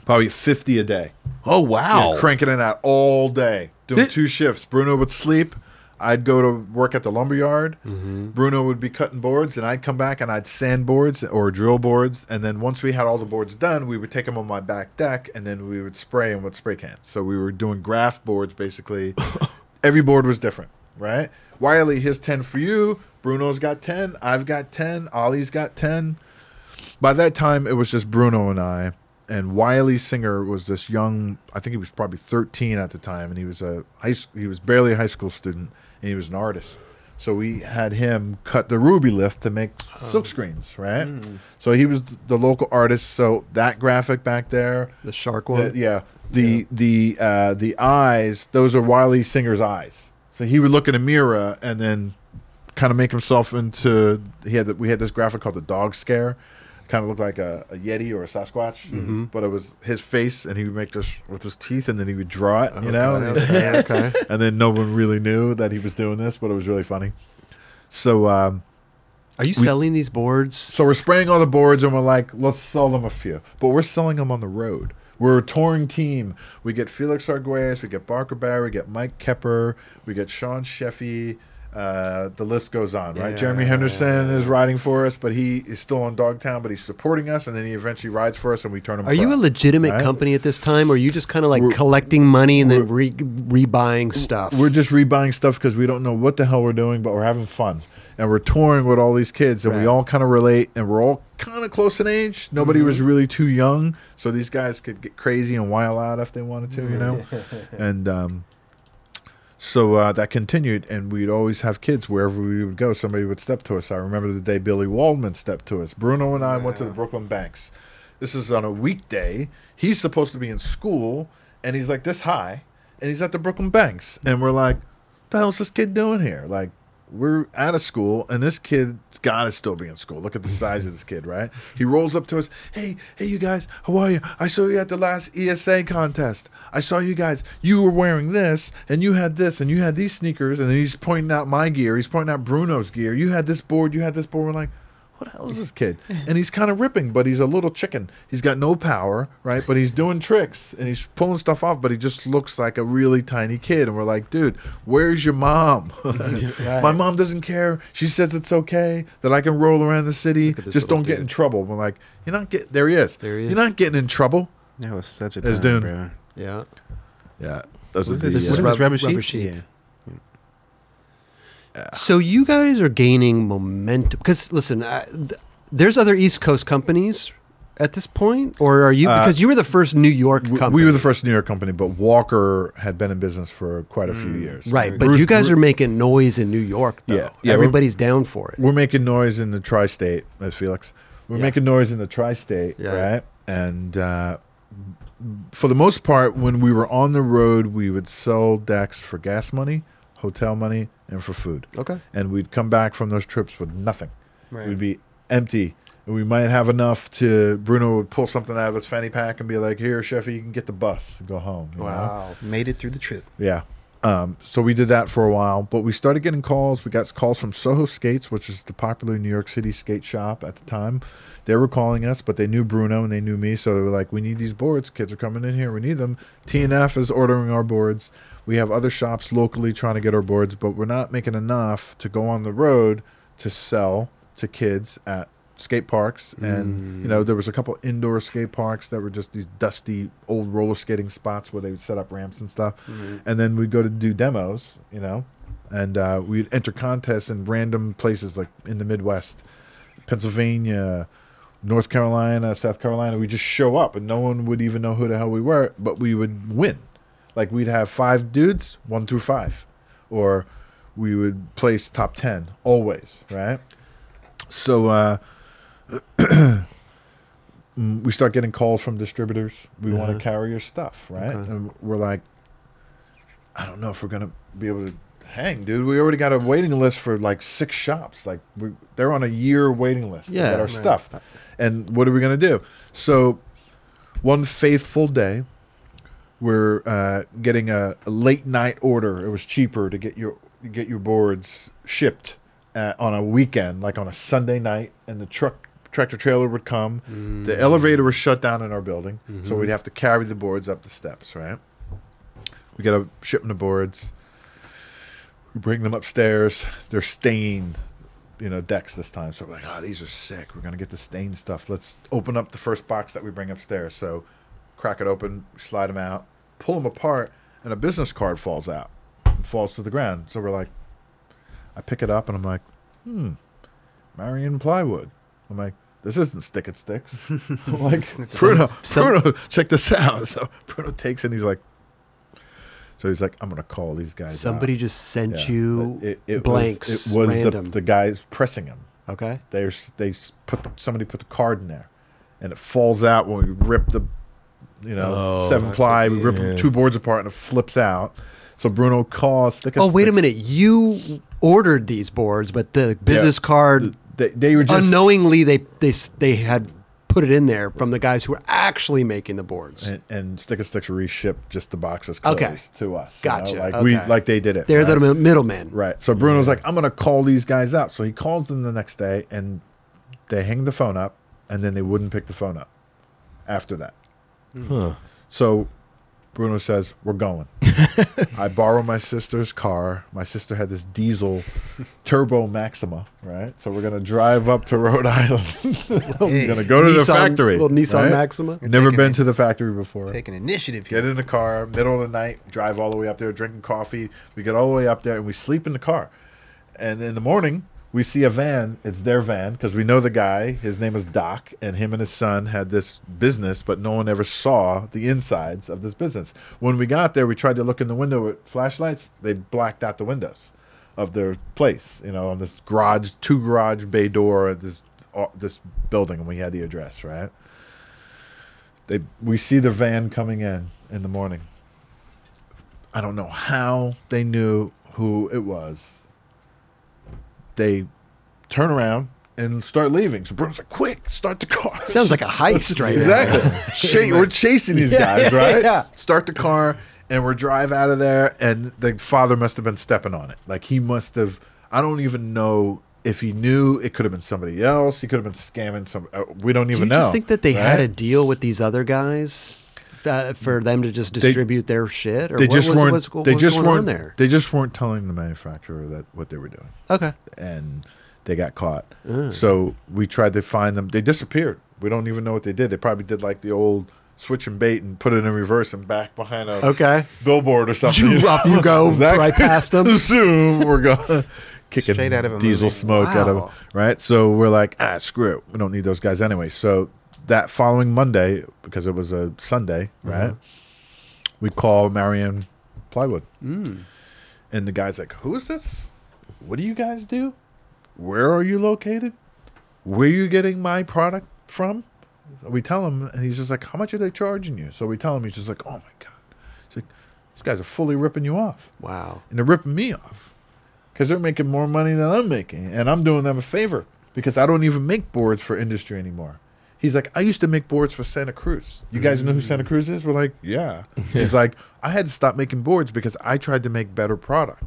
Probably 50 a day. Oh wow! Yeah, cranking it out all day, doing Thi- two shifts. Bruno would sleep. I'd go to work at the lumberyard. Mm-hmm. Bruno would be cutting boards, and I'd come back and I'd sand boards or drill boards. And then once we had all the boards done, we would take them on my back deck, and then we would spray them with spray cans. So we were doing graph boards basically. Every board was different, right? Wiley, his ten for you. Bruno's got ten. I've got ten. Ollie's got ten. By that time, it was just Bruno and I. And Wiley Singer was this young. I think he was probably 13 at the time, and he was a high. He was barely a high school student, and he was an artist. So we had him cut the Rubylith to make silk screens, right? So he was the local artist. So that graphic back there, The shark the- one. yeah, the the uh, the eyes. Those are Wiley Singer's eyes. So he would look in a mirror and then kind of make himself into. He had the, we had this graphic called the dog scare. Kind of looked like a, a yeti or a Sasquatch, Mm-hmm. but it was his face, and he would make this with his teeth, and then he would draw it, you know, Okay, okay. and then no one really knew that he was doing this, but it was really funny. So, um, Are you We- selling these boards? so we're spraying all the boards, and we're like, let's sell them a few. But we're selling them on the road. We're a touring team. We get Felix Arguelles, we get Barker Barrett, we get Mike Kepper, we get Sean Sheffey. Uh, the list goes on, right? Yeah, Jeremy Henderson is riding for us, but he is still on Dogtown, but he's supporting us, and then he eventually rides for us, and we turn him. Are you a legitimate right? company at this time, or are you just kind of like We're- collecting money and then re- rebuying stuff? We're just rebuying stuff because we don't know what the hell we're doing, but we're having fun. And we're touring with all these kids, and we all kind of relate, and we're all kind of close in age. Nobody was really too young, so these guys could get crazy and wild out if they wanted to, you know. and um, so uh, that continued, and we'd always have kids wherever we would go. Somebody would step to us. I remember the day Billy Waldman stepped to us. Bruno and I went to the Brooklyn Banks. This is on a weekday. He's supposed to be in school, and he's like this high, and he's at the Brooklyn Banks, and we're like, "The hell's this kid doing here?" Like, we're out of school, and this kid's got to still be in school. Look at the size of this kid, right? He rolls up to us, "Hey, hey, you guys, how are you? I saw you at the last ESA contest. I saw you guys. You were wearing this, and you had this, and you had these sneakers." And he's pointing out my gear. He's pointing out Bruno's gear. You had this board. You had this board. We're like. What the hell is this kid? And he's kind of ripping, but he's a little chicken. He's got no power, right? But he's doing tricks and he's pulling stuff off, but he just looks like a really tiny kid. And we're like, dude, where's your mom? My mom doesn't care. She says it's okay that I can roll around the city. Look at this Just don't get in trouble. We're like, you're not getting. There he is. There he is. You're not getting in trouble. That was such a As time, doing- bro. yeah. Yeah, those What are is the, this? uh, What is rub- this rubber sheet? rubber sheet. Yeah. So you guys are gaining momentum because listen, uh, th- there's other East Coast companies at this point, or are you? Uh, Because you were the first New York we, company. we were the first New York company, but Walker had been in business for quite a few years. right? But Bruce- you guys Bru- are making noise in New York, though. Yeah, yeah, everybody's down for it. We're making noise in the tri-state, as Felix. We're Yeah. making noise in the tri-state, Yeah. right? And uh, for the most part, when we were on the road, we would sell decks for gas money, hotel money, and for food. Okay. And we'd come back from those trips with nothing. Right. We'd be empty. We might have enough to. Bruno would pull something out of his fanny pack and be like, "Here, Sheffey, you can get the bus and go home." you know? Made it through the trip. Yeah. Um, so we did that for a while, but we started getting calls. We got calls from Soho Skates, which is the popular New York City skate shop at the time. They were calling us, but they knew Bruno and they knew me, so they were like, "We need these boards. Kids are coming in here. We need them." TNF is ordering our boards. We have other shops locally trying to get our boards, but we're not making enough to go on the road to sell to kids at skate parks. And you know, there was a couple indoor skate parks that were just these dusty old roller skating spots where they would set up ramps and stuff and then we'd go to do demos, you know, and uh, we'd enter contests in random places like in the Midwest, Pennsylvania, North Carolina, South Carolina. We just show up, and no one would even know who the hell we were, but we would win. Like we'd have five dudes, one through five, or we would place top ten always, right? So uh, mm, we start getting calls from distributors. We want Uh-huh. to carry your stuff, right? Okay. And we're like, I don't know if we're gonna be able to hang, dude, we already got a waiting list for like six shops. Like we, they're on a year waiting list to Yeah, get our stuff. And what are we gonna do? So one faithful day, we're uh, getting a, a late night order. It was cheaper to get your get your boards shipped uh, on a weekend, like on a Sunday night, and the truck tractor trailer would come. The elevator was shut down in our building, so we'd have to carry the boards up the steps. Right? We got a shipment of boards. We bring them upstairs. They're stained, you know, decks this time. So we're like, oh, these are sick. We're gonna get the stained stuff. Let's open up the first box that we bring upstairs. So crack it open, slide them out, pull them apart, and a business card falls out and falls to the ground. So we're like, I pick it up and I'm like, hmm, Marion plywood. I'm like, this isn't stick it sticks. I'm like, Bruno, Bruno, check this out. So Bruno takes it and he's like, so he's like, I'm gonna call these guys. out." Somebody just sent Yeah. you It- it was- blanks. it was the, random. the guys pressing him. okay. There's they put the, somebody put the card in there, and it falls out when we rip the, you know, Oh, seven ply. We rip yeah. two boards apart and it flips out. So Bruno calls. Stick Oh, wait a minute. You ordered these boards, but the business card They, they were just unknowingly they they they had put it in there from the guys who were actually making the boards. and, and Stick and Sticks reshipped just the boxes Okay. to us. you know, Gotcha. Like we like they did it. They're right? the middlemen. Right. So Bruno's like, I'm gonna call these guys out. So he calls them the next day, and they hang the phone up, and then they wouldn't pick the phone up after that. Huh. So Bruno says, "We're going." I borrow my sister's car. My sister had this diesel Turbo Maxima, right? So we're gonna drive up to Rhode Island. we're gonna go to the factory. little Nissan right? Maxima. You're Never been it. to the factory before. Taking initiative here. Get in the car, middle of the night, drive all the way up there, drinking coffee. We get all the way up there and we sleep in the car. And in the morning, we see a van. It's their van because we know the guy. His name is Doc, and him and his son had this business, but no one ever saw the insides of this business. When we got there, we tried to look in the window with flashlights. They blacked out the windows of their place, you know, on this garage, two garage bay door at this uh, this building, and we had the address right. They we see the van coming in in the morning. I don't know how they knew who it was. They turn around and start leaving. So Bruno's like, "Quick, start the car!" Sounds like a heist right exactly. Cha- we're chasing these guys, yeah, right? yeah. Start the car, and we're drive out of there. And the father must have been stepping on it. Like he must have. I don't even know if he knew. It could have been somebody else. He could have been scamming some. Uh, we don't Do even you know. just think that they had a deal with these other guys uh, for them to just distribute their shit? Or They what just was, weren't. what's, what they just weren't there? They just weren't telling the manufacturer that what they were doing. Okay. and they got caught. So we tried to find them. They disappeared. We don't even know what they did. They probably did like the old switch and bait and put it in reverse and back behind a Okay. billboard or something. You- off you go, right past them. Zoom. We're going kicking Straight out of a diesel movie. smoke out of Wow. right. So we're like, ah, screw it. We don't need those guys anyway. So that following Monday, because it was a Sunday, uh-huh. right? We call Marion Plywood. Mm. And the guy's like, Who is this? What do you guys do? Where are you located? Where are you getting my product from? So we tell him, and he's just like, How much are they charging you? So we tell him, he's just like, Oh my God. He's like, These guys are fully ripping you off. Wow. And they're ripping me off because they're making more money than I'm making. And I'm doing them a favor because I don't even make boards for industry anymore. He's like, I used to make boards for Santa Cruz. You guys know who Santa Cruz is? We're like, yeah. He's like, I had to stop making boards because I tried to make better product.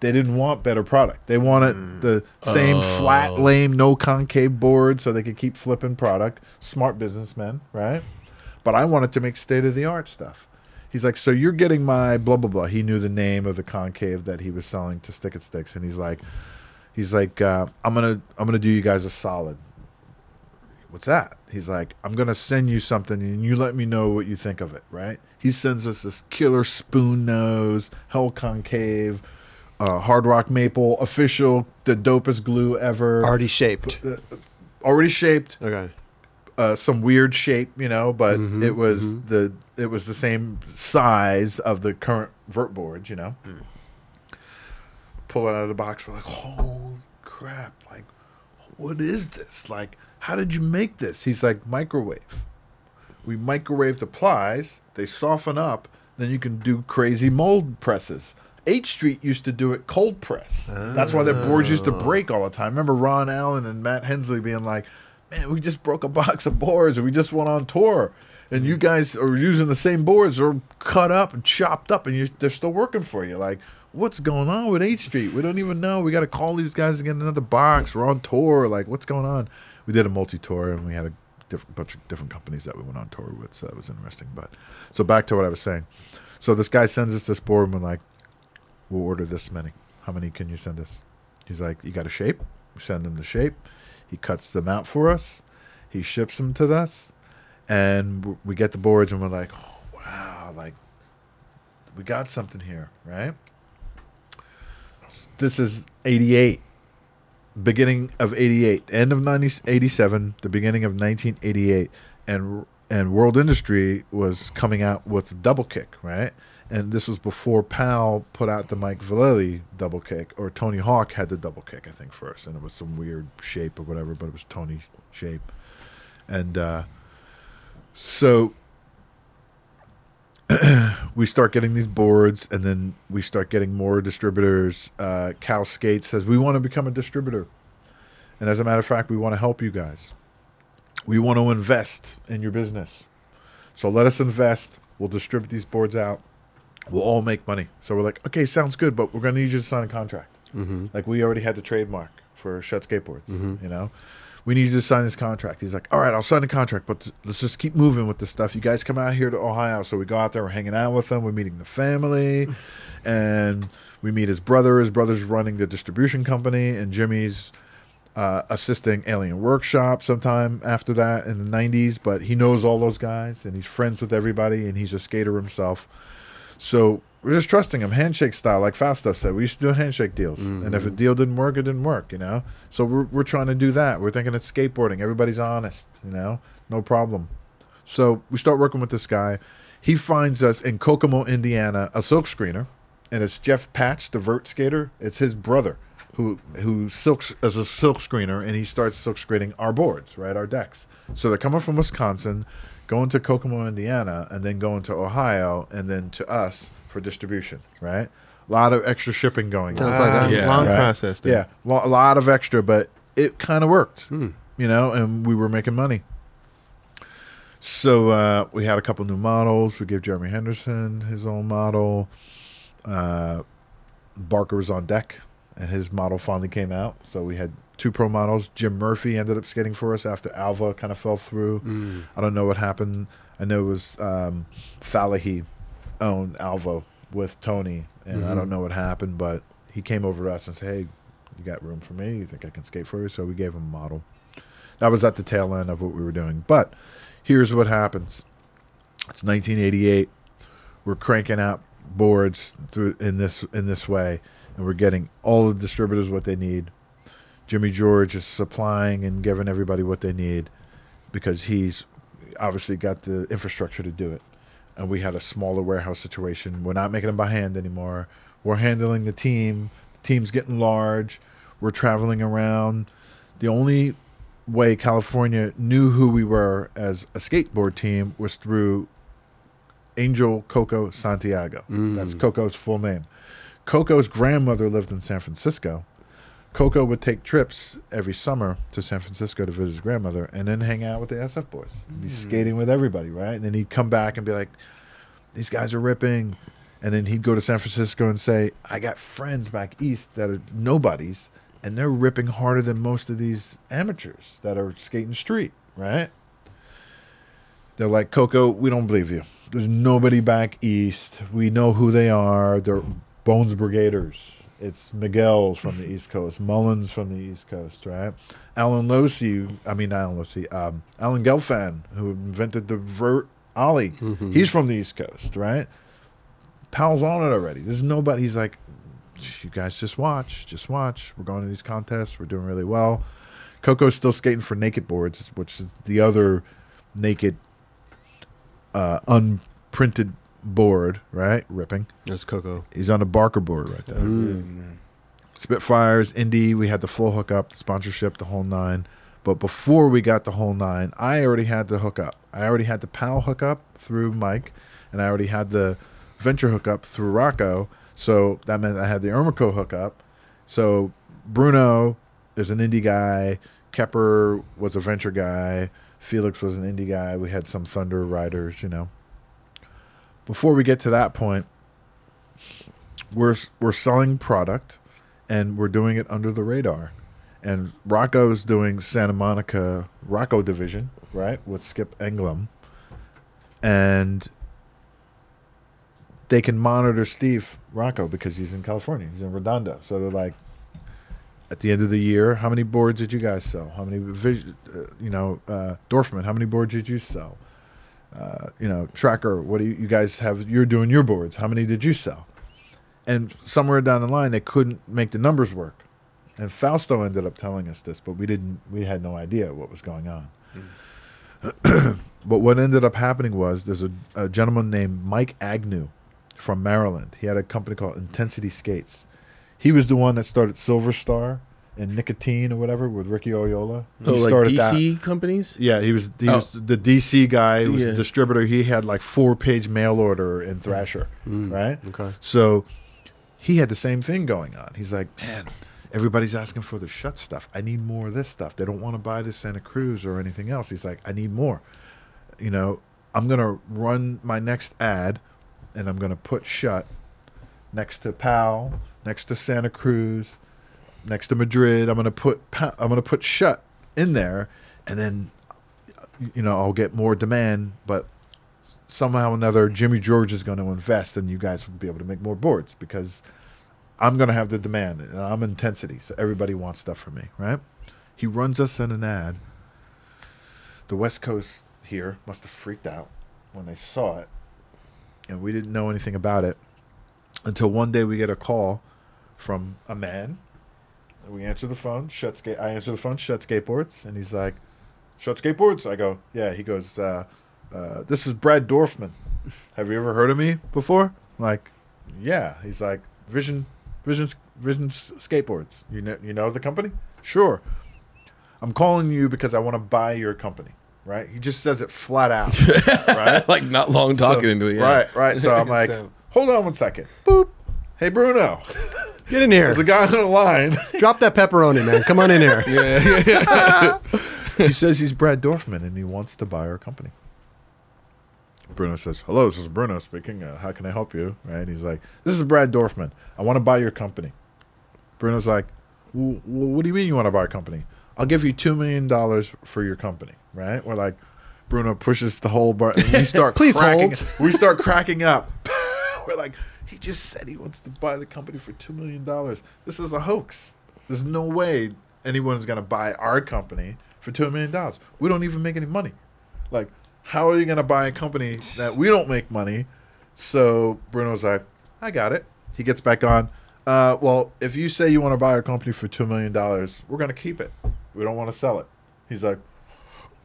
They didn't want better product. They wanted the same flat, lame, no concave board so they could keep flipping product. Smart businessmen, right? But I wanted to make state of the art stuff. He's like, so you're getting my blah blah blah. He knew the name of the concave that he was selling to Stick It Sticks, and he's like, he's like, uh, I'm gonna I'm gonna do you guys a solid. What's that? He's like, I'm gonna send you something, and you let me know what you think of it. Right? He sends us this killer spoon nose, hell concave, uh, hard rock maple, official, the dopest glue ever, Already shaped. already shaped Okay. uh, some weird shape, you know, but Mhm, it was the it was the same size of the current vert boards, you know. Pull it out of the box, we're like, holy crap! Like, what is this? Like, how did you make this? He's like, microwave. We microwave the plies, they soften up, then you can do crazy mold presses. H Street used to do it cold press. That's why their boards used to oh. break all the time. Remember Ron Allen and Matt Hensley being like, "Man, we just broke a box of boards, and we just went on tour." And you guys are using the same boards, or cut up and chopped up, and you they're still working for you. Like, what's going on with H Street? We don't even know. We got to call these guys to get another box. We're on tour. Like, what's going on? We did a multi tour, and we had a different bunch of different companies that we went on tour with. So that was interesting. But so back to what I was saying. So this guy sends us this board, and we're like, "We'll order this many. How many can you send us?" He's like, "You got a shape?" We send him the shape. He cuts them out for us. He ships them to us, and we get the boards, and we're like, oh, "Wow! Like, we got something here, right?" This is '88, beginning of '88, end of 90, 87, the beginning of 1988, and and World Industry was coming out with double kick, right? And this was before Powell put out the Mike Vallely double kick, or Tony Hawk had the double kick, I think, first, and it was some weird shape or whatever, but it was Tony shape, and uh, so we start getting these boards, and then we start getting more distributors. Uh, Cow Skate says we want to become a distributor, and as a matter of fact, we want to help you guys. We want to invest in your business, so let us invest. We'll distribute these boards out. We'll all make money. So we're like, okay, sounds good, but we're going to need you to sign a contract. Mm-hmm. Like we already had the trademark for Shut Skateboards. You know, we need you to sign this contract. He's like, all right, I'll sign the contract, but let's just keep moving with this stuff. You guys come out here to Ohio, so we go out there, we're hanging out with them, we're meeting the family, and we meet his brother. His brother's running the distribution company, and Jimmy's uh, assisting Alien Workshop sometime after that in the 90s, but he knows all those guys and he's friends with everybody and he's a skater himself. So we're just trusting him, handshake style, like Fausto said. We used to do handshake deals, and if a mm-hmm. deal didn't work, it didn't work, you know. So we're we're trying to do that. We're thinking it's skateboarding. Everybody's honest, you know, no problem. So we start working with this guy. He finds us in Kokomo, Indiana, a silk screener, and it's Jeff Patch, the vert skater. It's his brother who who silks as a silk screener, and he starts silk screening our boards, right, our decks. So they're coming from Wisconsin, going to Kokomo, Indiana, and then going to Ohio, and then to us for distribution, right? A lot of extra shipping going. Sounds on. like a Ah, Yeah. long Right. process. Then. Yeah, lo- a lot of extra, but it kind of worked, you know, and we were making money. So uh, we had a couple new models. We gave Jeremy Henderson his own model. Uh, Barker was on deck, and his model finally came out. So we had two pro models. Jim Murphy ended up skating for us after Alva kind of fell through. I don't know what happened. I know it was um, Falahy owned Alva with Tony, and I don't mm-hmm. know what happened, but he came over to us and said, "Hey, you got room for me? You think I can skate for you?" So we gave him a model. That was at the tail end of what we were doing. But here's what happens: It's 1988. We're cranking out boards through in this in this way, and we're getting all the distributors what they need. Jimmy George is supplying and giving everybody what they need because he's obviously got the infrastructure to do it. And we had a smaller warehouse situation. We're not making them by hand anymore. We're handling the team. The team's getting large. We're traveling around. The only way California knew who we were as a skateboard team was through Angel Coco Santiago. That's mm. Coco's full name. Coco's grandmother lived in San Francisco. Coco would take trips every summer to San Francisco to visit his grandmother and then hang out with the SF boys. Be hmm. skating with everybody, right? And then he'd come back and be like, These guys are ripping. And then he'd go to San Francisco and say, I got friends back east that are nobodies and they're ripping harder than most of these amateurs that are skating street, right? They're like, Coco, we don't believe you. There's nobody back east. We know who they are. They're Bones Brigaders. It's Miguel's from the East Coast, Mullen's from the East Coast, right? Allen Losi, I mean, Allen Losi, um, Alan Gelfand, who invented the vert Ollie. He's from the East Coast, right? Powell's on it already. There's nobody. He's like, you guys just watch, just watch. We're going to these contests. We're doing really well. Coco's still skating for naked boards, which is the other naked, uh, unprinted board, right? Ripping. There's Coco. He's on the Barker board right there. man. Spitfires, Indy, we had the full hookup, the sponsorship, the whole nine. But before we got the whole nine, I already had the hookup. I already had the Powell hookup through Mike, and I already had the venture hookup through Rocco. So that meant I had the Ermico hookup. So Bruno is an Indy guy. Kepper was a venture guy. Felix was an Indy guy. We had some Thunder riders, you know. Before we get to that point, we're we're selling product, and we're doing it under the radar. And Rocco's doing Santa Monica Rocco division, right, with Skip Engblom, and they can monitor Steve Rocco because he's in California. He's in Redondo. So they're like, at the end of the year, how many boards did you guys sell? How many, uh, you know, uh, Dorfman, how many boards did you sell? Uh, you know, Tracker, what do you, you guys have? You're doing your boards. How many did you sell? And somewhere down the line, they couldn't make the numbers work. And Fausto ended up telling us this, but we didn't. We had no idea what was going on. but what ended up happening was there's a, a gentleman named Mike Agnew from Maryland. He had a company called Intensity Skates. He was the one that started Silver Star and Nicotine or whatever with Ricky Oyola. Oh, he Oh, like started that. DC companies? Yeah, he was he Oh. was the DC guy. He was Yeah. the distributor. He had like four page mail order in Thrasher, mm. right? Okay. So he had the same thing going on. He's like, man, everybody's asking for the shut stuff. I need more of this stuff. They don't want to buy the Santa Cruz or anything else. He's like, I need more. You know, I'm gonna run my next ad, and I'm gonna put shut next to Pal, next to Santa Cruz, next to Madrid. I'm gonna put I'm gonna put shut in there, and then you know I'll get more demand, but somehow or another Jimmy George is going to invest, and you guys will be able to make more boards because I'm going to have the demand and I'm intensity, so everybody wants stuff from me, right? He runs us in an ad. The West Coast here must have freaked out when they saw it, and we didn't know anything about it until one day we get a call from a man. We answer the phone. Shut skate. I answer the phone. Shut skateboards, and he's like, "Shut skateboards." I go, "Yeah." He goes, uh, uh, "This is Brad Dorfman. Have you ever heard of me before?" I'm like, "Yeah." He's like, "Vision, Vision, Vision Skateboards. You know, you know the company? Sure. I'm calling you because I want to buy your company." Right? He just says it flat out. right? like not long talking So- into it. Yeah. Right, right. So I'm like, hold on one second. Boop. Hey, Bruno. Get in here. There's a guy on the line. Drop that pepperoni, man. Come on in here. Yeah, yeah, yeah. he says he's Brad Dorfman and he wants to buy our company. Bruno says, "Hello, this is Bruno speaking. Uh, how can I help you?" Right? He's like, "This is Brad Dorfman. I want to buy your company." Bruno's like, well, "What do you mean you want to buy our company? I'll give you two million dollars for your company." Right? We're like, Bruno pushes the whole button. We start Please cracking. hold. We start cracking up. We're like, he just said he wants to buy the company for two million dollars. This is a hoax. There's no way anyone's gonna buy our company for two million dollars. We don't even make any money. Like, how are you gonna buy a company that we don't make money? So Bruno's like, I got it. He gets back on. Uh, well, if you say you want to buy our company for two million dollars, we're gonna keep it. We don't want to sell it. He's like,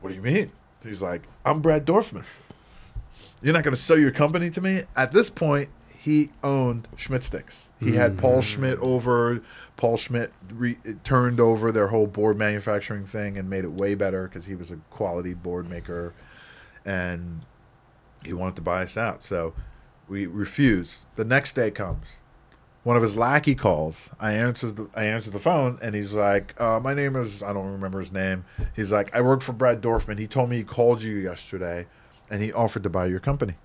What do you mean? He's like, I'm Brad Dorfman. You're not gonna sell your company to me? At this point, he owned Schmitt Stix. He had Paul Schmitt over. Paul Schmitt re- turned over their whole board manufacturing thing and made it way better because he was a quality board maker, and he wanted to buy us out. So we refused. The next day comes. One of his lackey calls. I answer the I answer the phone, and he's like, uh, "My name is I don't remember his name." He's like, "I work for Brad Dorfman. He told me he called you yesterday, and he offered to buy your company."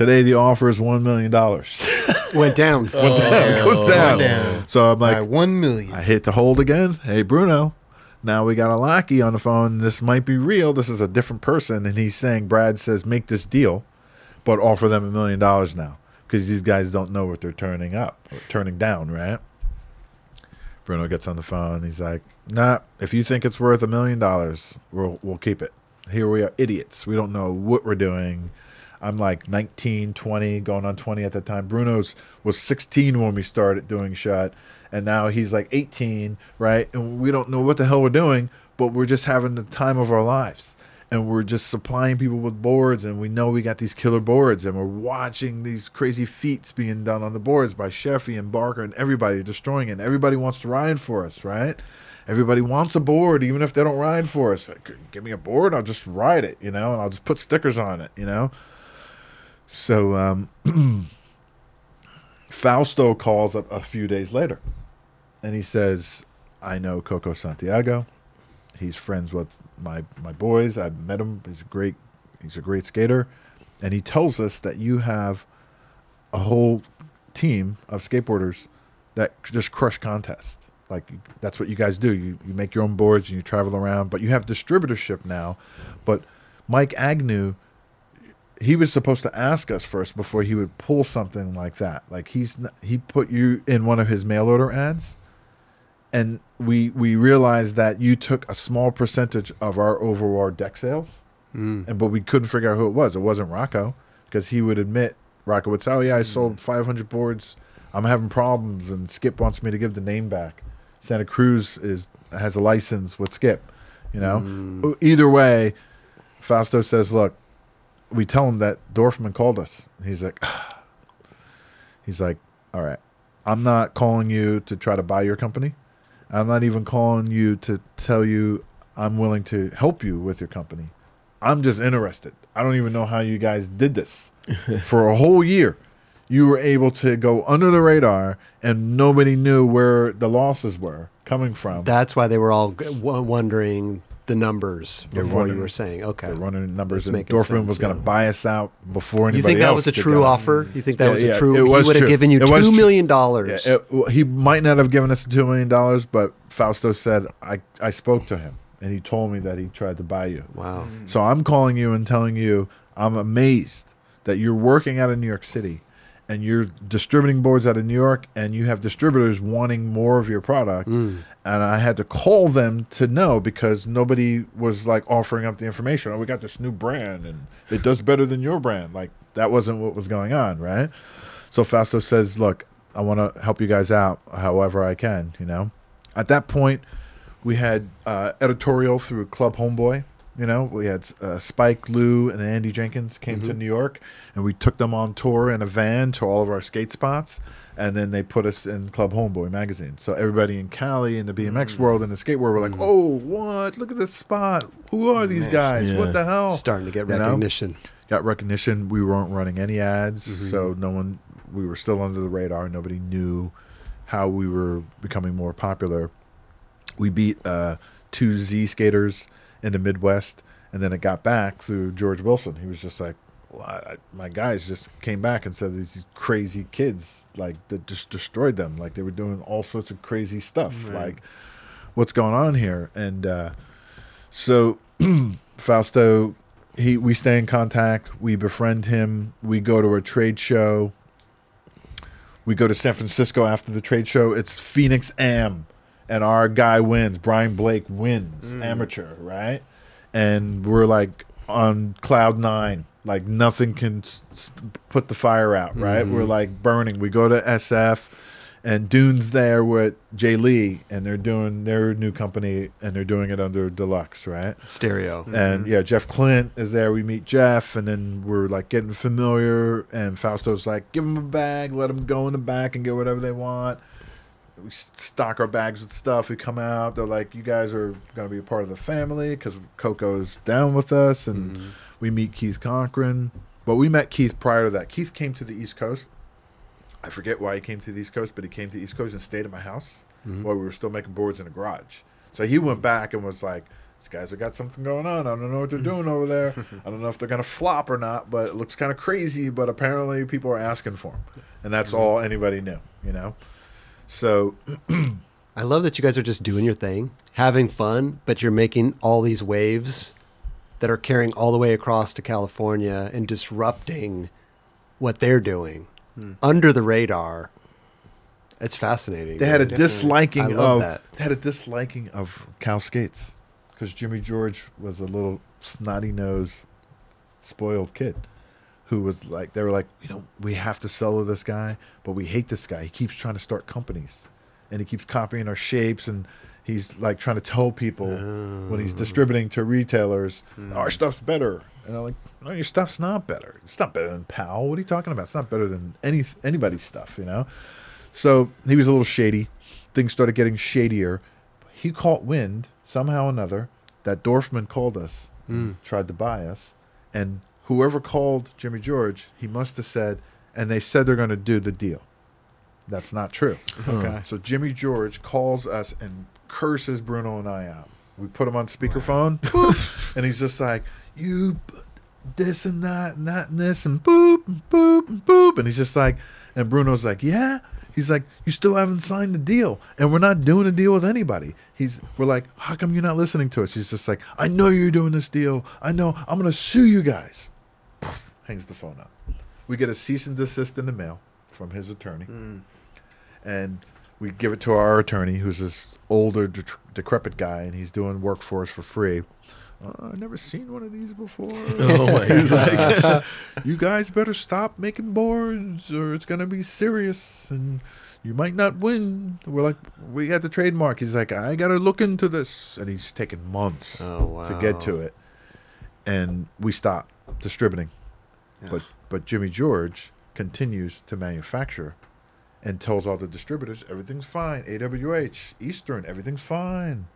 Today the offer is one million dollars. Went down. Went down, oh, goes down. down. So I'm By like, one million. I hit the hold again. Hey Bruno, now we got a lackey on the phone. This might be real. This is a different person, and he's saying Brad says make this deal, but offer them a million dollars now because these guys don't know what they're turning up or turning down, right? Bruno gets on the phone. He's like, Nah, if you think it's worth a million dollars, we'll we'll keep it. Here we are, idiots. We don't know what we're doing. I'm like 19, 20, going on 20 at the time. Bruno's was 16 when we started doing shot, and now he's like 18, right? And we don't know what the hell we're doing, but we're just having the time of our lives. And we're just supplying people with boards, and we know we got these killer boards, and we're watching these crazy feats being done on the boards by Sheffey and Barker and everybody destroying it. And everybody wants to ride for us, right? Everybody wants a board, even if they don't ride for us. Like, Give me a board, I'll just ride it, you know, and I'll just put stickers on it, you know. So um, Fausto calls up a few days later, and he says, "I know Coco Santiago. He's friends with my my boys. I've met him. He's a great he's a great skater, and he tells us that you have a whole team of skateboarders that just crush contests. Like that's what you guys do. You you make your own boards and you travel around, but you have distributorship now. But Mike Agnew, he was supposed to ask us first before he would pull something like that. Like he's he put you in one of his mail order ads, and we we realized that you took a small percentage of our overall deck sales, Mm. and but we couldn't figure out who it was. It wasn't Rocco because he would admit Rocco would say, "Oh yeah, I sold 500 boards. I'm having problems," and Skip wants me to give the name back. Santa Cruz is has a license with Skip. You know, either way, Fausto says, "Look, we tell him that Dorfman called us." He's like, he's like, "All right, I'm not calling you to try to buy your company. I'm not even calling you to tell you I'm willing to help you with your company. I'm just interested. I don't even know how you guys did this for a whole year. You were able to go under the radar, and nobody knew where the losses were coming from. That's why they were all wondering the numbers They're before you were saying, okay. They're running numbers, That's and Dorfman sense, was going to yeah. buy us out before anybody. You anybody think that else was a true offer? You think that Yeah, was yeah, a true? it was He would have given you It was two Yeah, dollars. it- well, he might not have given us two million dollars, but Fausto said I I spoke to him and he told me that he tried to buy you. wow. So I'm calling you and telling you I'm amazed that you're working out of New York City and you're distributing boards out of New York and you have distributors wanting more of your product. Mm. And I had to call them to know because nobody was like offering up the information. Oh, we got this new brand and it does better than your brand. Like that wasn't what was going on, right? So Fausto says, "Look, I want to help you guys out however I can." You know, at that point, we had uh, editorial through Club Homeboy. You know, we had uh, Spike, Lou, and Andy Jenkins came to New York, and we took them on tour in a van to all of our skate spots, and then they put us in Club Homeboy magazine. So everybody in Cali, in the BMX world, and the skate world, were like, "Oh, what? Look at this spot! Who are these guys? Yeah. What the hell?" Starting to get You know? recognition. got recognition. We weren't running any ads, Mm-hmm. so no one. We were still under the radar. Nobody knew how we were becoming more popular. We beat uh, two Z skaters in the Midwest, and then it got back through George Wilson. He was just like, well, I, "My guys just came back and said these crazy kids like that just destroyed them. Like they were doing all sorts of crazy stuff. Right. Like what's going on here?" And uh, so Fausto, he we stay in contact. We befriend him. We go to a trade show. We go to San Francisco after the trade show. It's Phoenix Am, and our guy wins. Brian Blake wins, amateur, right? And we're like on cloud nine. Like nothing can s- s- put the fire out, right? We're mm-hmm. like burning. We go to SF, and Dune's there with Jay Lee, and they're doing their new company, and they're doing it under Deluxe, right? Stereo. And mm-hmm. yeah, Jeff Klindt is there. We meet Jeff, and then we're like getting familiar. And Fausto's like, give them a bag, let them go in the back and get whatever they want. We stock our bags with stuff. We come out. They're like, you guys are going to be a part of the family because Coco's down with us. And mm-hmm. we meet Keith Cochrane. But we met Keith prior to that. Keith came to the East Coast. I forget why he came to the East Coast, but he came to the East Coast and stayed at my house mm-hmm. while we were still making boards in the garage. So he went back and was like, "These guys have got something going on. I don't know what they're doing over there. I don't know if they're gonna flop or not, but it looks kind of crazy. But apparently, people are asking for them, and that's mm-hmm. all anybody knew, you know." So I love that you guys are just doing your thing, having fun, but you're making all these waves that are carrying all the way across to California and disrupting what they're doing hmm. under the radar. It's fascinating. they had a disliking I love of that. they had a disliking of Cow Skates because Jimmy George was a little snotty nosed, spoiled kid who was like they were like you know we have to sell to this guy, but we hate this guy. He keeps trying to start companies, and he keeps copying our shapes and. He's like trying to tell people when he's oh. distributing to retailers, hmm. our stuff's better. And I'm like, no, your stuff's not better. It's not better than Powell. What are you talking about? It's not better than any anybody's stuff, you know? So he was a little shady. Things started getting shadier. He caught wind somehow or another that Dorfman called us, hmm. tried to buy us, and whoever called Jimmy George, he must have said, and they said they're going to do the deal. That's not true. Okay. So Jimmy George calls us and curses Bruno and I out. We put him on speakerphone, boop, and he's just like, "You, b- this and that and that and this and boop and boop and boop," and he's just like, and Bruno's like, "Yeah." He's like, "You still haven't signed the deal, and we're not doing a deal with anybody." He's, we're like, "How come you're not listening to us?" He's just like, "I know you're doing this deal. I know. I'm gonna sue you guys." Poof, hangs the phone up. We get a cease and desist in the mail from his attorney and we give it to our attorney, who's this older, de- decrepit guy, and he's doing work for us for free. Uh, I've never seen one of these before. Oh my He's god. like, you guys better stop making boards, or it's gonna be serious, and you might not win. We're like, we got the trademark. He's like, I gotta look into this, and he's taking months Oh, wow. to get to it, and we stop distributing. But but Jimmy George continues to manufacture and tells all the distributors everything's fine. AWH, Eastern, everything's fine.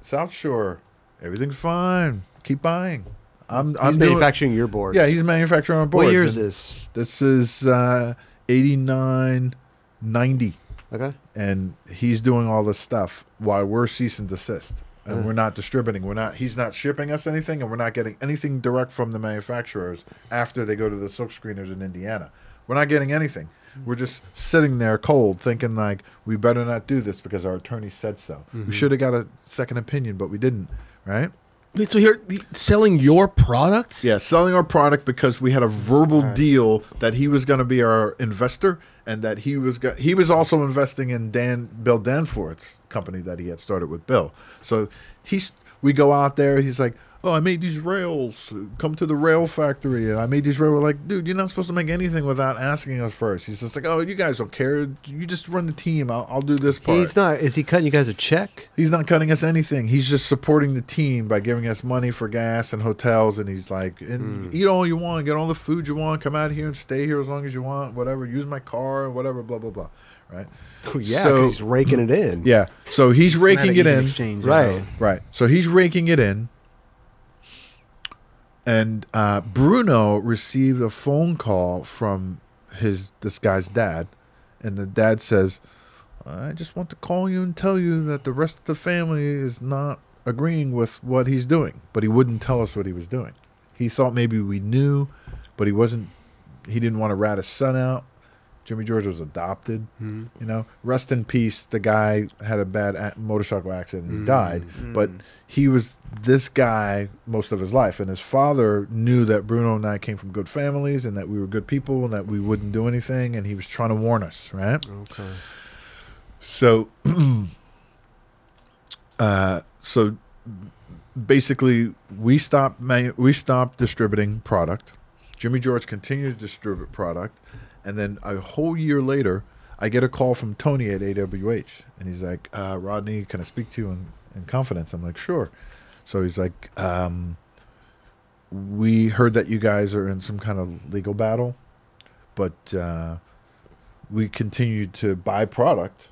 South Shore, everything's fine. Keep buying. I'm He's I'm doing- manufacturing your boards. yeah, he's manufacturing on boards. What year is this? This is uh, 89, 90 Okay. and he's doing all this stuff while we're cease and desist and we're not distributing we're not he's not shipping us anything and we're not getting anything direct from the manufacturers after they go to the silk screeners in indiana. We're not getting anything. We're just sitting there cold thinking like we better not do this because our attorney said so. We mm-hmm. should have got a second opinion but we didn't right Wait, so here selling your products? yeah, selling our product because we had a verbal deal that he was going to be our investor and that he was go- he was also investing in Dan Bill Danforth's company that he had started with Bill. So he's we go out there. He's like, "Oh, I made these rails. Come to the rail factory." And I made these rails. We're like, "Dude, you're not supposed to make anything without asking us first. He's just like, "Oh, you guys don't care. You just run the team. I'll, I'll do this part." He's not. Is he cutting you guys a check? He's not cutting us anything. He's just supporting the team by giving us money for gas and hotels. And he's like, and hmm. eat all you want, get all the food you want, come out here and stay here as long as you want, whatever. Use my car, and whatever, blah blah blah. Right? Oh, yeah, So- he's raking it in. Yeah. So he's It's not raking an it in. Exchange at Right. So he's raking it in. And uh, Bruno received a phone call from his this guy's dad, and the dad says, "I just want to call you and tell you that the rest of the family is not agreeing with what he's doing." But he wouldn't tell us what he was doing. He thought maybe we knew, but he wasn't. He didn't want to rat his son out. Jimmy George was adopted. Hmm. You know, rest in peace. The guy had a bad a- motorcycle accident and he hmm. died. Hmm. But he was this guy most of his life, and his father knew that Bruno and I came from good families and that we were good people and that we wouldn't do anything, and he was trying to warn us, right? Okay. So, uh, so basically, we stopped manu- we stopped distributing product. Jimmy George continued to distribute product, and then a whole year later, I get a call from Tony at AWH, and he's like, uh, "Rodney, can I speak to you in, in confidence?" I'm like, "Sure." So he's like, um, "We heard that you guys are in some kind of legal battle, but uh, we continue to buy product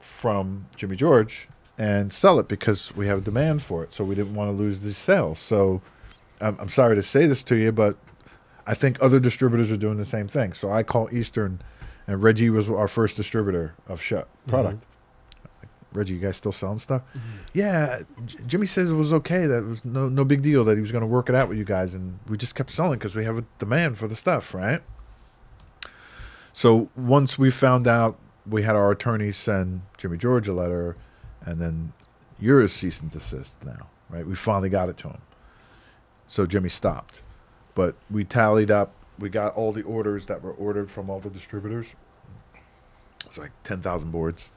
from Jimmy George and sell it because we have a demand for it. So we didn't want to lose these sales. So I'm, I'm sorry to say this to you, but I think other distributors are doing the same thing. So I call Eastern, and Reggie was our first distributor of shut mm-hmm. product. Reggie, you guys still selling stuff? Mm-hmm. Yeah, J- Jimmy says it was okay. That it was no no big deal. That he was going to work it out with you guys, and we just kept selling because we have a demand for the stuff, right? So once we found out, we had our attorney send Jimmy George a letter, and then you're a cease and desist now, right? We finally got it to him. So Jimmy stopped, but we tallied up. We got all the orders that were ordered from all the distributors. It's like ten thousand boards.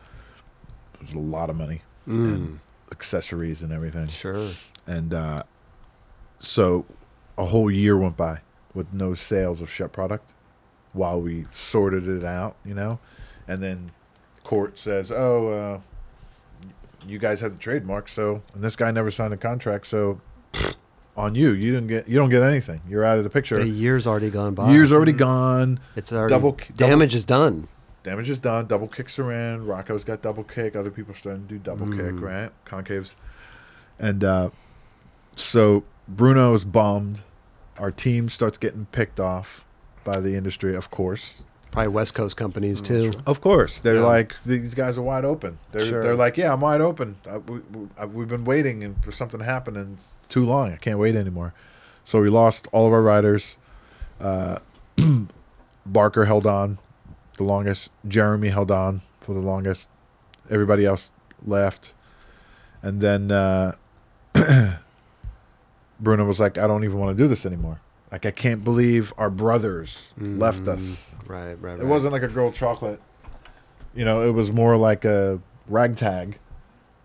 It was a lot of money and accessories and everything. Sure. And uh, so a whole year went by with no sales of shut product while we sorted it out, you know. And then court says, "Oh, uh, you guys have the trademark, so and this guy never signed a contract, so on you, you didn't get you don't get anything. You're out of the picture. A year's already gone by. Year's already gone. It's already double- damage is done. Damage is done. Double kicks are in. Rocco's got double kick. Other people are starting to do double kick, Mm. right? Concaves. And uh, so Bruno's bummed. Our team starts getting picked off by the industry, of course. Probably West Coast companies too. Of course, they're Yeah. like these guys are wide open. They're Sure. they're like, yeah, I'm wide open. I, we, we, I, we've been waiting and for something to happen, and it's too long. I can't wait anymore. So we lost all of our riders. Uh, Barker held on the longest. Jeremy held on for the longest. Everybody else left, and then uh, Bruno was like, "I don't even want to do this anymore. Like, I can't believe our brothers left mm, us." Right, right, right. It wasn't like a girl chocolate. You know, it was more like a ragtag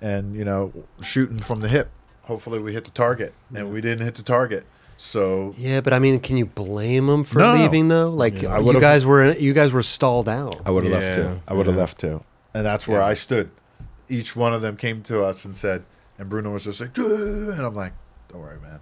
and, you know, shooting from the hip. Hopefully we hit the target. And we didn't hit the target. So Yeah, but I mean, can you blame them for No. leaving though? Like Yeah, you guys were you guys were stalled out. I would have left too. I would have yeah. left too. And that's where Yeah. I stood. Each one of them came to us and said, and Bruno was just like, "Duh," and I'm like, don't worry, man.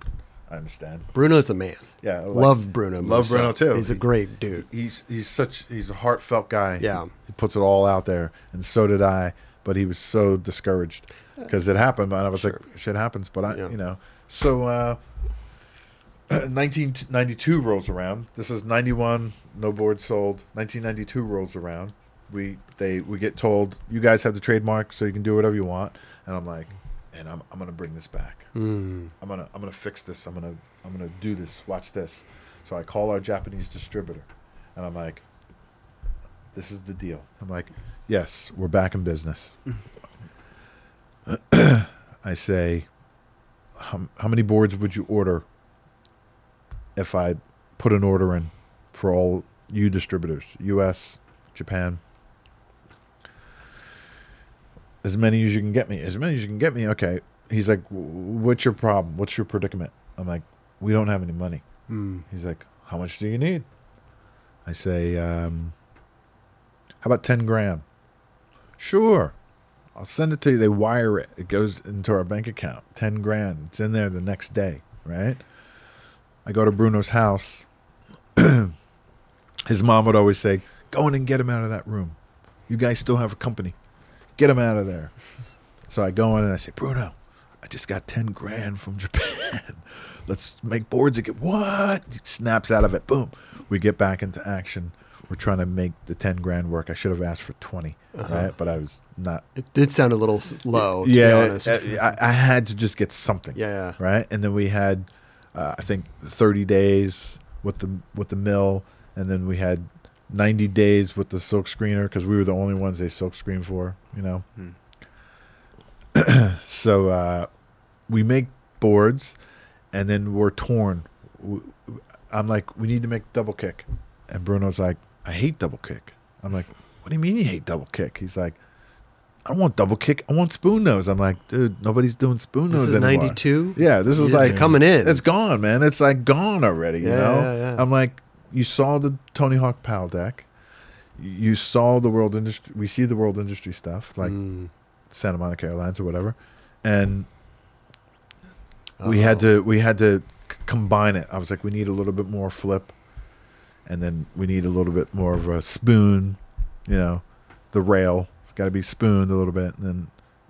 I understand. Bruno's the man. Yeah. like, love Bruno. love Musso. Bruno, too. He's a great dude. He's he's such he's a heartfelt guy. Yeah. he puts it all out there, and so did I. But he was so discouraged because it happened, and I was Sure. like, "Shit happens." But I, Yeah. you know, so uh, 1992 rolls around. This is 91. No board sold. 1992 rolls around. We they we get told you guys have the trademark, so you can do whatever you want. And I'm like, and I'm I'm gonna bring this back. Mm. I'm gonna I'm gonna fix this. I'm gonna I'm gonna do this. Watch this. So I call our Japanese distributor, and I'm like, "This is the deal." I'm like, "Yes, we're back in business." I say, how, "How many boards would you order if I put an order in for all you distributors, U.S., Japan?" As many as you can get me. As many as you can get me. Okay. He's like, "What's your problem? What's your predicament?" I'm like, "We don't have any money." Mm. He's like, "How much do you need?" I say, um, "How about ten grand?" Sure, I'll send it to you. They wire it. It goes into our bank account. Ten grand. It's in there the next day, right? I go to Bruno's house. His mom would always say, "Go in and get him out of that room. You guys still have a company. Get him out of there." So I go in and I say, "Bruno, I just got ten grand from Japan. Let's make boards again." What? He snaps out of it. Boom. We get back into action. We're trying to make the ten grand work. I should have asked for 20 right? But I was not. It did sound a little low. To yeah, be honest. I, I had to just get something yeah. right? And then we had, uh, I think, 30 days with the with the mill, and then we had 90 days with the silk screener because we were the only ones they silk screen for, you know. Hmm. so uh, we make boards, and then we're torn. I'm like, we need to make double kick, and Bruno's like, I hate double kick. I'm like, what do you mean you hate double kick? He's like. I don't want double kick. I want spoon nose. I'm like, dude, nobody's doing spoon This nose is anymore. 92. Yeah, this is It's like coming in. It's gone, man. It's like gone already. You Yeah, know. yeah, yeah. I'm like, you saw the Tony Hawk Powell deck. You saw the world industry. We see the world industry stuff like Mm. Santa Monica Airlines or whatever, and we had to we had to c- combine it. I was like, we need a little bit more flip, and then we need a little bit more of a spoon. You know, the rail. It's got to be spooned a little bit, and then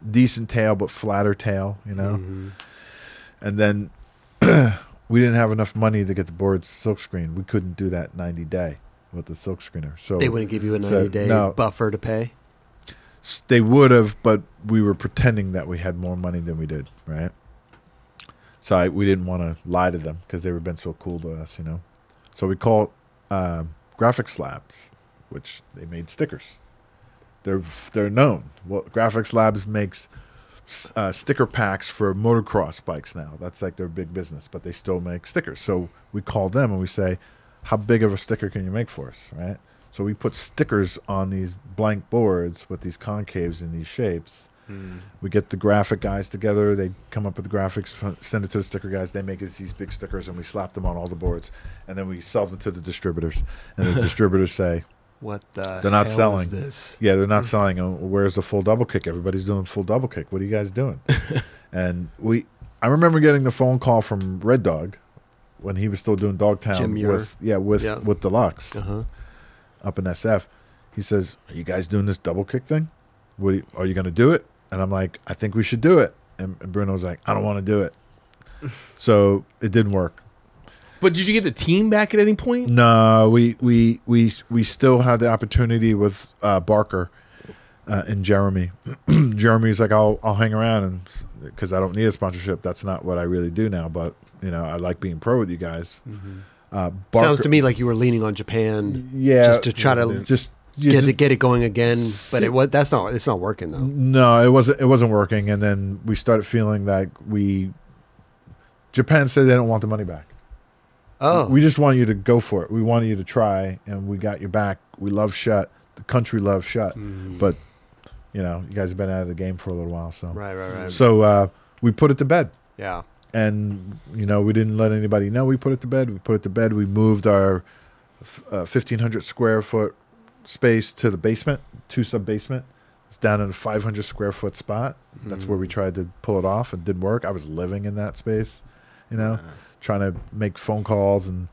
decent tail but flatter tail. You know Mhm. and then we didn't have enough money to get the boards silk screen. We couldn't do that 90 day with the silk screener. So They wouldn't give you a so, 90 day no. buffer to pay. they would have, but we were pretending that we had more money than we did, right? So I, we didn't want to lie to them because they were been so cool to us, you know. So we called um, Graphics Labs, which they made stickers. They're they're known. Well, Graphics Labs makes uh, sticker packs for motocross bikes now. That's like their big business, but they still make stickers. So we call them and we say, "How big of a sticker can you make for us?" Right. So we put stickers on these blank boards with these concaves in these shapes. We get the graphic guys together. They come up with the graphics, send it to the sticker guys. They make us these big stickers, and we slap them on all the boards. And then we sell them to the distributors. And the distributors say, What the They're not selling. Is this? "Yeah, they're not selling. Uh, Where's the full double kick? Everybody's doing full double kick. What are you guys doing?" and we, I remember getting the phone call from Red Dog when he was still doing Dogtown with yeah with Yeah. with Deluxe Uh-huh. up in SF. He says, "Are you guys doing this double kick thing? What you- are you going to do it?" And I'm like, "I think we should do it." And, and Bruno's like, "I don't want to do it." so it didn't work. But did you get the team back at any point? No, we we we we still had the opportunity with uh, Barker uh, and Jeremy. Jeremy's like, I'll I'll hang around and because I don't need a sponsorship. That's not what I really do now. But you know, I like being pro with you guys. Uh, Barker, Sounds to me like you were leaning on Japan, yeah, just to try to just get just- it, get it going again. But it was that's not it's not working though. No, it wasn't. It wasn't working, and then we started feeling like we. Japan said they don't want the money back. Oh, We just want you to go for it. We wanted you to try, and we got your back. We love shut. The country loves shut, but you know, you guys have been out of the game for a little while, so right, right, right. so uh, we put it to bed, yeah, and you know, we didn't let anybody know we put it to bed. We put it to bed. We moved our uh, fifteen hundred square foot space to the basement, two sub basement. It's down in a five hundred square foot spot. That's where we tried to pull it off. It didn't work. I was living in that space, you know, trying to make phone calls, and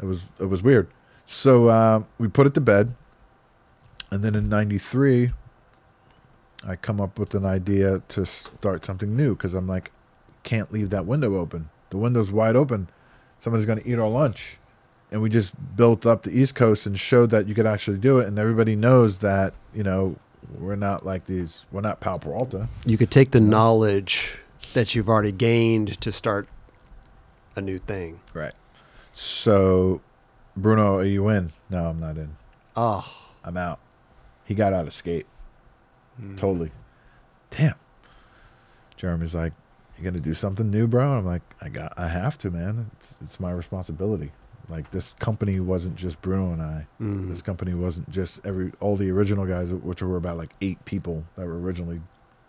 it was it was weird. So uh, we put it to bed, and then in '93, I come up with an idea to start something new because I'm like, can't leave that window open. The window's wide open. Somebody's going to eat our lunch. And we just built up the East Coast and showed that you could actually do it. And everybody knows that, you know, we're not like these, we're not Powell Peralta. you could take the knowledge that you've already gained to start a new thing. Right. So, Bruno, are you in? No, I'm not in. Oh, I'm out. He got out of skate. Totally. Damn. Jeremy's like, You gonna do something new, bro? I'm like, I got I have to, man. It's it's my responsibility. Like this company wasn't just Bruno and I. Mm. This company wasn't just every all the original guys, which were about like eight people that were originally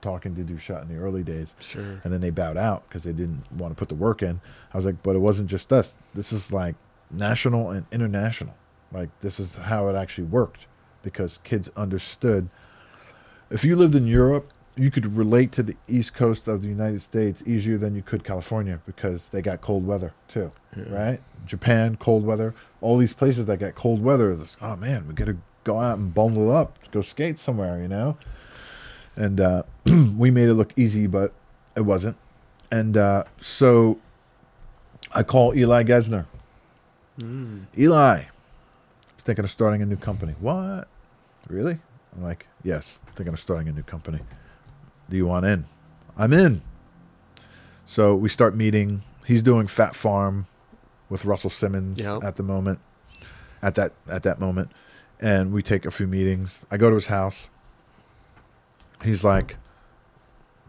talking to do shot in the early days. sure. and then they bowed out because they didn't want to put the work in. I was like, but it wasn't just us. This is like national and international. Like this is how it actually worked because kids understood. If you lived in Europe, you could relate to the east coast of the United States easier than you could California because they got cold weather too, right? Japan, cold weather. All these places that got cold weather, it's, oh man, we got to go out and bundle up, go skate somewhere, you know. And uh, we made it look easy, but it wasn't. And uh, so I call Eli Gesner. Eli, I was thinking of starting a new company. What? Really? I'm like, yes, thinking of starting a new company. Do you want in? I'm in. So we start meeting. He's doing Phat Farm with Russell Simmons Yep. at the moment. At that at that moment, and we take a few meetings. I go to his house. He's like,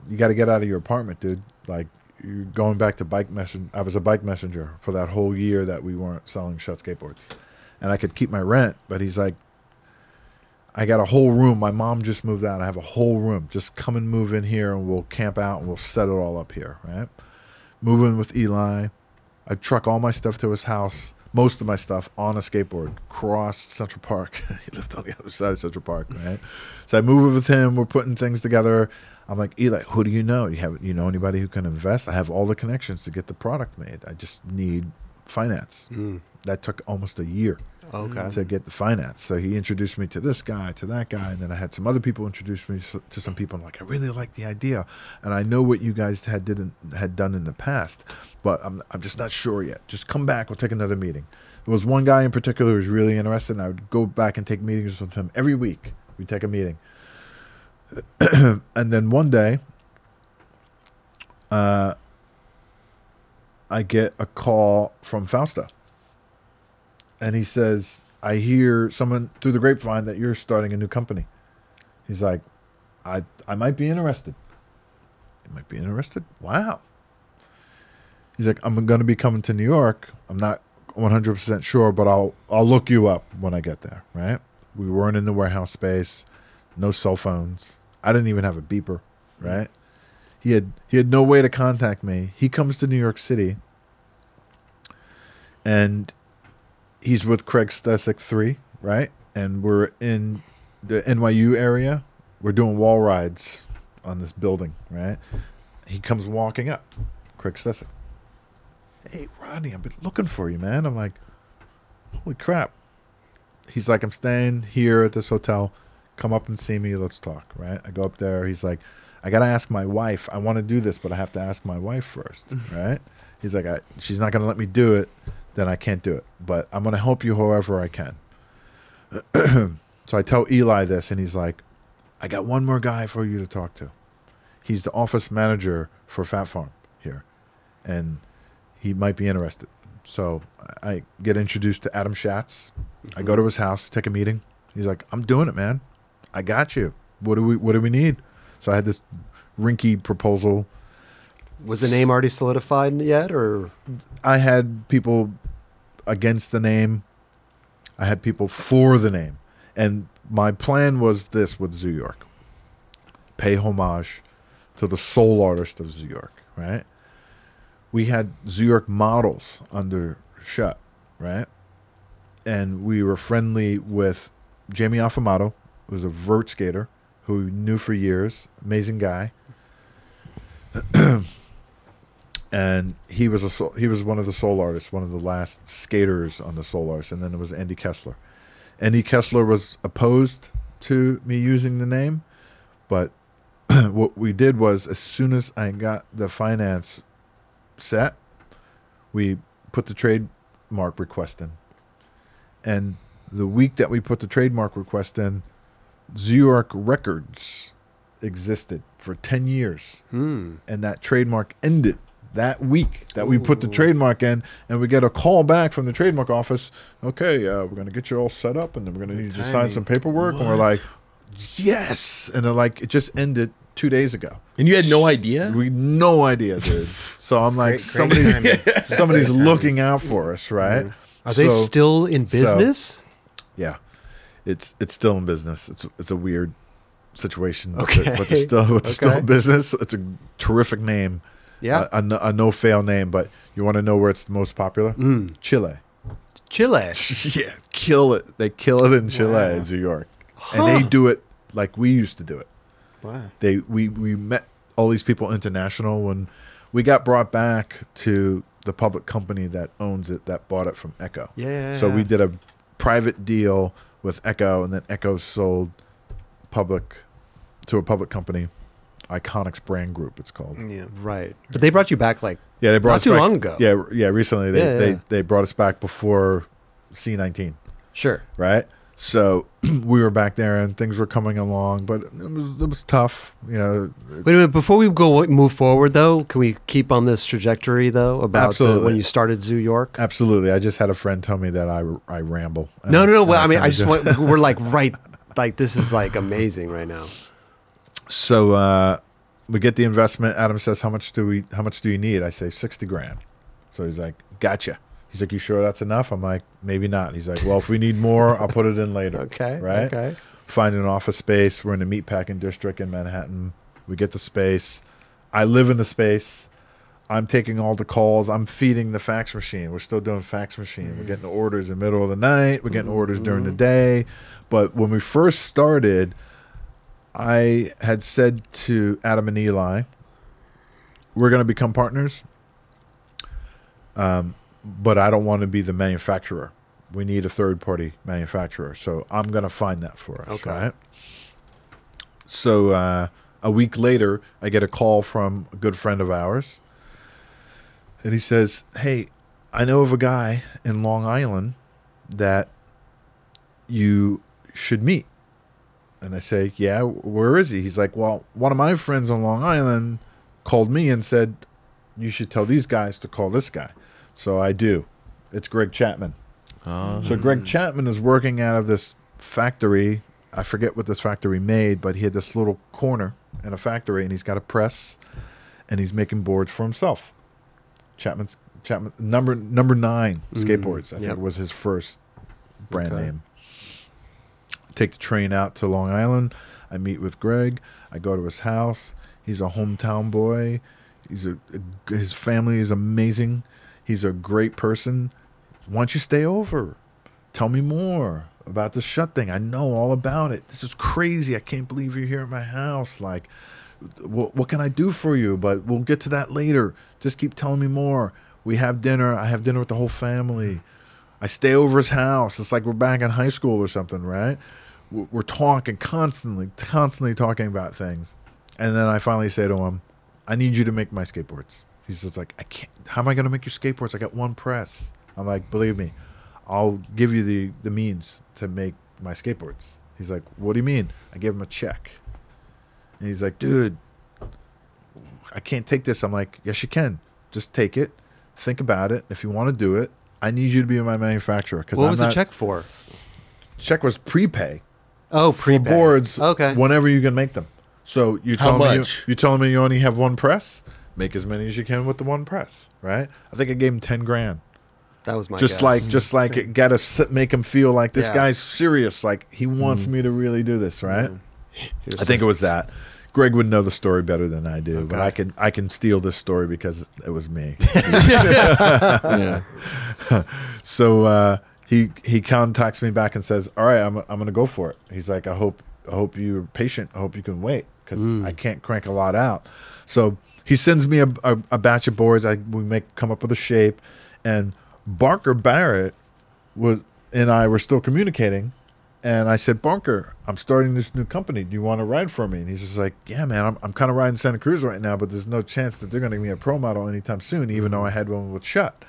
"You got to get out of your apartment, dude. Like, you're going back to bike messenger. I was a bike messenger for that whole year that we weren't selling shut skateboards, and I could keep my rent. But he's like, I got a whole room. My mom just moved out. I have a whole room. Just come and move in here, and we'll camp out and we'll set it all up here, right? Moving with Eli. I truck all my stuff to his house. Most of my stuff on a skateboard, crossed Central Park. he lived on the other side of Central Park, right? So I move with him. We're putting things together. I'm like, Eli, who do you know? You have you know anybody who can invest? I have all the connections to get the product made. I just need finance. Mm. That took almost a year Okay. to get the finance. So he introduced me to this guy, to that guy, and then I had some other people introduce me to some people. I'm like, I really like the idea, and I know what you guys had didn't had done in the past, but I'm I'm just not sure yet. Just come back. We'll take another meeting. There was one guy in particular who was really interested, and I would go back and take meetings with him every week. We take a meeting, and then one day, uh, I get a call from Fausto and he says, I hear someone through the grapevine that you're starting a new company. He's like, I I might be interested. You might be interested? Wow. He's like, I'm going to be coming to New York. I'm not 100% sure, but I'll I'll look you up when I get there, right? We weren't in the warehouse space, no cell phones. I didn't even have a beeper, right? He had he had no way to contact me. He comes to New York City and he's with Craig Stecyk three, right? And we're in the NYU area. We're doing wall rides on this building, right? He comes walking up, Craig Stecyk. Hey, Rodney, I've been looking for you, man. I'm like, holy crap. He's like, I'm staying here at this hotel. Come up and see me. Let's talk, right? I go up there. He's like, I got to ask my wife. I want to do this, but I have to ask my wife first, mm-hmm. right? He's like, I, she's not going to let me do it then I can't do it. But I'm going to help you however I can. so I tell Eli this, and he's like, I got one more guy for you to talk to. He's the office manager for Phat Farm here, and he might be interested. So I get introduced to Adam Schatz. I go to his house, take a meeting. He's like, "I'm doing it, man. I got you. What do we What do we need?" So I had this rinky proposal. Was the name already solidified yet, or I had people against the name. I had people for the name, and my plan was this with Zoo York: pay homage to the soul artist of Zoo York, right? We had Zoo York models under Shut, right? And we were friendly with Jamie Affoumado, who was a vert skater who we knew for years, amazing guy. and he was a soul, he was one of the soul artists, one of the last skaters on the soul artists, and then there was Andy Kessler. Andy Kessler was opposed to me using the name, but what we did was as soon as I got the finance set, we put the trademark request in. And the week that we put the trademark request in, York Records existed for 10 years. hmm. And that trademark ended that week that we put the trademark in. And we get a call back from the trademark office. Okay, uh, we're going to get you all set up and then we're going to need you to sign some paperwork. And we're like, yes. And they're like, it just ended two days ago. And you had no idea? We no idea, dude. So I'm like, great- great somebody's somebody's looking out for us, right? are they still in so- business? Yeah, it's it's still in business. It's it's a weird situation, but, Okay. they're, but they're still it's still Okay. in business. It's a terrific name, yeah, a, a, no- a no fail name. But you want to know where it's the most popular? Mm. Chile. Chile. yeah, kill it. They kill it in Chile, Wow. in New York, and they do it like we used to do it. Wow. they we we met all these people international when we got brought back to the public company that owns it that bought it from Ecko. Yeah. So we did a private deal with Ecko, and then Ecko sold public to a public company, Iconix Brand Group. It's called. Yeah. Right, but they brought you back like Yeah, they brought Not us too back- long ago. Yeah, yeah. Recently, they Yeah, they, yeah. they brought us back before C nineteen, sure. right? So we were back there, and things were coming along, but it was it was tough, you know. Wait a minute. Before we go move forward, though, can we keep on this trajectory though about the, Absolutely. when you started Zoo York? Absolutely. I just had a friend tell me that I, I ramble. No, no, no. Well, I mean, I just want. We're like right. Like this is like amazing right now. So uh, we get the investment. Adam says, "How much do we? How much do you need?" I say, 60 grand." So he's like, "Gotcha." He's like, "You sure that's enough?" I'm like, "Maybe not." He's like, "Well, if we need more, I'll put it in later." Okay. Right. Okay. Find an office space. We're in the meatpacking district in Manhattan. We get the space. I live in the space. I'm taking all the calls. I'm feeding the fax machine. We're still doing fax machine. We're getting orders in the middle of the night. We're getting orders during the day. But when we first started, I had said to Adam and Eli, we're going to become partners. Um, but I don't want to be the manufacturer. We need a third party manufacturer. So I'm going to find that for us. Okay. Right? So uh, a week later, I get a call from a good friend of ours. And he says, Hey, I know of a guy in Long Island that you should meet. And I say, Yeah, where is he? He's like, Well, one of my friends on Long Island called me and said, You should tell these guys to call this guy. So I do. It's Greg Chapman. Oh. So Greg Chapman is working out of this factory. I forget what this factory made, but he had this little corner in a factory, and he's got a press, and he's making boards for himself. Chapman's Chapman number number nine mm. skateboards. I think was his first brand Okay. name. Take the train out to Long Island. I meet with Greg. I go to his house. He's a hometown boy. He's a, his family is amazing. He's a great person. Why don't you stay over? Tell me more about the shut thing. I know all about it. This is crazy. I can't believe you're here at my house. Like, what, what can I do for you? But we'll get to that later. Just keep telling me more. We have dinner. I have dinner with the whole family. I stay over his house. It's like we're back in high school or something, right? We're we're talking constantly, constantly talking about things. And then I finally say to him, I need you to make my skateboards. He's just like, I can't. How am I going to make your skateboards? I got one press. I'm like, believe me, I'll give you the the means to make my skateboards. He's like, what do you mean? I gave him a check, and he's like, dude, I can't take this. I'm like, yes, you can. Just take it. Think about it. If you want to do it, I need you to be my manufacturer. Because What was the check for? Check was prepay Oh, pre boards. Okay. Whenever you can make them. So you How telling me you, much? you telling me you only have one press? Make as many as you can with the one press, right? I think I gave him ten grand. That was my just guess. like just like it gotta s- make him feel like this Yeah. guy's serious like he wants Mm-hmm. me to really do this right Here's i think it was that greg would know the story better than i do but i can i can steal this story because it was me yeah. so uh he he contacts me back and says all right i'm, I'm gonna go for it. He's like i hope i hope you're patient. I hope you can wait because mm. i can't crank a lot out. So he sends me a, a, a batch of boards. I we make come up with a shape. And barker barrett was and i were still communicating. And i said barker i'm starting this new company. Do you want to ride for me? And he's just like yeah man. I'm, I'm kind of riding santa cruz right now but there's no chance that they're going to give me a pro model anytime soon even mm-hmm. though i had one with shut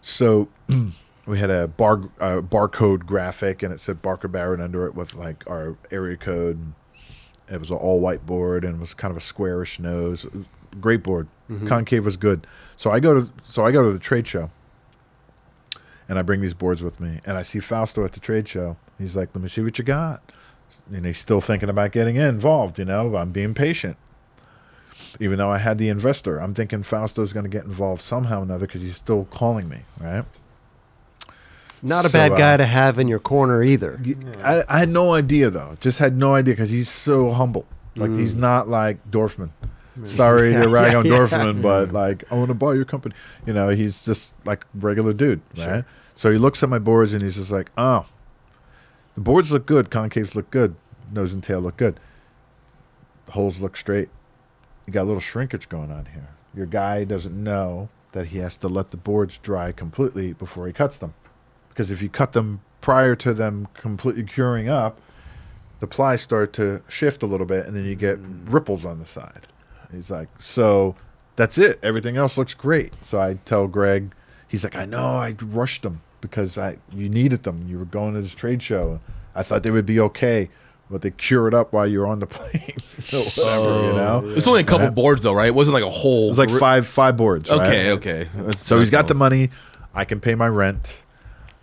so we had a bar uh, barcode graphic, and it said Barker Barrett under it with like our area code. It was an all white board, and it was kind of a squarish nose. It was a great board. Concave was good. So I go to so I go to the trade show, and I bring these boards with me, and I see Fausto at the trade show. He's like, "Let me see what you got." And he's still thinking about getting involved. You know, I'm being patient even though I had the investor. I'm thinking Fausto's going to get involved somehow or another because he's still calling me, right? Not a So, bad uh, guy to have in your corner either. I, I had no idea though. Just had no idea because he's so humble. Like Mm. he's not like Dorfman. Sorry to rag on yeah. Dorfman, but like I want to buy your company. You know, he's just like regular dude, right? So he looks at my boards and he's just like, "Oh, the boards look good. Concaves look good. Nose and tail look good. The holes look straight. You got a little shrinkage going on here. Your guy doesn't know that he has to let the boards dry completely before he cuts them." Because if you cut them prior to them completely curing up, the plies start to shift a little bit, and then you get mm. ripples on the side. He's like, so that's it. Everything else looks great. So I tell Greg, he's like, I know I rushed them because I you needed them. You were going to this trade show. I thought they would be okay, but they cured up while you were on the plane. or whatever, you oh, know. It's only a couple boards though, right? It wasn't like a whole. It was like five five boards. right? Okay, okay. That's- So he's that's got the money. I can pay my rent.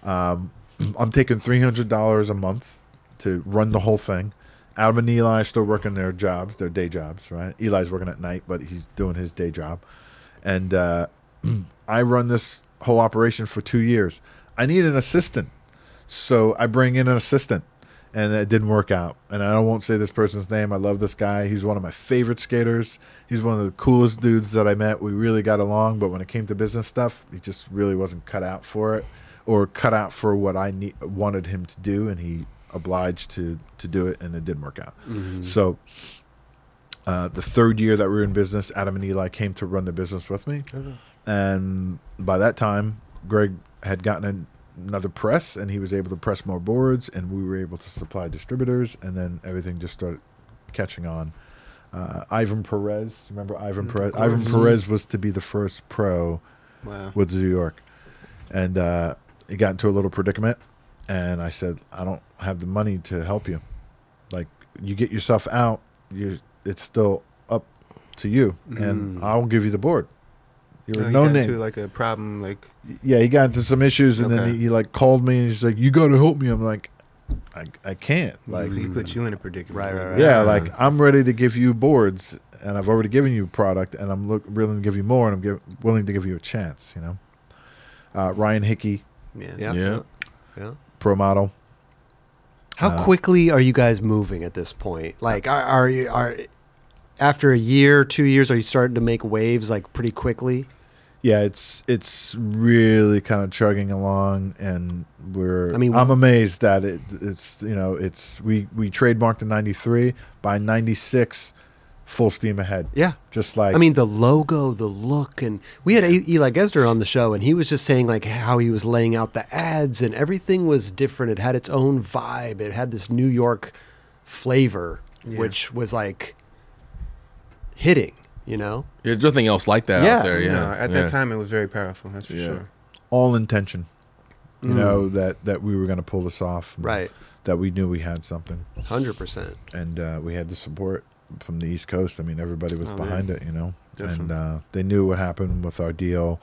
Um, I'm taking three hundred dollars a month to run the whole thing. Adam and Eli are still working their jobs, their day jobs, right? Eli's working at night, but he's doing his day job, and uh, I run this whole operation for two years. I need an assistant, so I bring in an assistant, and it didn't work out. And I won't say this person's name. I love this guy. He's one of my favorite skaters. He's one of the coolest dudes that I met. We really got along, but when it came to business stuff, he just really wasn't cut out for it, or cut out for what I need, wanted him to do, and he obliged to to do it, and it didn't work out. So. Uh, the third year that we were in business, Adam and Eli came to run the business with me, and by that time, Greg had gotten an, another press, and he was able to press more boards, and we were able to supply distributors, and then everything just started catching on. Uh, Ivan Perez, remember Ivan Perez? Ivan Perez was to be the first pro Wow. with New York, and uh, he got into a little predicament. And I said, I don't have the money to help you. Like, you get yourself out, you it's still up to you, and I'll give you the board. You're Oh, a you no got name. into, like a problem, like yeah, he got into some issues, and then he, he like called me, and he's like, "You got to help me." I'm like, I, I can't. Like, like he put you in a predicament. Right, right, right. yeah, like I'm ready to give you boards, and I've already given you product, and I'm look willing to give you more, and I'm give, willing to give you a chance. You know, uh, Ryan Hickey, Yeah. Yeah. Yeah. Yeah. pro model. How Uh, quickly are you guys moving at this point? Like, are, are you are after a year, two years, are you starting to make waves like pretty quickly? Yeah, it's it's really kind of chugging along, and we're. I I mean- mean, I'm amazed that it, it's you know it's we we trademarked in '93 by '96, full steam ahead. Yeah. Just like I mean, the logo, the look, and we had E- Eli Gesner on the show, and he was just saying like how he was laying out the ads, and everything was different. It had its own vibe. It had this New York flavor, Yeah. which was like hitting. You know, Yeah, There's nothing else like that Yeah. out there. Yeah. No, at yeah. that time it was very powerful. That's for Yeah. sure. all intention. You Mm. know that that we were going to pull this off. Right. That we knew we had something, Hundred percent. and uh, we had the support from the East Coast. I mean, everybody was Oh, behind yeah. it. You know, and uh, they knew what happened with our deal.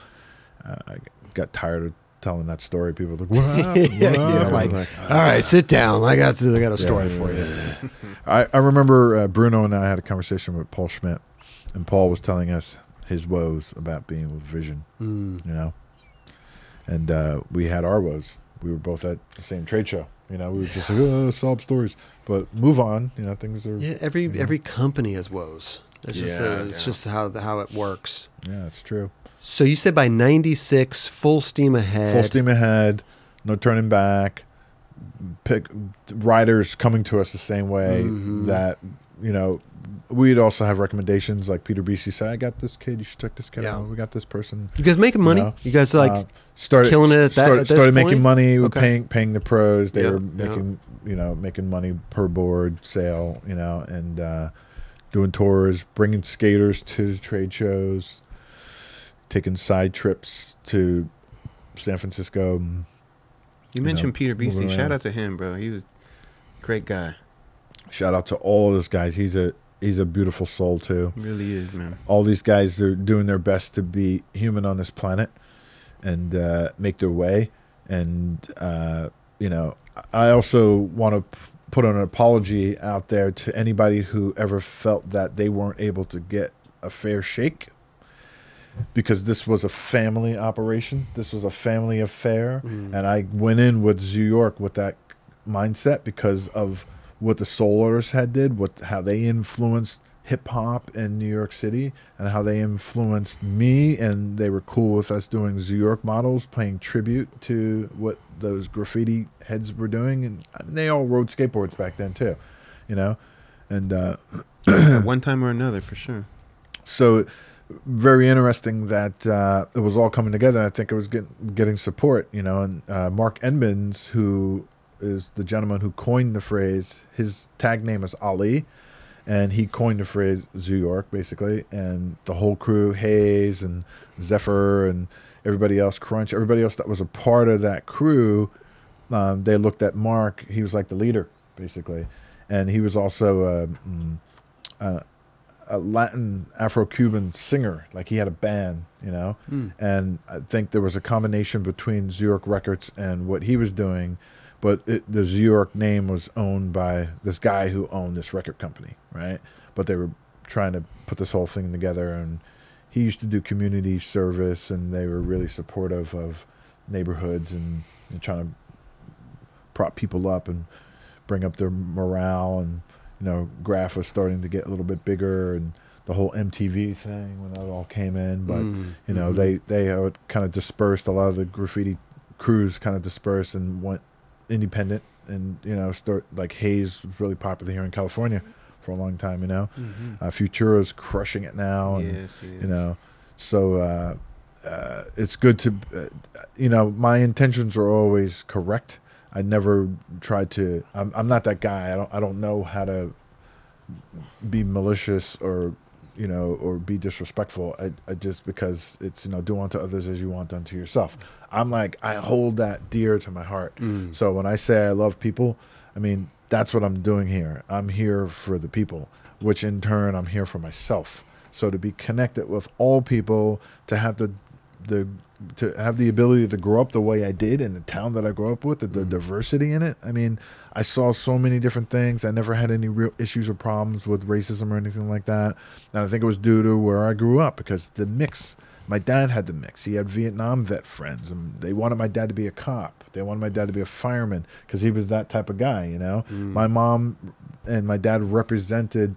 Uh, I got tired of telling that story. People were like, "What happened? What Yeah, happened?" like, Like, All right, sit down. I got to, I got a story Yeah, for yeah, you. I, I remember uh, Bruno and I had a conversation with Paul Schmitt, and Paul was telling us his woes about being with Vision, Mm. you know, and uh, we had our woes. We were both at the same trade show, you know. We were just like, oh, sob stories, but move on, you know. Things are, Yeah, yeah, every Mhm. every company has woes. It's just Yeah, uh, it's yeah. just how how it works. Yeah, it's true. So you said by '96, full steam ahead. Full steam ahead, no turning back. Pick riders coming to us the same way Mhm. that you know. We'd also have recommendations like Peter Bici said, "I got this kid. You should check this kid Yeah. out. We got this person." You guys making money? know, you guys like Uh, started killing it at that- started, at started making money, Okay. paying paying the pros. They Yeah, were yeah. making you know making money per board sale, you know, and uh, doing tours, bringing skaters to trade shows, taking side trips to San Francisco. You you mentioned know, Peter Bici. Shout out to him, bro. He was great guy. Shout out to all of those guys. He's a he's a beautiful soul too. Really is, man. all these guys they're doing their best to be human on this planet and uh, make their way and uh, you know i also want to p- put an apology out there to anybody who ever felt that they weren't able to get a fair shake because this was a family operation this was a family affair Mm. and i went in with zoo york with that mindset because of what the soul orders had did what how they influenced hip hop in New York City and how they influenced me and they were cool with us doing Zoo York models playing tribute to what those graffiti heads were doing and I mean, they all rode skateboards back then too you know and uh, At one time or another, for sure. so very interesting that uh, it was all coming together. I think it was getting, getting support, you know. And uh, Mark Edmonds, who is the gentleman who coined the phrase, his tag name is Ali, and he coined the phrase Zoo York, basically. And the whole crew, Haze and Zephyr and everybody else, Crunch, everybody else that was a part of that crew, um, they looked at Mark. He was like the leader, basically, and he was also. Uh, mm, uh, a Latin Afro-Cuban singer. Like he had a band, you know. Mm. And I think there was a combination between York Records and what he was doing, but it, the Zoo York name was owned by this guy who owned this record company, right? But they were trying to put this whole thing together, and he used to do community service, and they were really supportive of neighborhoods and, and trying to prop people up and bring up their morale and you know graph was starting to get a little bit bigger and the whole mtv thing when that all came in but Mm. you know Mhm. they they kind of dispersed a lot of the graffiti crews kind of dispersed and went independent and you know start like Haze was really popular here in california for a long time you know? Mm-hmm. uh, futura's crushing it now and yes, yes. you know so uh, uh, it's good to uh, you know my intentions are always correct. I never tried to I'm, I'm not that guy. I don't i don't know how to be malicious or you know or be disrespectful. I, I just because it's you know do unto others as you want unto yourself i'm like i hold that dear to my heart Mm. so when I say I love people, I mean that's what I'm doing here. I'm here for the people, which in turn I'm here for myself. So to be connected with all people, to have the the to have the ability to grow up the way I did in the town that I grew up with, the, the diversity in it. I mean, I saw so many different things. I never had any real issues or problems with racism or anything like that. And I think it was due to where I grew up because the mix my dad had the mix. He had Vietnam vet friends, and they wanted my dad to be a cop. They wanted my dad to be a fireman because he was that type of guy, you know. My mom and my dad represented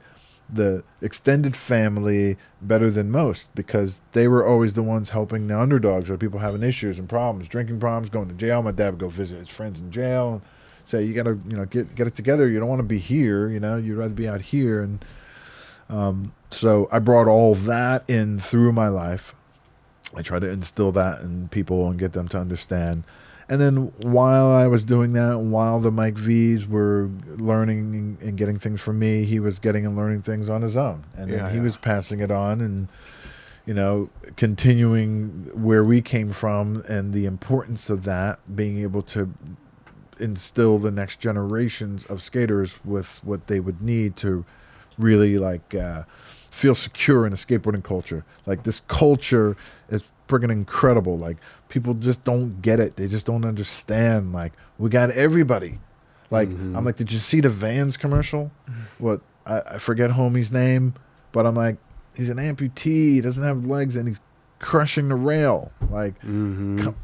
the extended family better than most because they were always the ones helping the underdogs or people having issues and problems, drinking problems, going to jail. My dad would go visit his friends in jail and say, "You got to, you know, get get it together. You don't want to be here. You know, you'd rather be out here." And um, so I brought all that in through my life. I try to instill that in people and get them to understand. And then while I was doing that, while the Mike V's were learning and getting things from me, he was getting and learning things on his own. And Yeah, then he yeah. was passing it on. And, you know, continuing where we came from and the importance of that, being able to instill the next generations of skaters with what they would need to really like uh, feel secure in a skateboarding culture. Like this culture is friggin' incredible. Like people just don't get it. They just don't understand. Like we got everybody. Like I'm like, did you see the Vans commercial? What I, I forget homie's name, but I'm like, he's an amputee. He doesn't have legs, and he's crushing the rail. Like, Mm-hmm. come,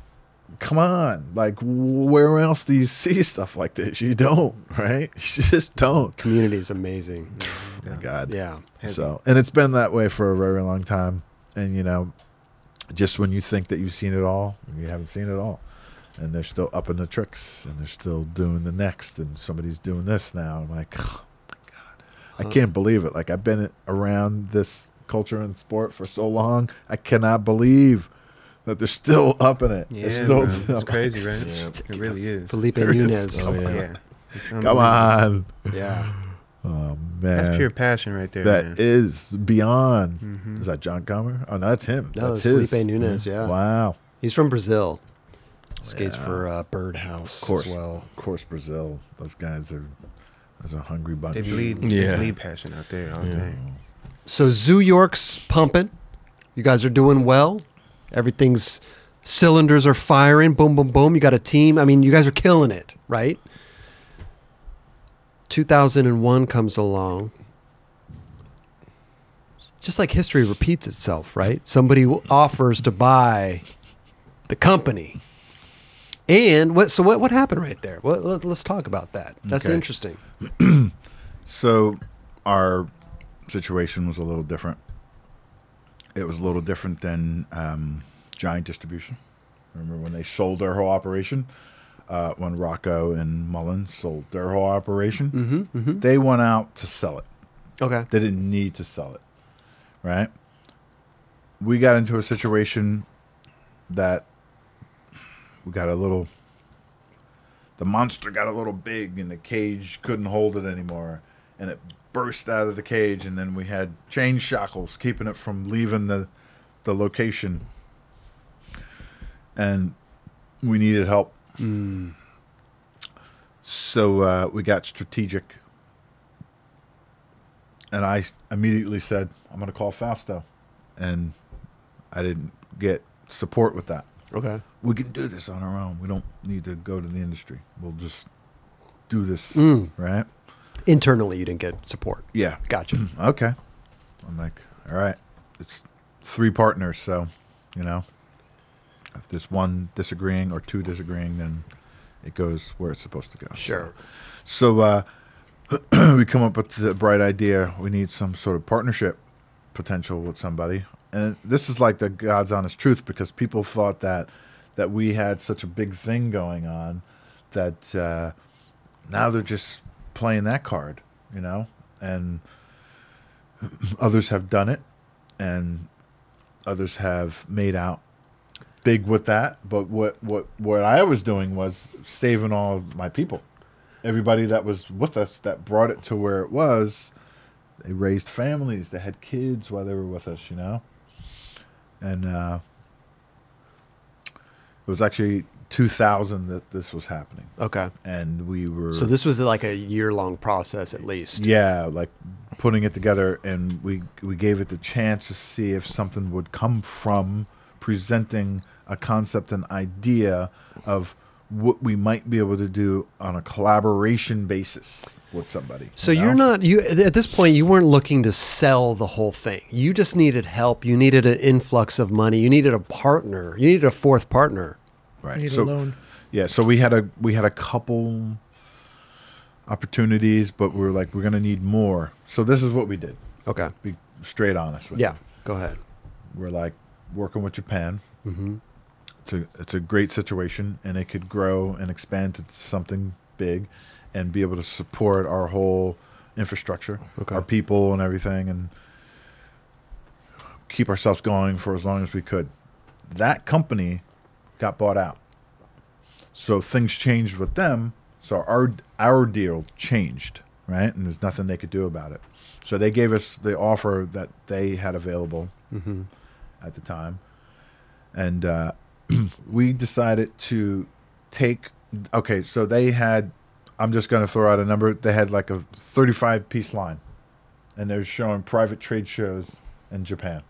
come on. Like, where else do you see stuff like this? You don't, right? You just don't. Community is amazing. My God. Yeah. So, and it's been that way for a very long time. And you know, just when you think that you've seen it all, you haven't seen it all. And they're still up in the tricks, and they're still doing the next, and somebody's doing this now. I'm like, oh my god, I can't believe it. Like I've been around this culture and sport for so long, I cannot believe that they're still up in it. Yeah, still, man. I'm it's crazy, like, right? It really is. Felipe There. Nunes. Oh, yeah. Yeah. Come on, Yeah. Oh man, That's pure passion right there, That man. is beyond. Mhm. Is that Jon Comer? Oh, no, that's him. No, that's it's his. Felipe Nunes, yeah. Wow. He's from Brazil. Skates Yeah. for uh, Birdhouse Of course. as well. Of course, Brazil. Those guys are. Those are hungry bunch. They bleed, Yeah. they bleed passion out there all Yeah. day. So Zoo York's pumping. You guys are doing well. Everything's cylinders are firing. Boom, boom, boom. You got a team. I mean, you guys are killing it, right? 2001 comes along. Just like history repeats itself, right? Somebody offers to buy the company. And what? So what? What happened right there? What, let, us talk about that. That's Okay. interesting. So, our situation was a little different. It was a little different than um, Giant Distribution. Remember when they sold their whole operation? Uh, when Rocco and Mullen sold their whole operation, Mm-hmm. mm-hmm. they went out to sell it. Okay. They didn't need to sell it, right? We got into a situation that we got a little. The monster got a little big, and the cage couldn't hold it anymore, and it burst out of the cage. And then we had chain shackles keeping it from leaving the the location, and we needed help. Mm. So uh, we got strategic, and I immediately said, "I'm going to call Fausto," and I didn't get support with that. Okay. We can do this on our own. We don't need to go to the industry. We'll just do this, Mm. right? Internally, you didn't get support. Yeah. Gotcha. Okay. I'm like, all right. It's three partners, so you know, if there's one disagreeing or two disagreeing, then it goes where it's supposed to go. Sure. So uh, we come up with the bright idea. We need some sort of partnership potential with somebody, and this is like the God's honest truth because people thought that that we had such a big thing going on that uh, now they're just playing that card, you know, and others have done it, and others have made out big with that. But what what what I was doing was saving all of my people everybody that was with us that brought it to where it was they raised families they had kids while they were with us you know and uh, it was actually 2000 that this was happening Okay. and we were So this was like a year long process at least. yeah like putting it together and we we gave it the chance to see if something would come from presenting a concept an idea of what we might be able to do on a collaboration basis with somebody So you you're know? not you at this point you weren't looking to sell the whole thing. You just needed help. You needed an influx of money. You needed a partner. You needed a fourth partner. right Need so a loan. yeah so we had a we had a couple opportunities but we were like we're gonna need more so this is what we did Okay. be straight honest with Yeah. you. Go ahead. we're like working with japan. Mm-hmm. it's a it's a great situation and it could grow and expand to something big and be able to support our whole infrastructure Okay. our people and everything and keep ourselves going for as long as we could. That company got bought out. So things changed with them. So our our deal changed right? And there's nothing they could do about it. So they gave us the offer that they had available. Mm-hmm. At the time, and uh, we decided to take. Okay, so they had. I'm just going to throw out a number. They had like a 35 piece line, and they're showing private trade shows in Japan.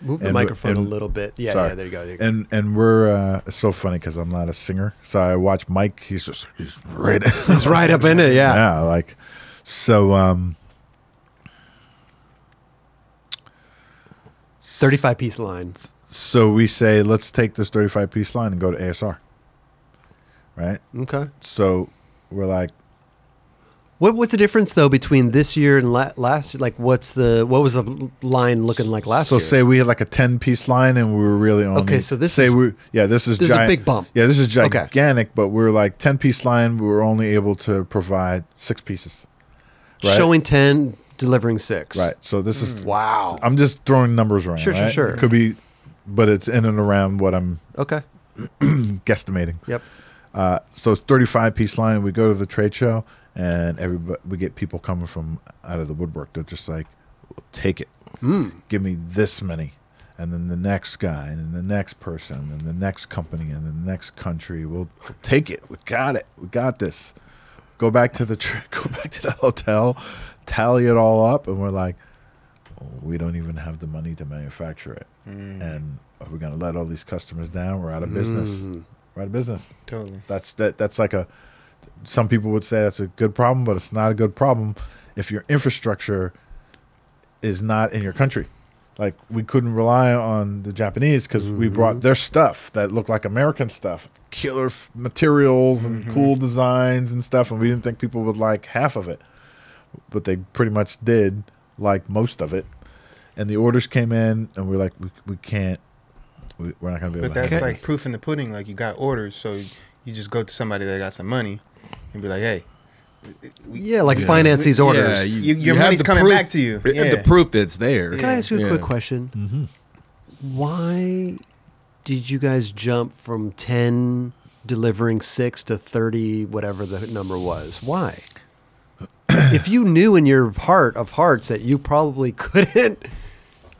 Move the And- microphone a little bit. Yeah, sorry. yeah, there you go. There you go. And and we're uh, it's so funny because I'm not a singer, so I watch Mike. He's just he's right. It's right up in it, yeah. yeah, like so. um 35 piece lines. So we say let's take this 35 piece line and go to ASR, right? Okay. So we're like, What what's the difference though between this year and la- last year? Like, what's the what was the line looking like last so year? So say we had like a 10 piece line and we were really only Okay, so this say is- we yeah this is this is a big bump. yeah this is Okay. gigantic but we're like 10 piece line we were only able to provide six pieces right Showing 10, delivering six. right so this is Wow. I'm just throwing numbers around Sure, sure, right? sure. it could be but it's in and around what I'm Okay. guesstimating Yep. Uh, so it's 35 piece line. We go to the trade show, and everybody we get people coming from out of the woodwork. They're just like, take it, give me this many, and then the next guy, and then the next person, and the next company, and the next country. We'll, we'll take it. We got it. We got this. Go back to the tr- go back to the hotel, tally it all up, and we're like, "Oh, we don't even have the money to manufacture it, mm. and are we gonna let all these customers down? We're out of business. Mm. We're out of business. Totally. That's that. That's like a. Some people would say that's a good problem, but it's not a good problem if your infrastructure is not in your country. Like we couldn't rely on the Japanese because we mm-hmm. brought their stuff that looked like American stuff, killer f- materials and mm-hmm. cool designs and stuff, and we didn't think people would like half of it, but they pretty much did like most of it. And the orders came in, and we're like, we, we can't, we, we're not gonna be able But to. that's handle like this. proof in the pudding. Like you got orders, so you just go to somebody that got some money and be like, "Hey, Yeah, like Yeah. finance these orders. Yeah, You- your have money's coming proof- back to you. you have Yeah. The proof that's there. Can I ask you a Yeah. quick question? Mm-hmm. Why did you guys jump from 10 delivering six to 30, whatever the number was? Why? if you knew in your heart of hearts that you probably couldn't,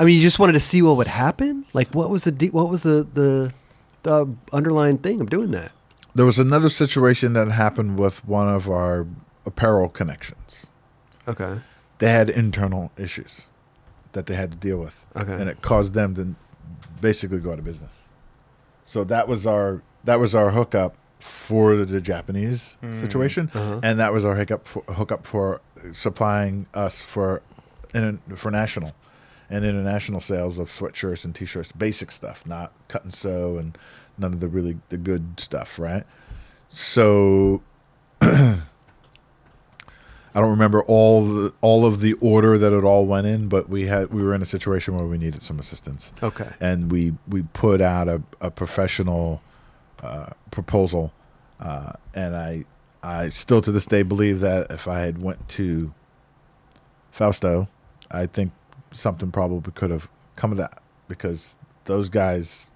I mean, you just wanted to see what would happen? Like, what was the, de- what was the, the, the underlying thing of doing that? There was another situation that happened with one of our apparel connections. Okay. They had internal issues that they had to deal with, Okay. and it caused them to basically go out of business. So that was our that was our hookup for the Japanese situation, Uh-huh. and that was our hookup for, hookup for supplying us for in, for national and international sales of sweatshirts and t-shirts, basic stuff, not cut and sew and none of the really the good stuff, right? So I don't remember all the, all of the order that it all went in, but we had we were in a situation where we needed some assistance, Okay. and we we put out a, a professional uh, proposal, uh, and I I still to this day believe that if I had went to Fausto, I think something probably could have come of that because those guys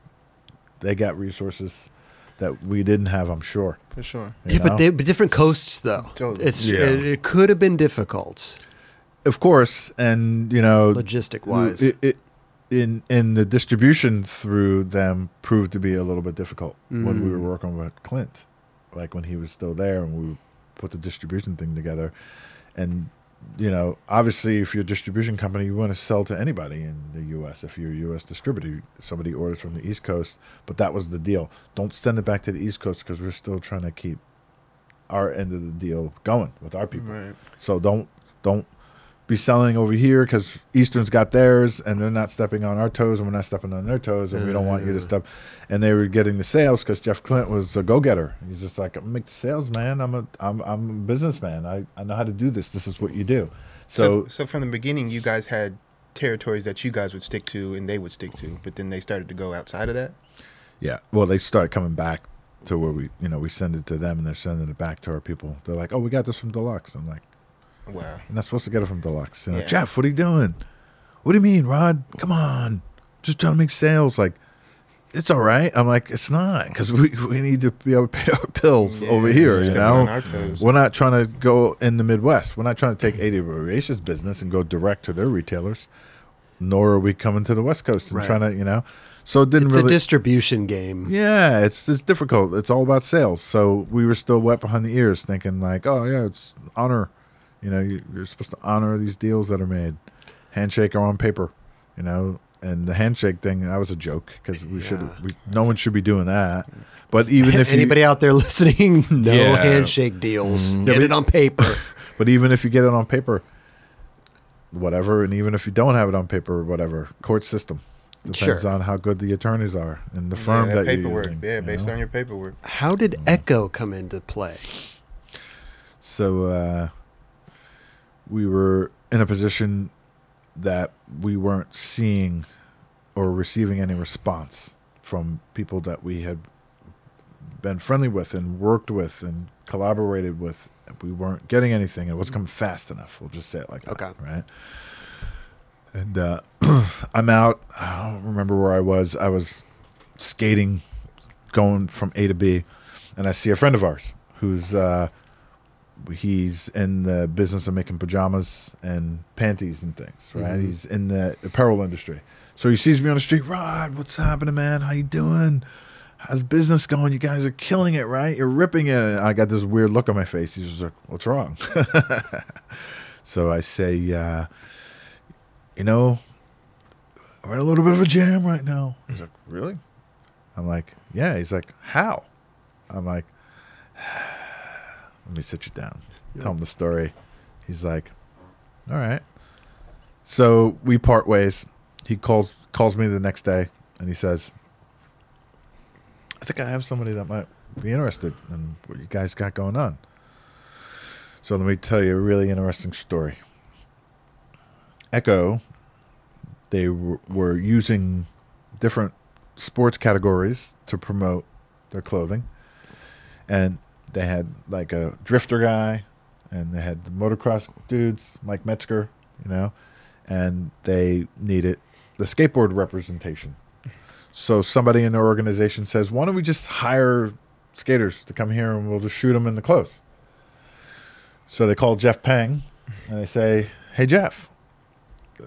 they got resources that we didn't have. I'm sure. for sure. you Yeah, but they but different coasts though. Totally. It's Yeah. it, it could have been difficult of course, and you know, logistic wise. it, it in in the distribution through them proved to be a little bit difficult when we were Mm. working with Klindt, like when he was still there and we put the distribution thing together, and you know, obviously, if you're a distribution company, you want to sell to anybody in the U.S. If you're a U.S. distributor, somebody orders from the East Coast, but that was the deal. Don't send it back to the East Coast because we're still trying to keep our end of the deal going with our people. Right. So don't don't be selling over here because Eastern's got theirs and they're not stepping on our toes and we're not stepping on their toes and we don't want you to step. And they were getting the sales because Jeff Klindt was a go getter. He's just like, I'm make the sales, man. I'm a I'm I'm a businessman. I I know how to do this. This is what you do. So, So, so from the beginning, you guys had territories that you guys would stick to and they would stick to, but then they started to go outside of that. yeah. Well, they started coming back to where we you know we send it to them and they're sending it back to our people. They're like, oh, we got this from Deluxe. I'm like. Wow. You're not supposed to get it from Deluxe. You know, Yeah. Jeff, what are you doing? What do you mean, Rod? Come on. Just trying to make sales. Like, it's all right. I'm like, it's not because we, we need to be able to pay our bills Yeah, over here, you know? on our toes. We're not trying to go in the Midwest. We're not trying to take 80 Racious business and go direct to their retailers. nor are we coming to the West Coast and Right. trying to, you know. So it didn't It's really. a distribution game. yeah, it's it's difficult. It's all about sales. So we were still wet behind the ears, thinking like, oh yeah, it's honor. You know, you, you're supposed to honor these deals that are made. Handshake are on paper. You know, and the handshake thing that was a joke because we should we no one should be doing that. But even if you, Anybody out there listening, no Yeah. handshake deals. Yeah, Get but- it on paper. But even if you get it on paper, whatever, and even if you don't have it on paper, whatever, court system depends Sure. on how good the attorneys are and the firm yeah, that you're paperwork. using, yeah, you based know? on your paperwork. How did Ecko come into play? So uh, we were in a position that we weren't seeing or receiving any response from people that we had been friendly with and worked with and collaborated with. We weren't getting anything. It wasn't coming fast enough. We'll just say it like that. Okay. Right. And uh, I'm out. I don't remember where I was. I was skating, going from A to B, and I see a friend of ours who's uh, he's in the business of making pajamas and panties and things. Right. Mhm. He's in the apparel industry. So he sees me on the street. Rod, what's happening, man? How you doing? How's business going? You guys are killing it, right? You're ripping it. And I got this weird look on my face. He's just like, "What's wrong?" so I say, uh, "You know, we're in a little bit of a jam right now." He's like, "Really?" I'm like, "Yeah." He's like, "How?" I'm like, "Let me sit you down. Tell him the story." He's like, "All right." So we part ways. He calls calls me the next day and he says, "I think I have somebody that might be interested in what you guys got going on." So let me tell you a really interesting story. Ecko, they w- were using different sports categories to promote their clothing, and they had like a drifter guy, and they had the motocross dudes, Mike Metzger, you know, and they needed the skateboard representation. So somebody in their organization says, "Why don't we just hire skaters to come here and we'll just shoot them in the clothes?" So they call Jeff Pang, and they say, "Hey Jeff,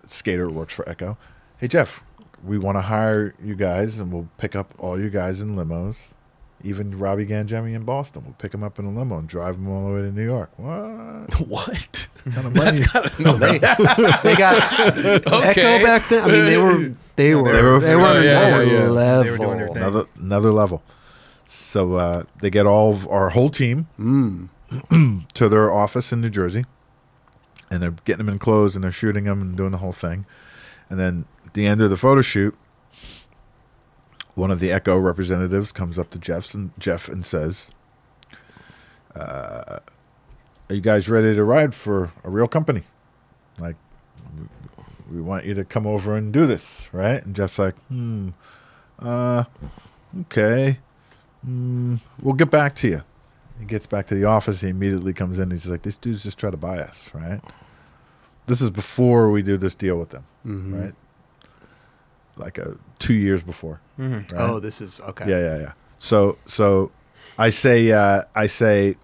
skater works for Ecko. Hey Jeff, we want to hire you guys, and we'll pick up all you guys in limos. Even Robbie Gangemi in Boston, we'll pick him up in a limo and drive him all the way to New York. What What? kind of money? no, They, they got Okay. Ecko back then. I mean, they were they were they were- they were Oh, yeah, another yeah, yeah. level. They were doing their thing. another another level. So uh, they get all of our whole team Mm. to their office in New Jersey, and they're getting them in clothes and they're shooting them and doing the whole thing. And then at the end of the photo shoot, one of the Ecko representatives comes up to Jeff's and Jeff and says, uh, "Are you guys ready to ride for a real company? Like, we- want you to come over and do this, right?" And Jeff's like, "Hmm, uh, okay, hmm, we'll get back to you." He gets back to the office. He immediately comes in. He's like, "This dude's just trying to buy us, right?" This is before we do this deal with them, Mhm. right? Like uh, two years before. hmm Right? Oh, this is okay. Yeah, yeah, yeah. So, so I say, uh, I say,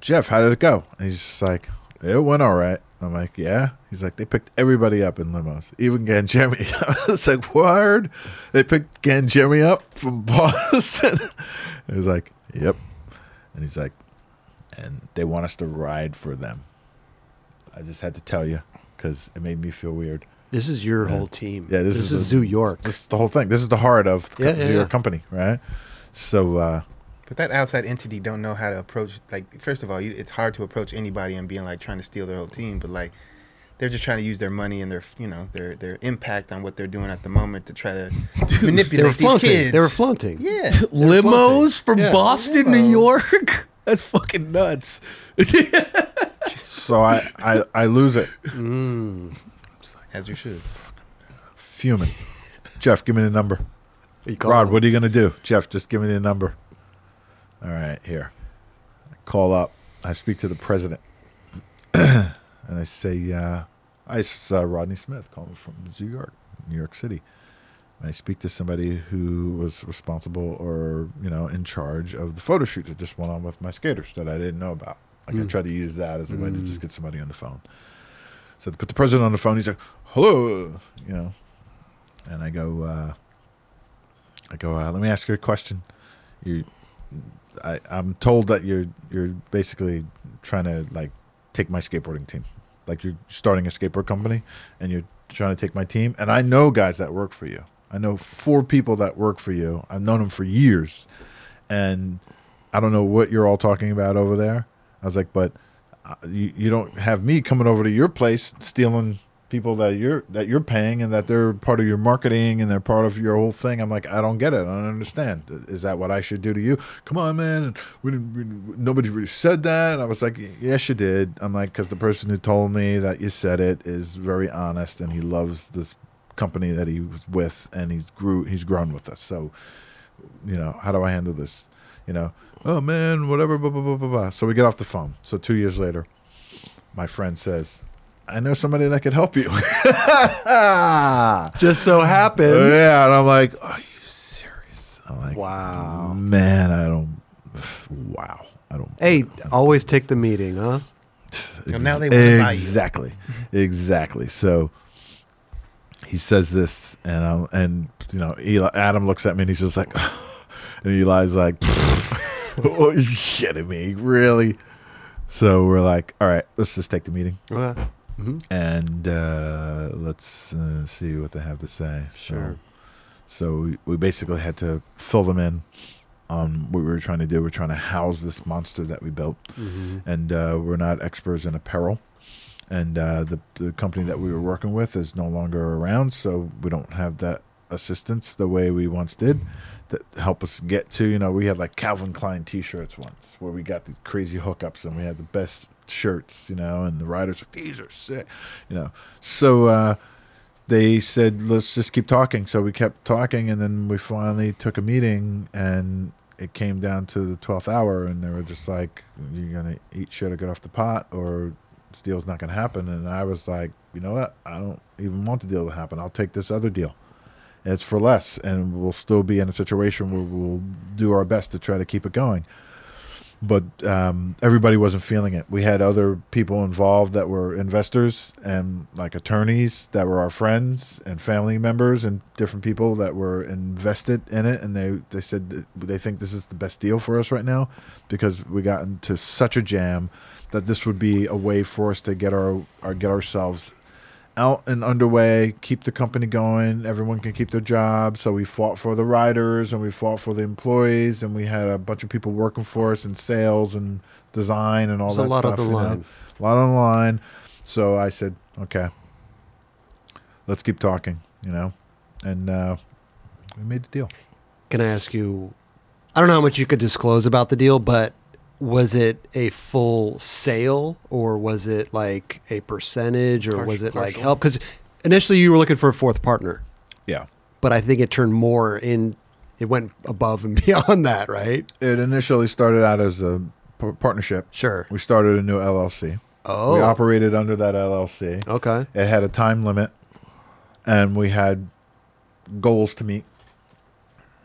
Jeff, how did it go? And he's just like, it went all right. I'm like, yeah. He's like, they picked everybody up in limos, even Gangemi. I was like, word? They picked Gangemi up from Boston. He was like, yep. And he's like, and they want us to ride for them. I just had to tell you because it made me feel weird. This is your Yeah. whole team. Yeah, this, is, is, Zoo York. This is the whole thing. This is the heart of the Yeah, co- yeah, Zoo York yeah. company, right? So, uh, But that outside entity don't know how to approach. Like, first of all, you, it's hard to approach anybody and being like trying to steal their whole team. But like, they're just trying to use their money and their, you know, their their impact on what they're doing at the moment to try to they were manipulate these flaunting. kids. They were flaunting. yeah, Limos from Yeah. Boston, New York. That's fucking nuts. so I, I, I lose it. Mm. As you should. Fuming. Jeff, give me the number. Rod, them. what are you going to do? Jeff, just give me the number. All right, here. I call up. I speak to the president. and I say, uh, I s- uh, Rodney Smith calling from New York, New York City. And I speak to somebody who was responsible or, you know, in charge of the photo shoot that just went on with my skaters that I didn't know about. Like I Mm. tried to use that as a way to Mm. just get somebody on the phone. So they put the president on the phone. He's like, "Hello," you know, and I go, uh, I go, uh, "Let me ask you a question. You, I, I'm told that you're you're basically trying to like take my skateboarding team, like you're starting a skateboard company, and you're trying to take my team. And I know guys that work for you. I know four people that work for you. I've known them for years, and I don't know what you're all talking about over there. I was like, but you, you don't have me coming over to your place stealing people that you're that you're paying and that they're part of your marketing and they're part of your whole thing. I'm like, I don't get it. I don't understand. Is that what I should do to you? Come on, man. We we, nobody really said that. And I was like, yes, you did. I'm like, because the person who told me that you said it is very honest and he loves this company that he was with and he's grew he's grown with us. So, you know, how do I handle this? You know, oh man, whatever, blah blah blah blah blah. So we get off the phone. So two years later, my friend says, I know somebody that could help you. Just so happens. yeah, and I'm like, are you serious? I'm like, Wow. man, I don't. Wow, I don't. Hey, always take the meeting, huh? And now they wanna buy you. exactly, exactly. So he says this, and I'm, and you know, Eli, Adam looks at me, and he's just like, and Eli's like, "Oh, you kidding me? Really?" So we're like, "All right, let's just take the meeting." Okay. and uh, let's uh, see what they have to say. Sure. So, so we, we basically had to fill them in on what we were trying to do. We're trying to house this monster that we built, and uh, we're not experts in apparel. And uh, the the company that we were working with is no longer around, so we don't have that assistance the way we once did that help us get to. You know, we had like Calvin Klein T-shirts once, where we got the crazy hookups, and we had the best shirts. You know, and the riders like these are sick. You know, so. uh they said let's just keep talking so we kept talking and then we finally took a meeting and it came down to the 12th hour and they were just like you're gonna eat shit or get off the pot or this deal's not gonna happen and i was like you know what i don't even want the deal to happen i'll take this other deal it's for less and we'll still be in a situation where we'll do our best to try to keep it going but um, everybody wasn't feeling it. We had other people involved that were investors and like attorneys that were our friends and family members and different people that were invested in it. And they, they said they think this is the best deal for us right now because we got into such a jam that this would be a way for us to get our, our get ourselves out and underway, keep the company going. Everyone can keep their jobs. So we fought for the riders and we fought for the employees, and we had a bunch of people working for us in sales and design and all There's a that lot on stuff. the you know? line. A lot on the line. So I said, okay, let's keep talking, you know, and uh, we made the deal. Can I ask you? I don't know how much you could disclose about the deal, but was it a full sale or was it like a percentage or was Partial- it like partial. help? Because initially you were looking for a fourth partner, Yeah. but I think it turned more in. It went above and beyond that, right? It initially started out as a p- partnership. Sure. We started a new LLC. Oh, We operated under that LLC. okay. It had a time limit, and we had goals to meet,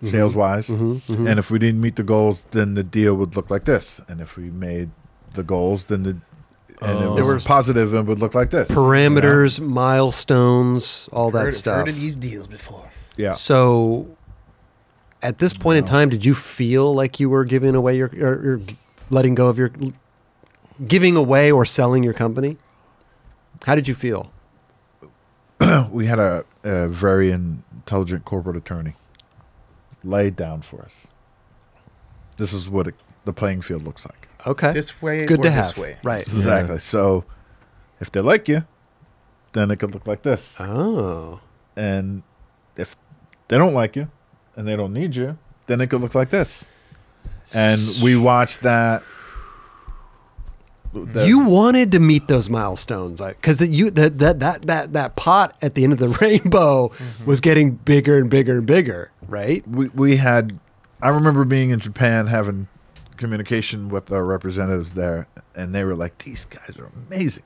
sales wise. Mm-hmm, And if we didn't meet the goals, then the deal would look like this. And if we made the goals, then the and it Oh. was There was- positive and would look like this. Parameters, milestones, all that heard, stuff. Heard of these deals before. Yeah. So, at this point in time, did you feel like you were giving away your, or, or letting go of your, giving away or selling your company? How did you feel? we had a, a very intelligent corporate attorney laid down for us. This is what it, the playing field looks like. Okay, This way good or to this have. way. Right. Exactly. So if they like you, then it could look like this. Oh, And if they don't like you and they don't need you, then it could look like this. And we watched that. that- you wanted to meet those milestones because you that, that that that that pot at the end of the rainbow mm-hmm. was getting bigger and bigger and bigger, right? we we had I remember being in Japan having communication with our representatives there and they were like these guys are amazing.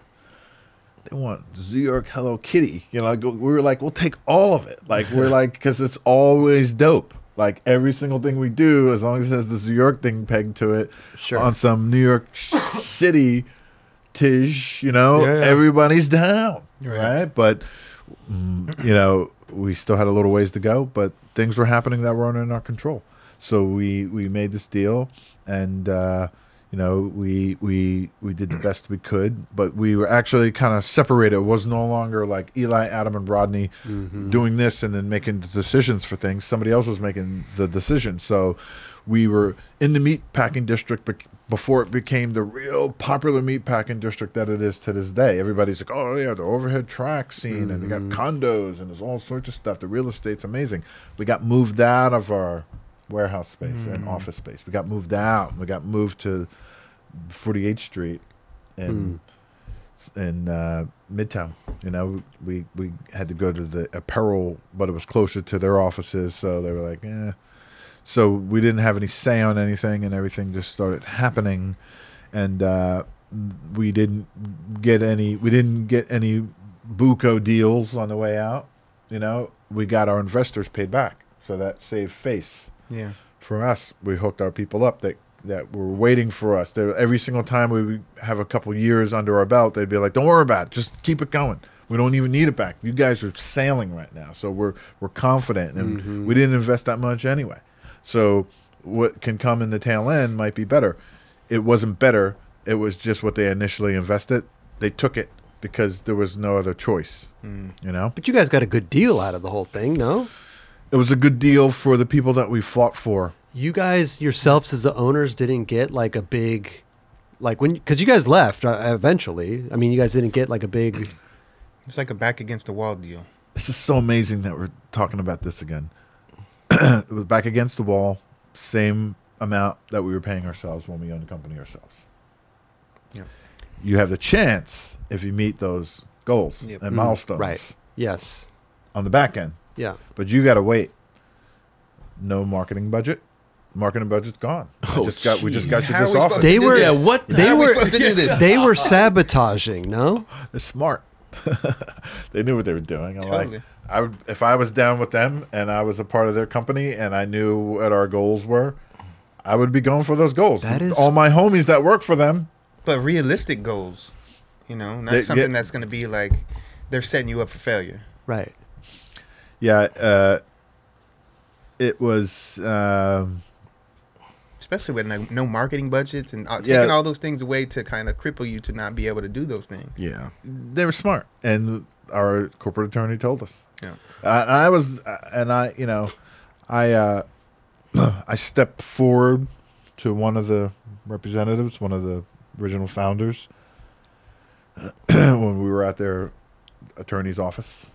They want New York Hello Kitty, you know. We were like, we'll take all of it. Like we're like, because it's always dope. Like every single thing we do, as long as it has this New York thing pegged to it, Sure. on some New York City Tish, you know, Yeah, yeah. everybody's down, Right. right? But mm, you know, we still had a little ways to go, but things were happening that weren't in our control. So we we made this deal, and uh, you know, we we we did the best we could, but we were actually kind of separated. It was no longer like Eli, Adam, and Rodney doing this and then making the decisions for things. Somebody else was making the decisions. So we were in the meat packing district before it became the real popular meat packing district that it is to this day. Everybody's like, oh yeah, the overhead track scene, and they got condos and there's all sorts of stuff. The real estate's amazing. We got moved out of our warehouse space and office space. We got moved out. We got moved to 48th Street and in uh, Midtown. You know, we we had to go to the apparel, but it was closer to their offices, so they were like, eh. So we didn't have any say on anything, and everything just started happening, and uh, we didn't get any. We didn't get any buco deals on the way out. You know, we got our investors paid back, so that saved face Yeah. for us. We hooked our people up that that were waiting for us. They, every single time we have a couple years under our belt, they'd be like, "Don't worry about it. Just keep it going. We don't even need it back. You guys are sailing right now, so we're we're confident, and we didn't invest that much anyway. So what can come in the tail end might be better. It wasn't better. It was just what they initially invested. They took it because there was no other choice. You know, But you guys got a good deal out of the whole thing, no? it was a good deal for the people that we fought for. You guys yourselves as the owners didn't get like a big, like when because you guys left uh, eventually. I mean, you guys didn't get like a big. It's like a back against the wall deal. This is so amazing that we're talking about this again. It was back against the wall, same amount that we were paying ourselves when we owned the company ourselves. Yeah. You have the chance if you meet those goals Yep. and Mm, milestones right. Yes. on the back end, Yeah. but you got to wait. No marketing budget. Marketing budget's gone. I Oh, just got we just got jeez. you How are this we offer. They were. Yeah, what They How we were. supposed to do this? They were sabotaging. No. They're smart. they knew what they were doing. I'm Totally. like, I would, if I was down with them and I was a part of their company and I knew what our goals were, I would be going for those goals. That is- all my homies that work for them. But realistic goals, you know, not They- something yeah. that's going to be like they're setting you up for failure. Right. Yeah, uh, it was. Um, Especially with no, no marketing budgets and uh, taking Yeah. all those things away to kind of cripple you to not be able to do those things. Yeah. they were smart, and our corporate attorney told us. Yeah. Uh, and I was, uh, and I, you know, I, uh, I stepped forward to one of the representatives, one of the original founders, when we were at their attorney's office.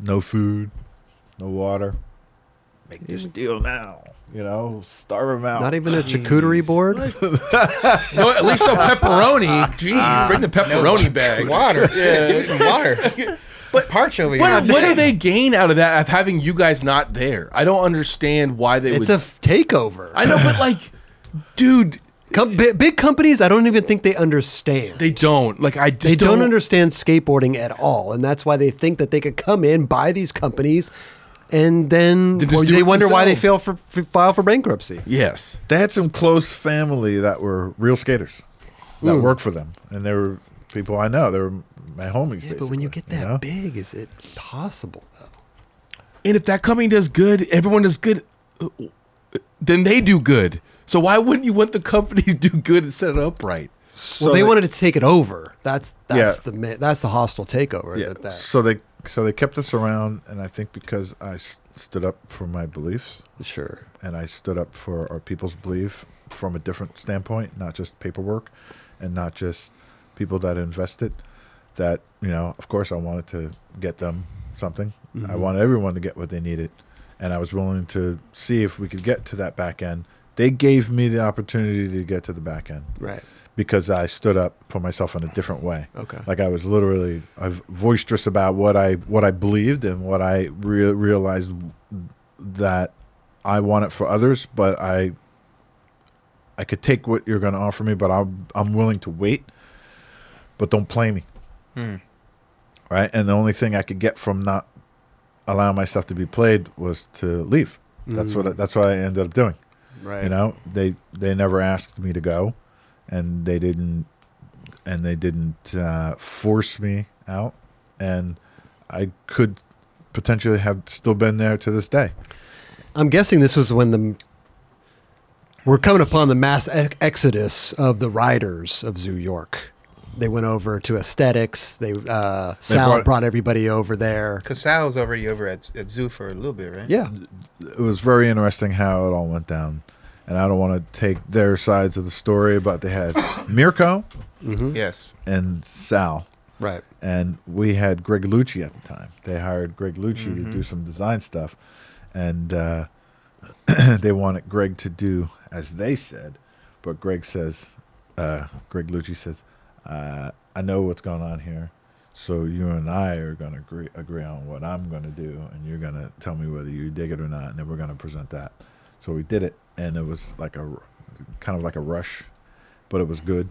No food, no water. Make this deal now. You know, starve them out. Not even a charcuterie board. No, at least a pepperoni. Ah, Jeez, ah, bring the pepperoni bag. Water. Yeah. Give me some water. but parch over What, here. what do they gain out of that of having you guys not there? I don't understand why they It's would. a f- takeover. I know, but like, dude, Com- bi- big companies, I don't even think they understand. they don't. Like, I just they don't, don't understand skateboarding at all, and that's why they think that they could come in, buy these companies, and then They or do they it wonder why they fail for, for file for bankruptcy. Yes. they had some close family that were real skaters that Mm. worked for them, and they were people I know. They were my homies. Yeah, but when you get that know? big, is it possible though? And if that company does good, everyone does good, uh, then they do good. So why wouldn't you want the company to do good and set it up right? so well, they, wanted to take it over. That's that's Yeah. the that's the hostile takeover. Yeah. That, that So they so they kept us around, and I think because I s- stood up for my beliefs, sure. and I stood up for our people's belief from a different standpoint, not just paperwork, and not just people that invested. That you know, of course, I wanted to get them something. I Mhm. wanted everyone to get what they needed, and I was willing to see if we could get to that back end. They gave me the opportunity to get to the back end Right. Because I stood up for myself in a different way. Okay. Like I was literally I boisterous about what I what I believed and what I rea- realized that I want it for others, but I I could take what you're going to offer me, but I'm I'm willing to wait. But don't play me, Hmm. right? And the only thing I could get from not allowing myself to be played was to leave. That's what I, that's what I ended up doing. Right. You know, they they never asked me to go, and they didn't and they didn't uh, force me out, and I could potentially have still been there to this day. I'm guessing this was when the we're coming upon the mass exodus of the riders of Zoo York. They went over to aesthetics. They uh, Sal brought- brought, everybody over there. Cause Sal was already over at, at Zoo for a little bit, right? Yeah, It was very interesting how it all went down, and I don't want to take their sides of the story, but they had Mirko Yes. and Sal. right. and we had Greg Lucci at the time. They hired Greg Lucci to do some design stuff, and uh, they wanted Greg to do as they said, but Greg says, uh, Greg Lucci says, uh, "I know what's going on here, so you and I are going to agree agree on what I'm going to do, and you're going to tell me whether you dig it or not, and then we're going to present that." So we did it, and it was like a kind of like a rush, but it was good.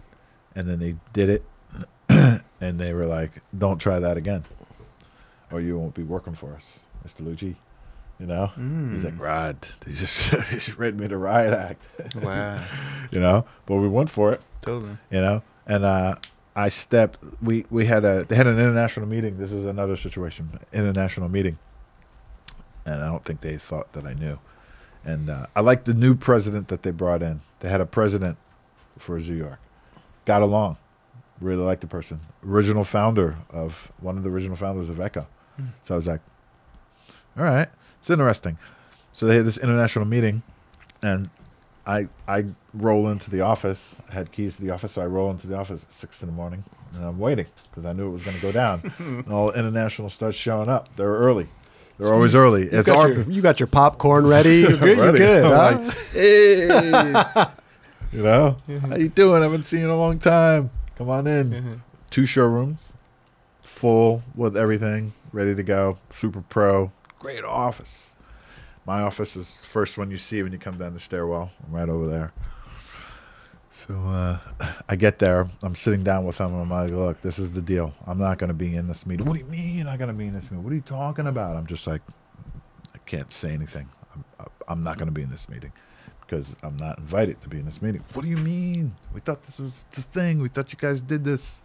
And then they did it, and they were like, "Don't try that again, or you won't be working for us, Mr. Lucci." You know, he's like, "Rod, they just they just read me the riot act." Wow. you know, but we went for it. totally. You know, and uh, I stepped. We we had a they had an international meeting. This is another situation, international meeting, and I don't think they thought that I knew. And uh, I like the new president that they brought in. They had a president for New York. Got along. Really liked the person. Original founder of one of the original founders of Ecko. So I was like, all right, it's interesting. So they had this international meeting, and I I roll into the office. I had keys to the office, so I roll into the office at six in the morning, and I'm waiting because I knew it was going to go down. and all international starts showing up. They're early. They're always early. You It's got, our your, you got your popcorn ready. You're good. You're good. Huh? like, hey, you know, mm-hmm. how you doing? I haven't seen you in a long time. Come on in. Mm-hmm. Two showrooms, full with everything, ready to go. Super pro, great office. My office is the first one you see when you come down the stairwell. I'm right over there. So uh, I get there. I'm sitting down with them. I'm like, look, this is the deal. I'm not going to be in this meeting. What do you mean you're not going to be in this meeting? What are you talking about? I'm just like, I can't say anything. I'm, I'm not going to be in this meeting because I'm not invited to be in this meeting. What do you mean? We thought this was the thing. We thought you guys did this.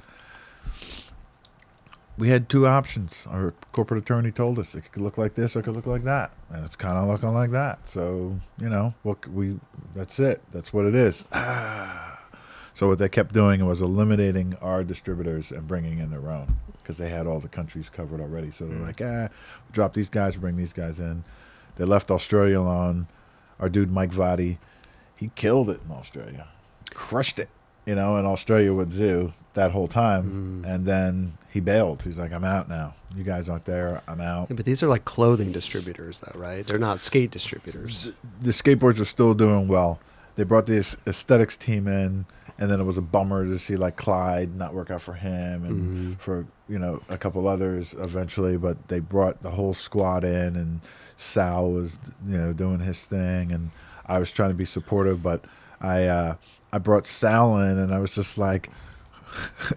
We had two options. Our corporate attorney told us it could look like this or it could look like that, and it's kind of looking like that. So you know, what we that's it. That's what it is. So what they kept doing was eliminating our distributors and bringing in their own because they had all the countries covered already. So they're like, ah, drop these guys, bring these guys in. They left Australia alone. Our dude Mike Vadi, he killed it in Australia, crushed it, you know, in Australia with Zoo that whole time. And then he bailed. He's like, I'm out now. You guys aren't there. I'm out. Yeah, but these are like clothing distributors, though, right? They're not skate distributors. the skateboards are still doing well. They brought this aesthetics team in, and then it was a bummer to see like Clyde not work out for him and for you know a couple others eventually. But they brought the whole squad in, and Sal was you know doing his thing, and I was trying to be supportive, but I uh, I brought Sal in, and I was just like,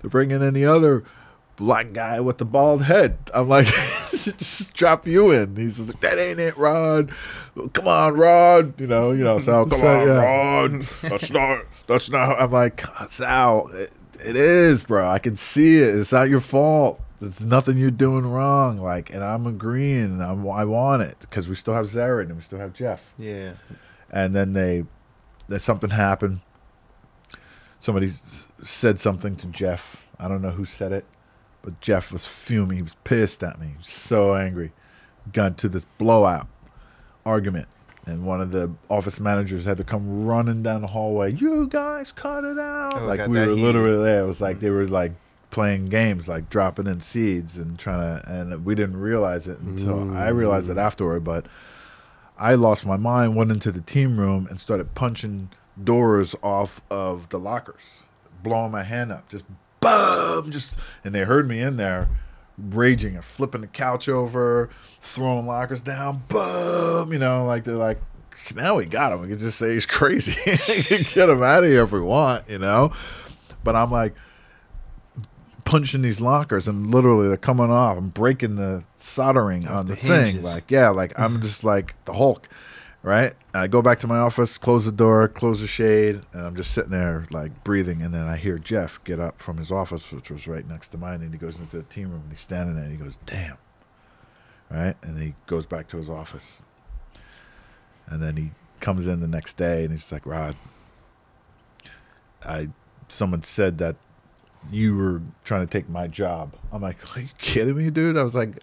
they're bringing in the other black guy with the bald head. I'm like, just drop you in. He's just like, that ain't it, Rod. Come on, Rod. You know, you know, Sal. Come So, on, yeah. Rod. That's not. That's not. I'm like, Sal. It, it is, bro. I can see it. It's not your fault. It's nothing you're doing wrong. Like, and I'm agreeing. I'm, I want it because we still have Zered and we still have Jeff Yeah. and then they that something happened somebody s- said something to jeff. I don't know who said it but jeff was fuming. He was pissed at me. He was so angry. Got to this blowout argument and one of the office managers had to come running down the hallway. You guys cut it out. Oh, like we were heated. literally there. It was like mm. they were like playing games like dropping in seeds and trying to and we didn't realize it until i realized it mm. afterward but I lost my mind, went into the team room and started punching doors off of the lockers, blowing my hand up, just boom, just and they heard me in there raging and flipping the couch over, throwing lockers down, boom, you know, like they're like, now we got him. We can just say he's crazy, get him out of here if we want, you know. But I'm like, punching these lockers and literally they're coming off. I'm breaking the soldering on the, the thing. hinges. Like, yeah, like I'm mm-hmm. just like the Hulk. Right? And I go back to my office, close the door, close the shade, and I'm just sitting there like breathing. And then I hear Jeff get up from his office, which was right next to mine, and he goes into the team room and he's standing there and he goes, "Damn," right? And he goes back to his office, and then he comes in the next day and he's like, "Rod, I someone said that." You were trying to take my job. I'm like, are you kidding me, dude? I was like,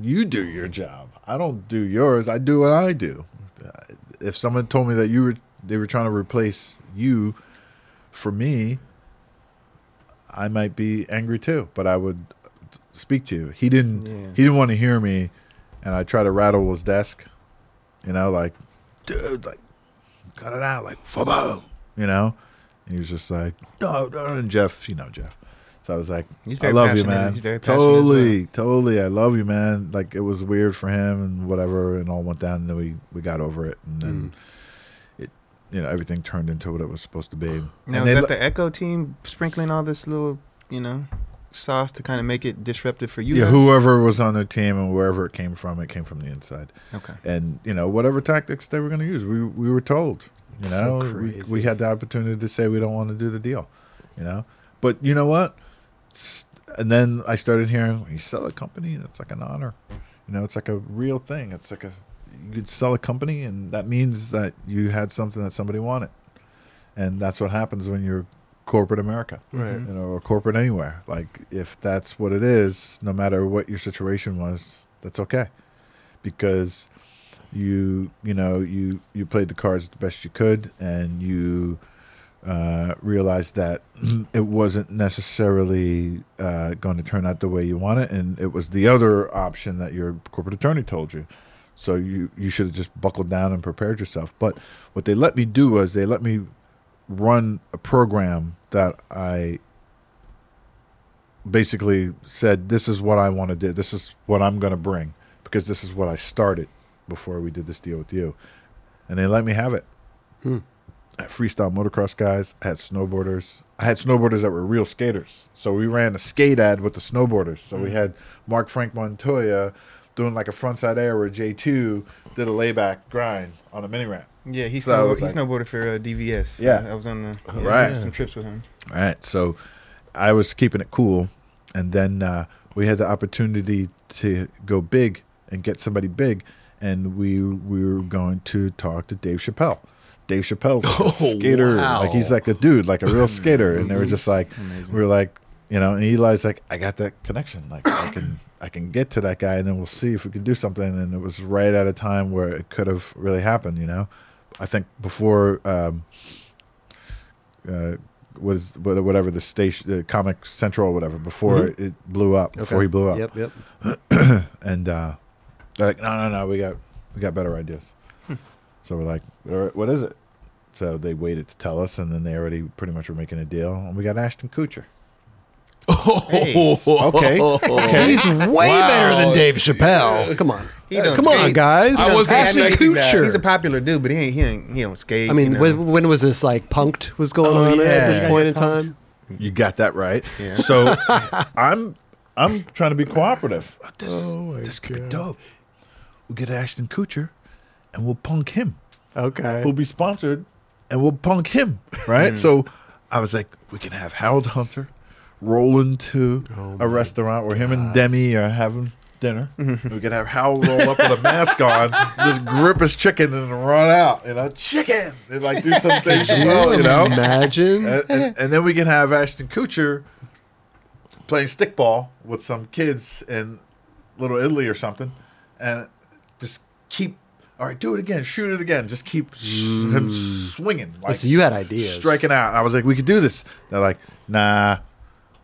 you do your job. I don't do yours. I do what I do. Uh, if someone told me that you were they were trying to replace you for me, I might be angry too. But I would speak to you. He didn't. Yeah. He didn't want to hear me, and I tried to rattle his desk. You know, like, dude, like, cut it out, like, boom, you know. And he was just like, no, no. And Jeff, you know, Jeff. So I was like, He's I love you, man. He's very passionate as totally, totally. I love you, man. Like it was weird for him and whatever, and all went down. And then we we got over it, and then mm. it, you know, everything turned into what it was supposed to be. Now and is they that let- the Ecko team sprinkling all this little, you know, sauce to kind of make it disruptive for you? yeah, guys? whoever was on their team and wherever it came from, it came from the inside. Okay. and you know whatever tactics they were going to use we we were told you So know we, crazy. we had the opportunity to say we don't want to do the deal you know but you know what S- and then i started hearing when you sell a company It's like an honor. You know it's like a real thing. It's like a you could sell a company and that means that you had something that somebody wanted. And that's what happens when you're corporate america Right. you know or corporate anywhere. Like if that's what it is no matter what your situation was that's okay. Because you you know you you played the cards the best you could and you uh, realized that it wasn't necessarily uh, going to turn out the way you want it and it was the other option that your corporate attorney told you so you you should have just buckled down and prepared yourself but what they let me do was they let me run a program that I basically said this is what I want to do this is what I'm going to bring because this is what I started before we did this deal with you. And they let me have it. Hmm. I had freestyle motocross guys, I had snowboarders. I had snowboarders that were real skaters. So we ran a skate ad with the snowboarders. So we had Mark Frank Montoya doing like a frontside air where J2 did a layback grind on a mini ramp. Yeah, he, So snowboard, he like- snowboarded for uh, DVS. Yeah. I was on the yeah, Right. some, some trips with him. All right. So I was keeping it cool. And then uh, we had the opportunity to go big and get somebody big. And we we were going to talk to Dave Chappelle. Dave Chappelle's like Oh, skater. wow. Like he's like a dude, like a real skater. And they were just like, Amazing. we were like, you know, and Eli's like, I got that connection. Like I can I can get to that guy and then we'll see if we can do something. And it was right at a time where it could have really happened, you know. I think before um uh was whatever the station the comic central or whatever before Mhm. it blew up before he blew up Yep, yep. and uh they're like no no no we got we got better ideas so we're like "All right, what is it so they waited to tell us and then they already pretty much were making a deal and we got ashton kutcher Hey. okay okay He's way better than Dave Chappelle. Come on. He don't Come on, skate. guys. I wasn't Ashton. Kutcher. He's a popular dude, but he ain't he ain't he don't skate. I mean, you know. when, when was this like punked was going Oh, on at this Yeah, point in time? you got that right Yeah. so i'm i'm trying to be cooperative oh, this, Oh, my is, this could be dope we'll get ashton kutcher and we'll punk him Okay. We'll be sponsored and we'll punk him, right? So I was like, we can have Harold Hunter roll into Oh a restaurant where him and Demi are having dinner. we can have Harold roll up with a mask on, just grip his chicken and run out, you know, chicken, and like do some things, well, you know. Imagine. And, and, and then we can have Ashton Kutcher playing stickball with some kids in Little Italy or something, and just keep. All right, do it again. Shoot it again. Just keep s- him swinging. Like so you had ideas. striking out. I was like, we could do this. They're like, nah,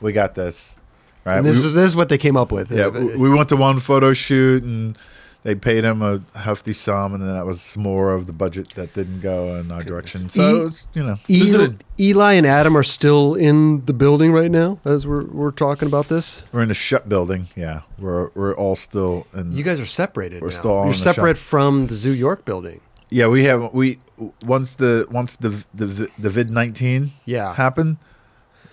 we got this. Right? And this, We- is, this is what they came up with. yeah, Uh, we, we went to one photo shoot and they paid him a hefty sum, and then that was more of the budget that didn't go in our direction. So E- it was, you know, Eli, Eli and Adam are still in the building right now as we're, we're talking about this. we're in a shut building. Yeah, we're we're all still in. You guys are separated. We're now. still You're separate shop. from the Zoo York building. yeah, we have we once the once the the the vid nineteen Yeah. happened,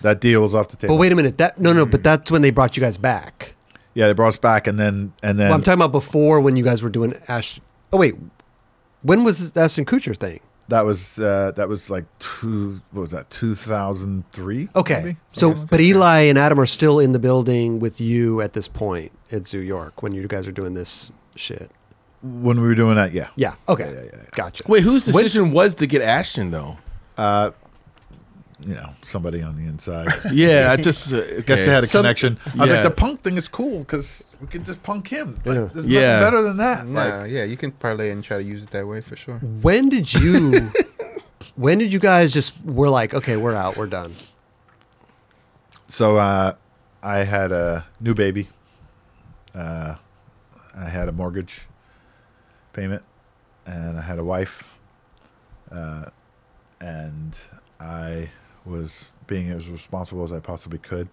that deal was off the table. But wait a minute. That no, no. But mm. that's when they brought you guys back. Yeah, they brought us back, and then and then Well, I'm talking about before when you guys were doing Ash. Oh wait, When was the Ashton Kutcher thing? That was uh, that was like two. What was that? Two thousand three. Okay. So, but Eli and Adam are still in the building with you at this point at Zoo York when you guys are doing this shit. when we were doing that, yeah. Yeah. Okay. Yeah, yeah, yeah. Gotcha. Wait, whose When- decision was to get Ashton though? Uh, you know, somebody on the inside. Yeah, I just uh, okay. Guess they had a Some- connection. I was Yeah. like, the punk thing is cool because we can just punk him. Like, Yeah. There's Yeah. nothing better than that. Nah, Like, yeah, you can parlay and try to use it that way for sure. When did you? when did you guys just were like, okay, we're out, we're done? so uh, I had a new baby. Uh, I had a mortgage payment, and I had a wife. Uh, and I was being as responsible as I possibly could,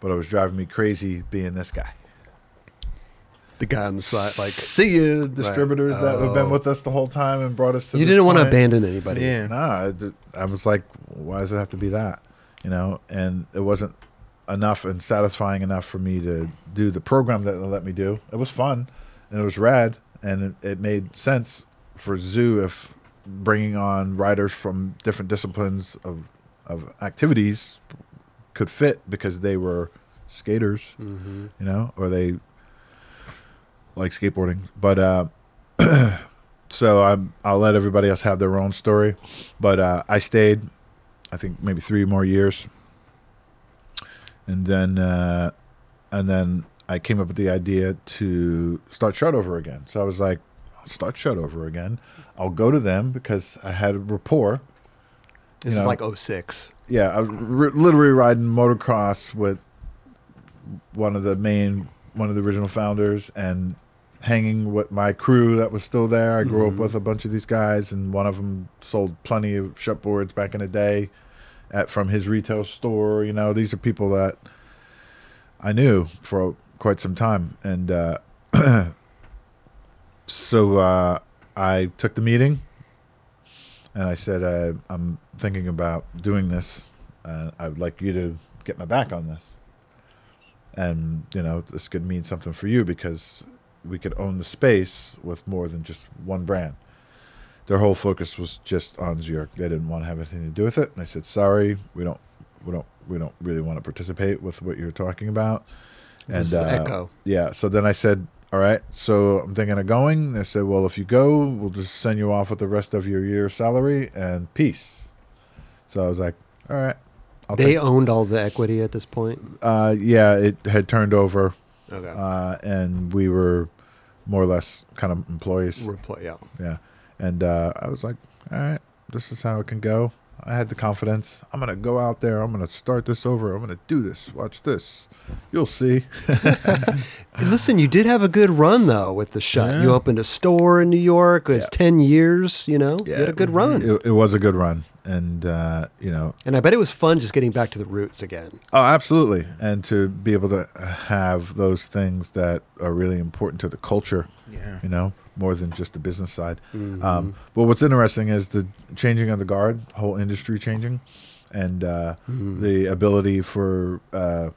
but it was driving me crazy being this guy. The guy on the side, like see you distributors that have been Oh. with us the whole time and brought us to. you didn't want to abandon anybody. Yeah. No, I was like, why does it have to be that? You know, and it wasn't enough and satisfying enough for me to do the program that they let me do. It was fun and it was rad and it, it made sense for Zoo if bringing on riders from different disciplines of of activities could fit because they were skaters, Mm-hmm. you know, or they like skateboarding. But uh, so I'm, I'll let everybody else have their own story. But uh, I stayed, I think maybe three more years, and then uh, and then I came up with the idea to start Shut Over again. So I was like, I'll start Shut Over again. I'll go to them because I had a rapport. This You is know. like 06. Yeah, I was r- literally riding motocross with one of the main, one of the original founders, and hanging with my crew that was still there. I grew up Mhm. with a bunch of these guys, and one of them sold plenty of shutboards back in the day, at from his retail store. You know, these are people that I knew for quite some time, and uh, so uh, I took the meeting and I said, uh, I'm thinking about doing this. Uh, I would like you to get my back on this. And, you know, this could mean something for you because we could own the space with more than just one brand. Their whole focus was just on Zoo York. They didn't want to have anything to do with it. And I said, sorry, we don't, we don't, we don't really want to participate with what you're talking about. And uh, Ecko. yeah, so then I said, all right, so I'm thinking of going. They said, well, if you go, we'll just send you off with the rest of your year's salary and peace. So I was like, all right. I'll They take- owned all the equity at this point. uh, yeah, it had turned over, Okay. uh, and we were more or less kind of employees. Repl- yeah. Yeah, and uh, I was like, all right, this is how it can go. I had the confidence. I'm gonna go out there. I'm gonna start this over. I'm gonna do this. Watch this. You'll see. Listen, you did have a good run though with the shut. Yeah. You opened a store in New York. It's Yeah. ten years. You know, you had a good run, It, it was a good run, and uh, you know, and I bet it was fun just getting back to the roots again. Oh, absolutely. And to be able to have those things that are really important to the culture, Yeah. you know, more than just the business side. Mhm. Um, but what's interesting is the changing of the guard, whole industry changing, and uh, Mhm. the ability for uh,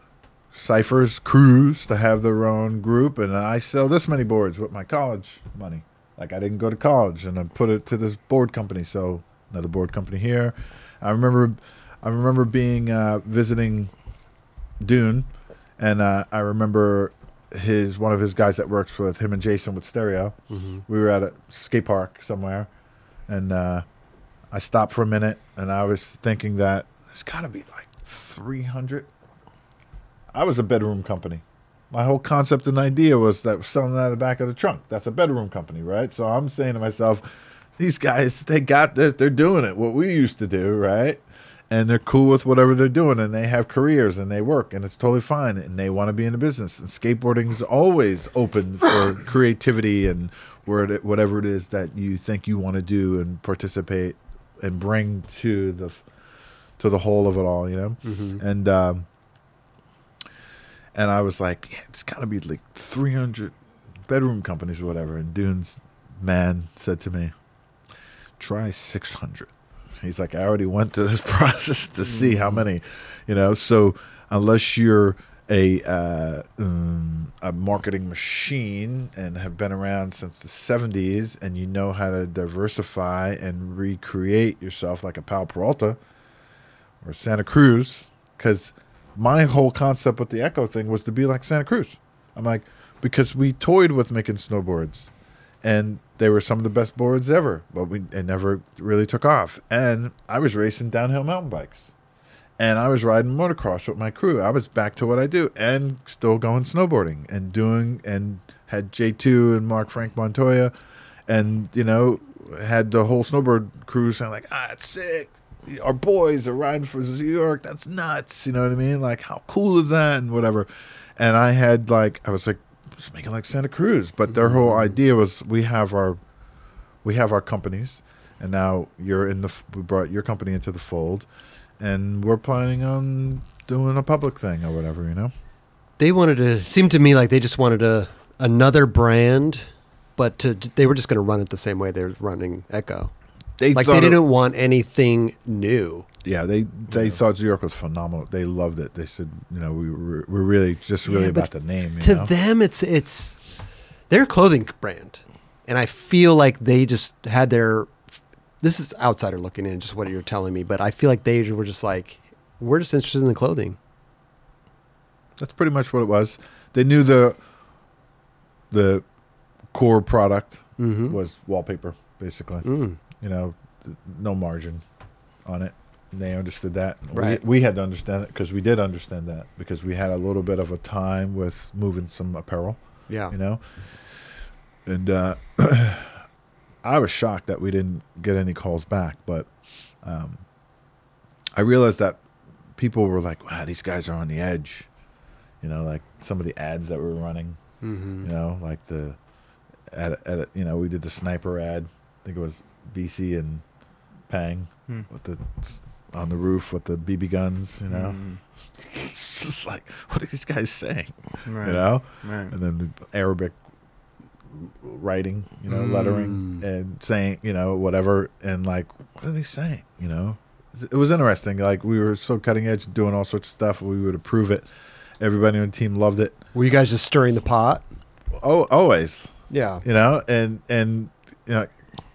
ciphers, crews to have their own group. And I sell this many boards with my college money. Like I didn't go to college, and I put it to this board company. So another board company here. I remember, I remember being uh, visiting Dune, and uh, I remember his one of his guys that works with him and Jason with Stereo. Mhm. We were at a skate park somewhere, and uh, I stopped for a minute, and I was thinking that it's got to be like three hundred. I was a bedroom company. My whole concept and idea was that selling that out of the back of the trunk. That's a bedroom company, right? So I'm saying to myself, these guys, they got this. They're doing it, what we used to do, right? And they're cool with whatever they're doing, and they have careers and they work, and it's totally fine. And they want to be in the business. And skateboarding is always open for creativity and whatever it is that you think you want to do and participate and bring to the to the whole of it all, you know. Mhm. And um, and I was like, yeah, it's got to be like 300 bedroom companies or whatever. And Dune's man said to me, try 600. He's like, I already went through this process to see how many, you know. So unless you're a uh, um, a marketing machine and have been around since the 70s and you know how to diversify and recreate yourself like a Powell Peralta or Santa Cruz because my whole concept with the Ecko thing was to be like Santa Cruz. I'm like because we toyed with making snowboards and they were some of the best boards ever, but we it never really took off. And I was racing downhill mountain bikes. And I was riding motocross with my crew. I was back to what I do and still going snowboarding and doing and had J2 and Mark Frank Montoya and you know had the whole snowboard crew saying like ah it's sick. Our boys are riding for Zoo York. That's nuts. You know what I mean? Like how cool is that? And whatever. And I had like I was like just making like Santa Cruz but their whole mm-hmm. idea was we have our we have our companies and now you're in the we brought your company into the fold and we're planning on doing a public thing or whatever, you know. They wanted to seemed to me like they just wanted a another brand, but to they were just going to run it the same way they're running Ecko. They Like they didn't want anything new. Yeah, they they thought Zoo York was phenomenal. They loved it. They said, you know, we were we're really just really Yeah, about the name. You to know? them it's it's their clothing brand and i feel like they just had their this is outsider looking in just what you're telling me but i feel like they were just like we're just interested in the clothing That's pretty much what it was. They knew the the core product mm-hmm. was wallpaper, basically. mm. You know, th- no margin on it. They understood that. Right. We, we had to understand it because we did understand that because we had a little bit of a time with moving some apparel. yeah you know and uh i was shocked that we didn't get any calls back but um i realized that people were like wow these guys are on the edge you know like some of the ads that we were running mm-hmm. you know like the at, at you know we did the sniper ad i think it was bc and pang Hmm. with the on the roof with the bb guns you know Mm, it's just like what are these guys saying right. you know Right. and then the Arabic writing, you know, lettering Mm. and saying, you know, whatever, and like, what are they saying? You know, it was interesting. Like we were so cutting edge, doing all sorts of stuff. We would approve it. Everybody on the team loved it. were you guys just stirring the pot Oh, always, yeah you know, and and you know,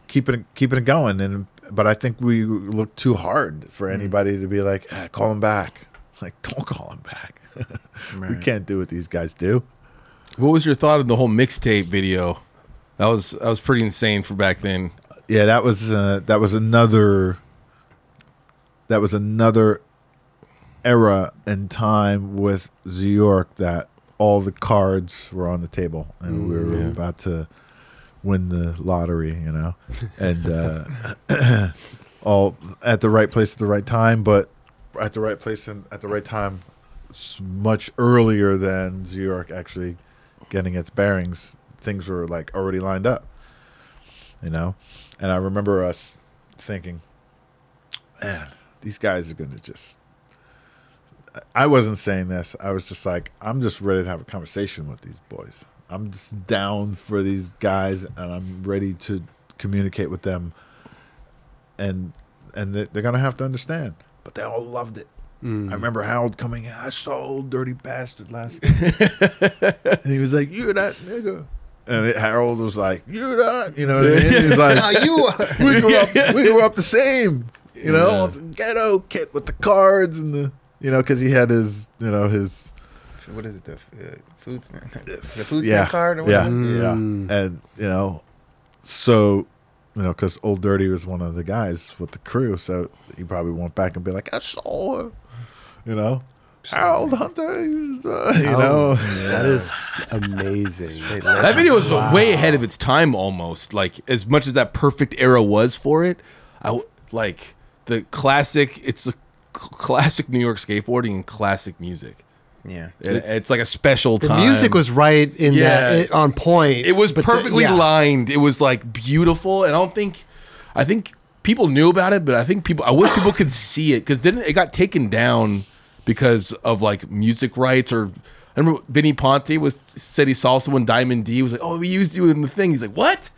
keeping it keeping it going. And but I think we look too hard for anybody to be like, ah, call him back. Like, don't call him back. We can't do what these guys do. What was your thought of the whole mixtape video? That was that was pretty insane for back then. yeah that was uh, that was another that was another era and time with New York that all the cards were on the table and we were yeah. about to win the lottery you know and uh, all at the right place at the right time but at the right place and at the right time much earlier than New York actually getting its bearings things were like already lined up you know and I remember us thinking, man, these guys are going to just. I wasn't saying this. I was just like, I'm just ready to have a conversation with these boys. I'm just down for these guys, and I'm ready to communicate with them. And and they- they're gonna have to understand. But they all loved it. Mm. I remember Harold coming in. I saw old dirty bastard last night. and he was like, "You're that nigga." And it, Harold was like, "You're not," you know what I mean? He's like, Now you are. we grew up we grew up the same you know Yeah. ghetto kid with the cards and the you know because he had his you know his What is it? The uh, food stamp, the food stamp yeah card or yeah whatever. yeah and you know so you know because old dirty was one of the guys with the crew so he probably went back and be like i saw her you know harold hunter he was, uh, you Oh, know that is amazing That video was Wow. way ahead of its time almost. Like as much as that perfect era was for it, I w- like the classic. It's a classic New York skateboarding and classic music. Yeah. It- it's like a special time. the music was right in Yeah. that it, on point It was but the- perfectly yeah. lined. It was like beautiful, and I don't think, I think people knew about it, but I think people, I wish people could see it because then it got taken down because of like music rights or. I remember Vinnie Ponte was said he saw someone Diamond D was like, "Oh, we used you in the thing." He's like, "What?"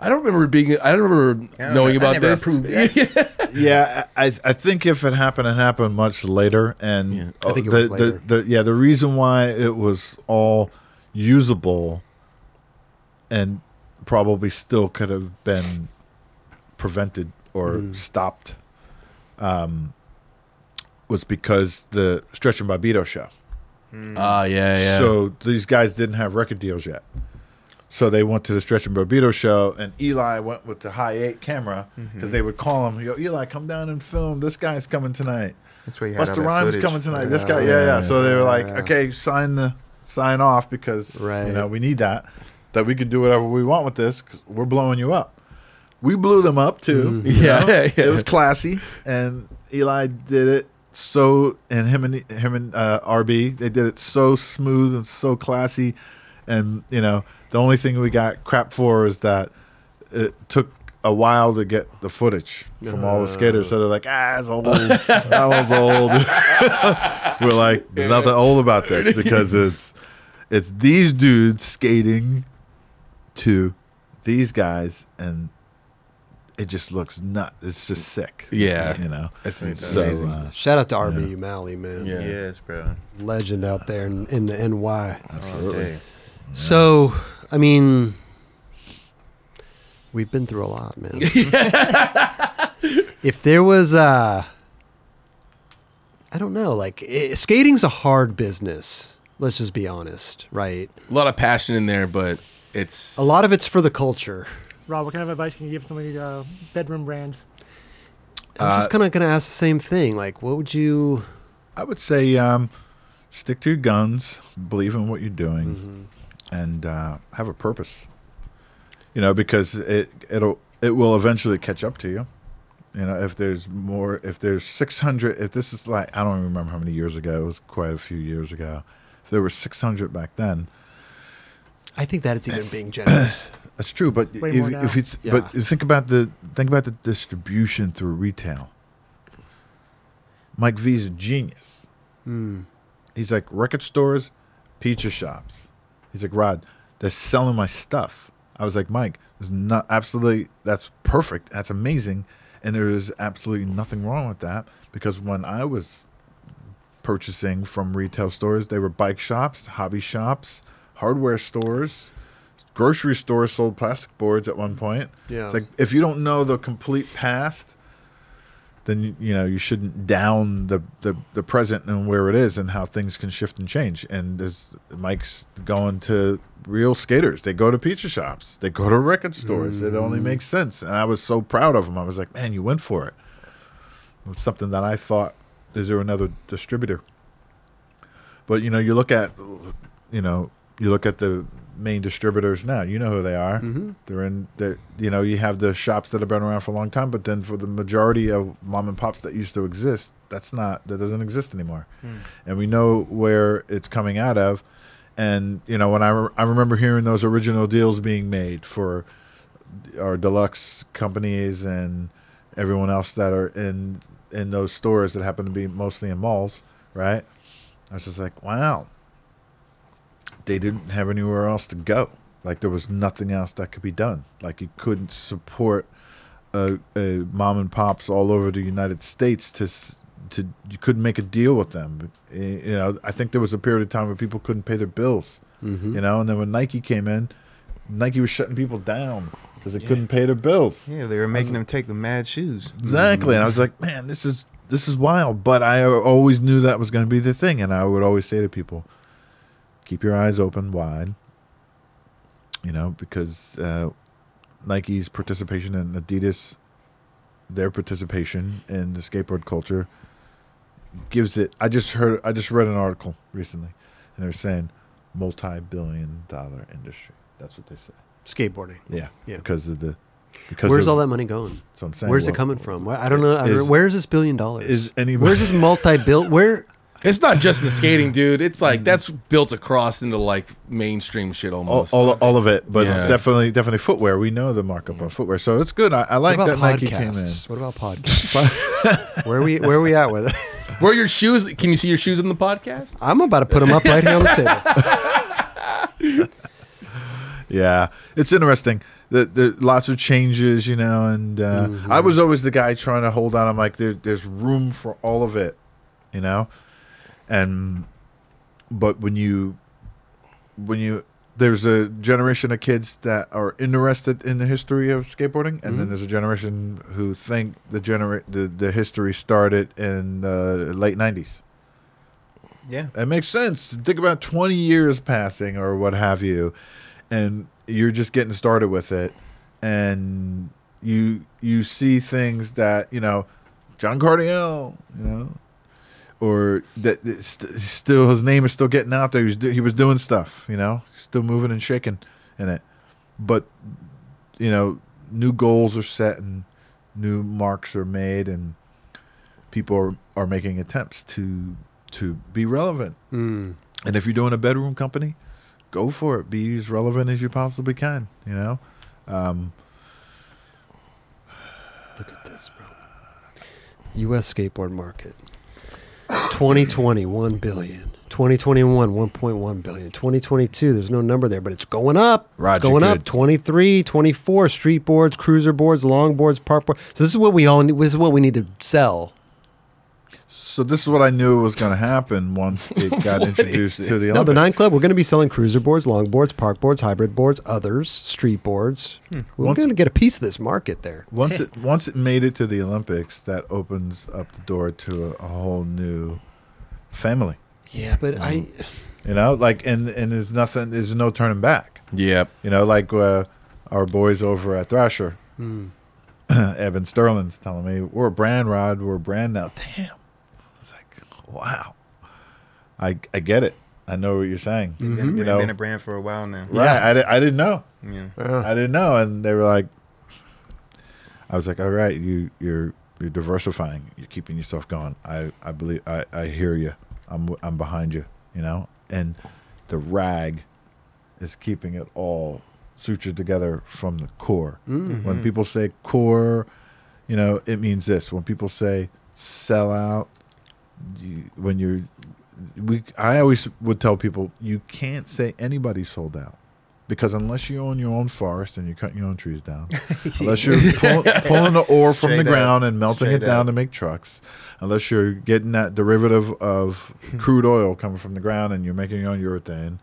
I don't remember being. I don't remember I don't knowing know. I about never this. approved that. yeah, I I think if it happened, it happened much later, and Yeah, I think it the, was later. The, the yeah the reason why it was all usable, and probably still could have been prevented or Mm. stopped, um, was because the Stretch and Bobbito show. Ah, yeah, yeah. So these guys didn't have record deals yet. So they went to the Stretch and Bobbito show, and Eli went with the high eight camera because they would call him, "Yo, Eli, come down and film. This guy's coming tonight. That's where you had Busta that Rhymes footage. coming tonight. This guy, yeah, yeah." So they were like, Yeah. "Okay, sign the sign off because Right. you know we need that. That we can do whatever we want with this. Cause we're blowing you up. We blew them up too. you Yeah, know? yeah, yeah. It was classy, and Eli did it so, and him and him and uh, RB, they did it so smooth and so classy, and you know, the only thing we got crap for is that it took a while to get the footage from all the skaters. So they're like, ah, it's old. that one's old. We're like, there's nothing old about this because it's it's these dudes skating to these guys and it just looks nut. It's just sick. Yeah. not, you know. It's So amazing. uh, Shout out to RB Umali, man. Yeah. Yes, bro. Legend out there in, in the NY. absolutely. Okay. So, I mean, we've been through a lot, man. if there was, uh, I don't know, like eh, skating's a hard business. Let's just be honest, right? a lot of passion in there, but it's A lot of it's for the culture. Rob, what kind of advice can you give somebody uh, bedroom brands? I'm just Uh, kind of going to ask the same thing. Like, what would you? I would say um, stick to your guns, believe in what you're doing, and uh, have a purpose. You know, because it it'll it will eventually catch up to you. You know, if there's more, if there's 600, if this is like I don't even remember how many years ago. It was quite a few years ago. If there were 600 back then, I think that it's even being generous. That's true, but Way if, if you th- Yeah. but think about the think about the distribution through retail. Mike V is a genius. Hmm. He's like record stores, pizza shops. He's like Rod, they're selling my stuff. I was like Mike, there's not absolutely that's perfect. That's amazing, and there is absolutely nothing wrong with that because when I was purchasing from retail stores, they were bike shops, hobby shops, hardware stores, grocery stores sold plastic boards at one point. Yeah. It's like if you don't know the complete past, then you, know you shouldn't down the, the the present and where it is and how things can shift and change. And as Mike's going to real skaters, they go to pizza shops, they go to record stores. It only mm-hmm. makes sense. And I was so proud of him. I was like, man, you went for it. It was something that I thought, is there another distributor? But you know, you look at, you know, you look at the main distributors now. You know who they are. Mm-hmm. They're in. They're, you know, you have the shops that have been around for a long time, but then for the majority of mom and pops that used to exist, that's not that doesn't exist anymore. And we know where it's coming out of. And you know, when I re- I remember hearing those original deals being made for our deluxe companies and everyone else that are in in those stores that happen to be mostly in malls, right? I was just like, wow. They didn't have anywhere else to go. Like there was nothing else that could be done. Like you couldn't support a, a mom and pops all over the United States to to you couldn't make a deal with them. You know, I think there was a period of time where people couldn't pay their bills. Mm-hmm. You know, and then when Nike came in, Nike was shutting people down because they couldn't pay their bills. Yeah, they were making them take the mad shoes. Exactly. And I was like, man, this is this is wild. But I always knew that was going to be the thing, and I would always say to people, keep your eyes open wide. You know, because uh, Nike's participation and Adidas, their participation in the skateboard culture, gives it. I just heard. I just read an article recently, and they're saying multi-billion-dollar industry. That's what they say. Skateboarding. Yeah, Yeah. because of the. Because Where's of, all that money going? What I'm saying. Where's it coming from? I don't know. Is- Where's this billion dollars? Is anybody? Where's this multi-bill? Where? It's not just the skating, dude. It's like that's built across into like mainstream shit all, almost. all, all of it, but it's Yeah. definitely definitely footwear. We know the markup on footwear, so it's good. I, I like what that about Nike came in. podcasts? What about podcasts? where are we where are we at with it? Where are your shoes? Can you see your shoes in the podcast? I'm about to put them up right here on the table. yeah, it's interesting. The, the lots of changes, you know, and uh, Mm-hmm. I was always the guy trying to hold on. I'm like, there, there's room for all of it, you know, and but when you when you there's a generation of kids that are interested in the history of skateboarding, and Mm-hmm. then there's a generation who think the genera- the, the history started in the late '90s. Yeah. It makes sense. Think about 20 years passing or what have you, and you're just getting started with it, and you you see things that you know, John Cardiel, you know, or that st- still his name is still getting out there. He was, do- he was doing stuff, you know, still moving and shaking in it, but you know, new goals are set and new marks are made, and people are, are making attempts to to be relevant. Mm. And if you're doing a bedroom company, go for it. Be as relevant as you possibly can. You know, um, Look at this, bro. U.S. skateboard market. 2020, 1 billion. 2021, 1.1 billion. 2022, there's no number there, but it's going up. Roger, it's going good. up. 23, 24, street boards, cruiser boards, long boards, park boards. So this is what we all need, this is what we need to sell. So this is what I knew was going to happen once it got introduced to the Olympics. No, the Olympics. Nine Club, we're going to be selling cruiser boards, longboards, park boards, hybrid boards, others, street boards. We're Once- going to get a piece of this market there. once it once it made it to the Olympics, that opens up the door to a, a whole new family. Yeah, but I, You know, like and and there's nothing. There's no turning back. Yep. You know, like uh, our boys over at Thrasher, Hmm. Evan Sterling's telling me we're a brand, Rod. We're a brand now. Damn, it's like wow. I I get it. I know what you're saying. They've been, Mm-hmm. You been, know, been a brand for a while now. right? I, di- I didn't know. Yeah. uh, I didn't know, and they were like, I was like, all right, you you're you're diversifying. You're keeping yourself going. I I believe I I hear you. I'm I'm behind you. You know, and the rag is keeping it all sutured together from the core. mm. When people say core, you know, it means this. When people say sell out, you, when you're, we, I always would tell people you can't say anybody sold out. Because unless you own your own forest and you're cutting your own trees down, unless you're pull, pulling the ore from the Straight up. ground and melting it down up. to make trucks, unless you're getting that derivative of crude oil coming from the ground and you're making your own urethane,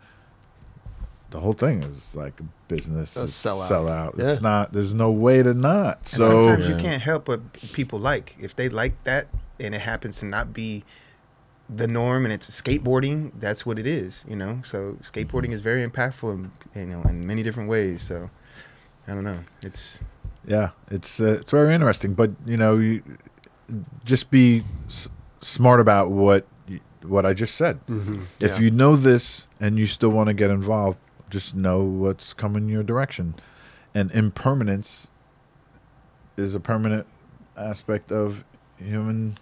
the whole thing is like a business A it's sellout. sell out. Yeah. It's not. There's no way to not. And So sometimes you can't help what people like. If they like that and it happens to not be the norm and it's skateboarding, that's what it is, you know? So skateboarding is very impactful in, you know, in many different ways. So I don't know. It's yeah, it's uh, it's very interesting. But you know, you just be s- smart about what you, what I just said. Mhm. If Yeah. you know this and you still want to get involved, just know what's coming your direction. And impermanence is a permanent aspect of human,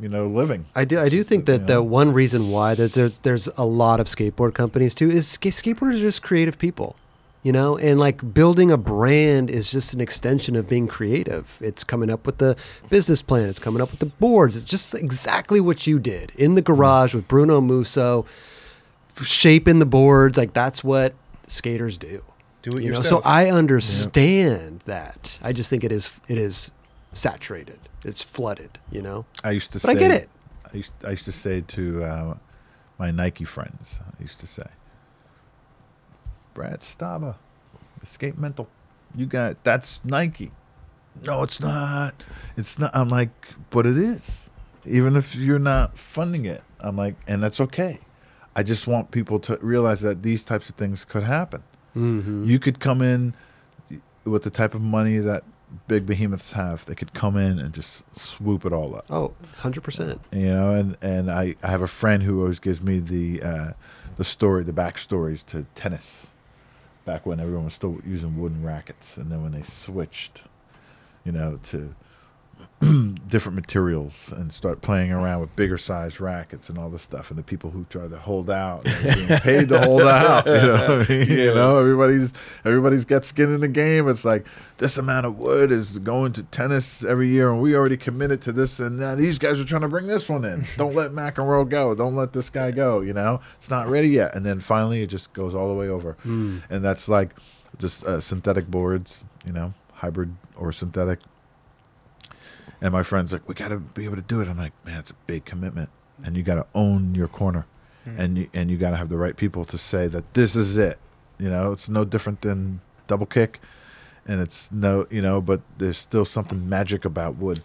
you know, living. I do. I do think that You the one reason why that there, there's a lot of skateboard companies too is ska- skateboarders are just creative people, you know, and like building a brand is just an extension of being creative. It's coming up with the business plan. It's coming up with the boards. It's just exactly what you did in the mm-hmm. garage with Bruno Musso, shaping the boards. Like that's what skaters do. do it You know, yourself. so I understand that. I just think it is it is saturated. It's flooded. You know, I used to but say I get it. I used, I used to say to uh, my Nike friends, I used to say, Brad Staba, Skate Mental, you got that's Nike. No, it's not. It's not. I'm like, but it is. Even if you're not funding it, I'm like, and that's okay. I just want people to realize that these types of things could happen. Mm-hmm. You could come in with the type of money that big behemoths have. They could come in and just swoop it all up Oh, 100%. you know and and i i have a friend who always gives me the uh the story the backstories to tennis back when everyone was still using wooden rackets and then when they switched you know to different materials and start playing around with bigger size rackets and all this stuff. And the people who try to hold out, paid to hold out. You know, I mean? you know, everybody's everybody's got skin in the game. It's like this amount of wood is going to tennis every year, and we already committed to this. And now these guys are trying to bring this one in. Don't let McEnroe go. Don't let this guy go. You know, it's not ready yet. And then finally, it just goes all the way over. And that's like just uh, synthetic boards. You know, hybrid or synthetic. And my friend's like, we got to be able to do it. I'm like, man, it's a big commitment, and you got to own your corner, and you and you got to have the right people to say that this is it. You know, it's no different than double kick, and it's no, you know, but there's still something magic about wood.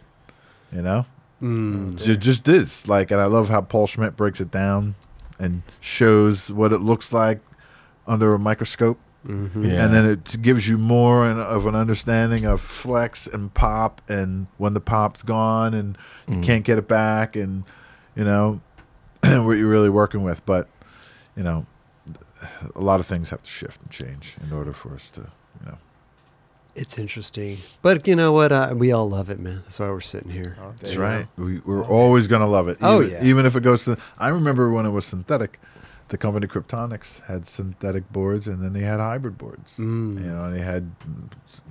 You know, Mm. it just is like, and I love how Paul Schmitt breaks it down and shows what it looks like under a microscope Mm-hmm. Yeah. and then it gives you more of an understanding of flex and pop and when the pop's gone and you Mm. can't get it back and you know what you're really working with but you know a lot of things have to shift and change in order for us to you know It's interesting, but you know what? Uh, we all love it, man. That's why we're sitting here. Oh, that's right we, we're always going to love it Oh, yeah. even if it goes to i remember when it was synthetic the company Kryptonics had synthetic boards and then they had hybrid boards Mm. you know, and they had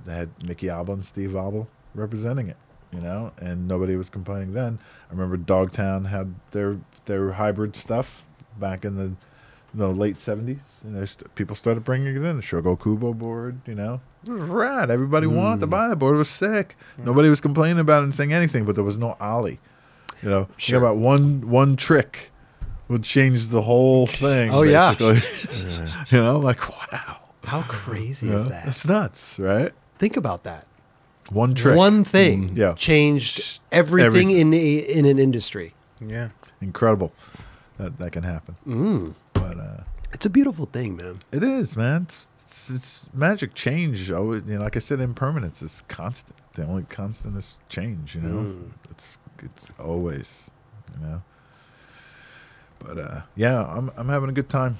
they had Micke Alba and Steve Abel representing it, you know, and nobody was complaining then. I remember Dogtown had their their hybrid stuff back in the the late seventies, and there's people started bringing it in. The Shogo Kubo board, you know, it was rad. Everybody wanted to Mm. buy the board. It was sick. Nobody was complaining about it and saying anything, but there was no ollie. You know, Sure. about one one trick would change the whole thing. Oh, yeah. basically. you know, like wow. How crazy You is know? that? It's nuts, right? Think about that. One trick. One thing Yeah. changed everything, in a, in an industry. Yeah. Incredible that that can happen. Mm. But uh, It's a beautiful thing, man. it is, man. It's, it's, it's magic change. Always, you know, like I said, impermanence is constant. The only constant is change. You know, Mm. it's it's always, you know. But uh, yeah, I'm I'm having a good time.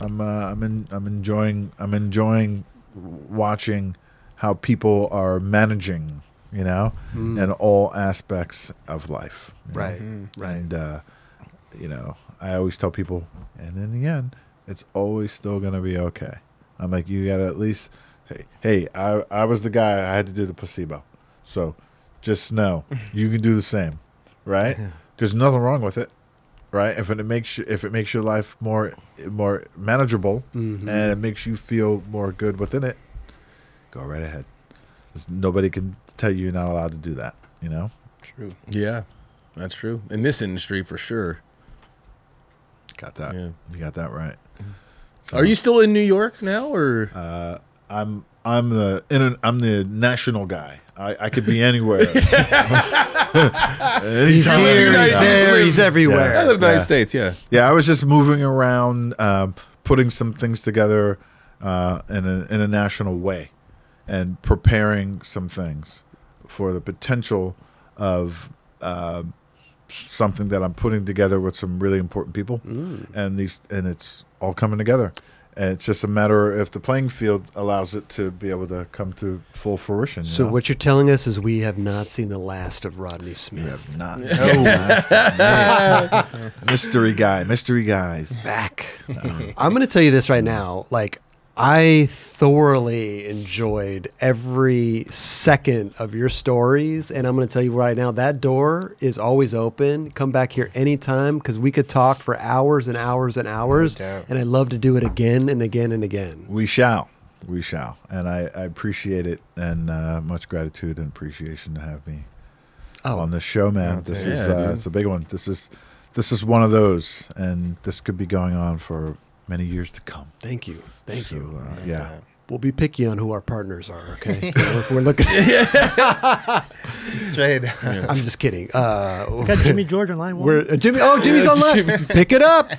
I'm uh, I'm in I'm enjoying I'm enjoying watching how people are managing. You know, Mm. in all aspects of life. you know? Right. Mm. Right. And uh, you know, I always tell people, and in the end, it's always still gonna be okay. I'm like, you gotta at least, hey, hey, I I was the guy. I had to do the placebo, so just know you can do the same, right? There's nothing wrong with it, right? If it makes you, if it makes your life more more manageable Mhm. and it makes you feel more good within it, go right ahead. nobody can tell you you're not allowed to do that. You know. True. yeah, that's true. In this industry, for sure. Got that. Yeah. You got that right. So, Are you still in New York now, or Uh, I'm I'm the inter- I'm the national guy. I, I could be anywhere. He's Anytime here, he's not- there, he's everywhere. I live in the United Yeah. States? Yeah. Yeah, I was just moving around, um, putting some things together uh, in a in a national way, and preparing some things for the potential of um something that I'm putting together with some really important people, Mm. and these and it's all coming together. And it's just a matter if the playing field allows it to be able to come to full fruition. So know? what you're telling us is we have not seen the last of Rodney Smith. We have not. No. mystery guy. Mystery guys back. I'm going to tell you this right now. Like, I thoroughly enjoyed every second of your stories. And I'm going to tell you right now that door is always open. Come back here anytime because we could talk for hours and hours and hours. doubt. and I'd love to do it again and again and again. We shall. We shall. And I, I appreciate it and uh, much gratitude and appreciation to have me Oh, on this show, man. This thanks. is Yeah, uh, it's a big one. This is this is one of those, and this could be going on for many years to come. thank you. Thank So, you. Uh, yeah. We'll be picky on who our partners are, okay? if we're looking Straight. I'm just kidding. Uh, Got Jimmy George on line one. We're uh, Jimmy. Oh, Jimmy's online. Pick it up.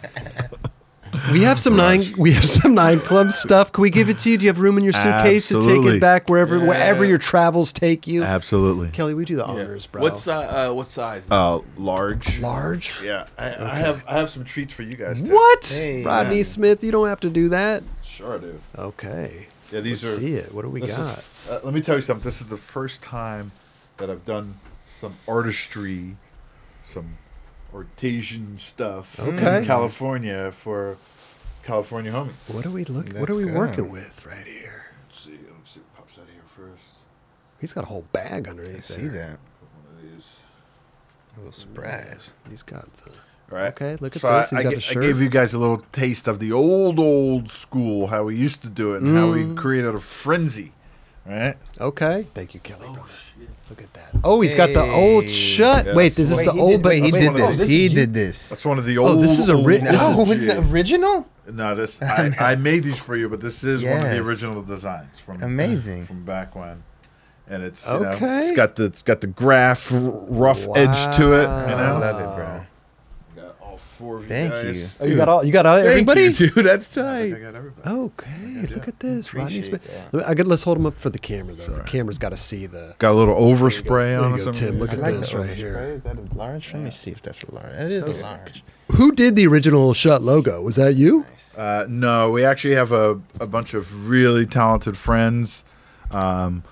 We have some nine. We have some nine club stuff. Can we give it to you? Do you have room in your suitcase to take it back wherever wherever your travels take you? Absolutely. Kelly, we do the honors, bro. What's uh, uh what size? Uh, large. large? Yeah, I, I have I have some treats for you guys. Too. What? Hey, Rodney yeah. Smith, you don't have to do that. Sure, I do. Okay. Yeah, these Let's are. see it. What do we got? is- uh, let me tell you something. This is the first time that I've done some artistry, some artesian stuff Okay. in California for California homies. What are we looking? What are we go. working with right here? Let's see, let's see what pops out of here first. He's got a whole bag I underneath see there. that. One of these. A little surprise. He's got some. All right. Okay, look at so this. He's I, I, got ga- the I gave you guys a little taste of the old, old school, how we used to do it, and how we Mm. created a frenzy. Right? Okay, thank you, Kelly. Oh, brother. Look at that. Oh, he's got the old shut. Yes. Wait, this is Wait, the he old. did, but wait, he did one of this. He is you? did this. That's one of the Oh, old. this is a ri- old this is- Oh, it's the original? No, this I, I made these for you, but this is one of the original designs from uh, Amazing. from back when, and it's you know, Okay. it's got the it's got the graph r- rough edge to it. You I love it, bro. Got four of you Thank guys. Oh, you got all. You got all, Thank everybody. you, dude. That's I I tight. got everybody. Okay, look at this, Rodney Appreciate Smith. that. Let me- I could, let's hold him up for the camera though. Sure. The camera's got to see the. Got a little There overspray you on go, some. Tim. Look I at like this the right overspray. here. Is that a large? Let me see if that's a large. That is a large. Who did the original shut logo? Was that you? Uh, no, we actually have a, a bunch of really talented friends. Um,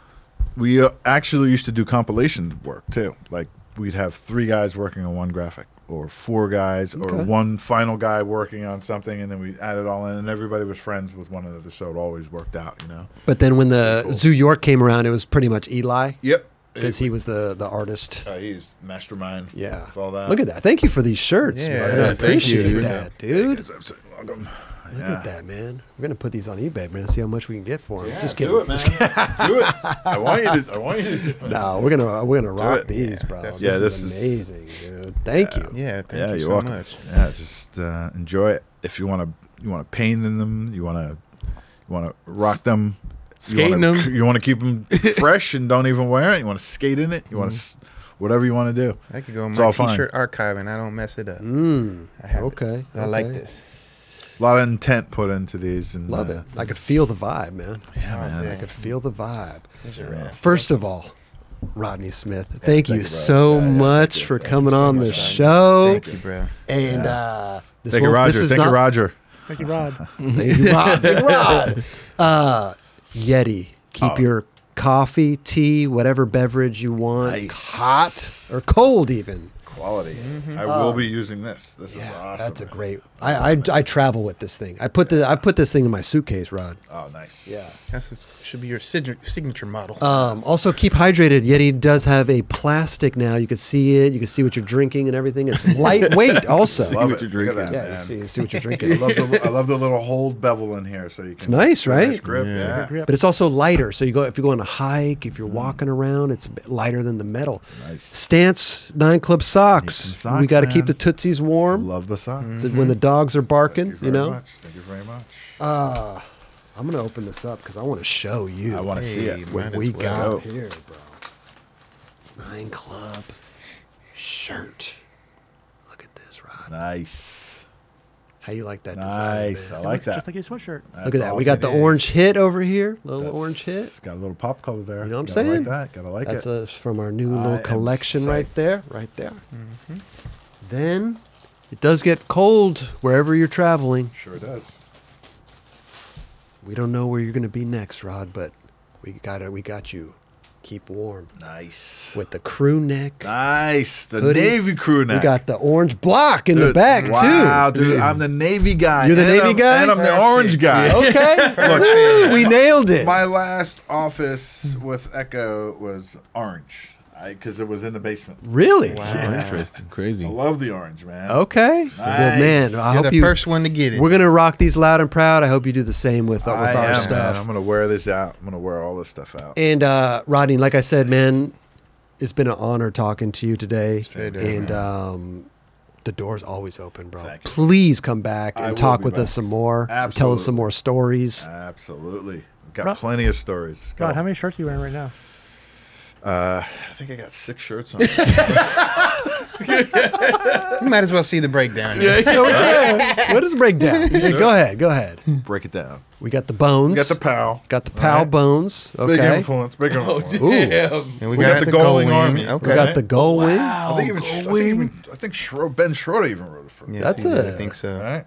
we uh, actually used to do compilation work too. Like we'd have three guys working on one graphic, or four guys, Okay. or one final guy working on something, and then we add it all in, and everybody was friends with one another, so it always worked out. You know. But then when the Zoo York came around, it was pretty much Eli Yep. because he was the the artist. Uh, he's mastermind. Yeah. with all that. Look at that. Thank you for these shirts, Yeah, man. I yeah, thank you, appreciate dude. that, dude. It's absolutely welcome. Look Yeah. at that, man. We're gonna put these on eBay, man. and See how much we can get for them. Yeah, Just do kidding. it, man. do it. I want you to. I want you to. Do it. No, we're gonna we're gonna rock it. these, Yeah, bro. definitely. Yeah, this, this is is- amazing, dude. Thank you. Yeah, thank yeah, you you're so welcome. much. Yeah, just uh, enjoy it. If you want to, you want to paint in them. You want to, you want to rock them. Skate you wanna, them. You want to keep them fresh and don't even wear it. You want to skate in it. You want Mm-hmm. to, whatever you want to do. I could go in It's my t-shirt archive and I don't mess it up. Mm. I have it. Okay. I like this. A lot of intent put into these. And Love uh, it. I could feel the vibe, man. Yeah, Oh, man. I could feel the vibe. There's your wrap. First of all, Rodney Smith, thank you thank you, bro. so Yeah, yeah, much you. for Thank coming you so on much, the show. Thank you, bro. And uh, this Thank you, won't- this Roger. is Thank not- you, Roger. Thank you, Rod. Thank you, Rod. Big Rod. Uh, Yeti, keep Oh. your coffee, tea, whatever beverage you want, Nice. hot or cold, even. Quality. Mm-hmm. I will be using this. This Yeah, is awesome. that's a great. I, I I travel with this thing. I put the I put this thing in my suitcase, Rod. Oh, nice. Yeah. Should be your signature signature model. Um, also, keep hydrated. Yeti does have a plastic now. You can see it. You can see what you're drinking and everything. It's lightweight, also. Love what it. you're drinking. that, Yeah, you see, you see what you're I drinking. love the I love the little hold bevel in here, so you can. It's nice, get a right? grip. Yeah. Yeah. But it's also lighter. So you go if you go on a hike, if you're walking around, it's a bit lighter than the metal. Nice. Stance Nine Club socks. socks, we got to keep the tootsies warm Love the socks. th- when the dogs are barking. Thank You, you, know. Much. Thank you very much. Uh, I'm gonna open this up because I want to show you I want to see it. what might we as well. got here, bro. Nine Club shirt. Look at this, Rod. Nice. How you like that design? Nice. I It like looks that. Just like a sweatshirt. Look at that. We got the awesome. orange hit over here. Little That's- orange hit. It's got a little pop color there. You know what I'm Gotta saying? Like that. Gotta like That's it. uh from our new I little am collection right psyched. there. Right there. Then it does get cold wherever you're traveling. sure does. We don't know where you're going to be next, Rod, but we got it. We got you. Keep warm Nice. with the crew neck. Nice. The Hoodie. Navy crew neck. We got the orange block in the Dude, back wow, too. dude. I'm mm. the Navy guy. You're the Navy I'm- guy? And I'm the orange guy. Okay, we nailed it. My last office with Ecko was orange because it was in the basement. really? Wow. Interesting. Crazy. I love the orange, man. Okay. Well, man, I You're hope the you. first one to get it. We're gonna rock these loud and proud. I hope you do the same with, uh, with I our am, stuff. man. I'm gonna wear this out. I'm gonna wear all this stuff out. And uh, Rodney, like I said, man, it's been an honor talking to you today. Same and man. um, the door's always open, bro. Thank you. Please come back and will talk with back. us some more. Tell us some more stories. Absolutely. Got Ro- plenty of stories. Got Rod, a- how many shirts are you wearing right now? Uh, I think I got six shirts on. you might as well see the breakdown. Yeah, what does break down? go ahead, go ahead. Break it down. We got the bones. We got the POW. Got the Powell Alright. bones. Big influence. Big Oh, influence. damn. And we, We got the Gull Going Wing. Army. Okay. We got the Gullwing. I think even I think, even, I think Schro- Ben Schroeder even wrote it for me. Yes, That's he I a- I think so. All right.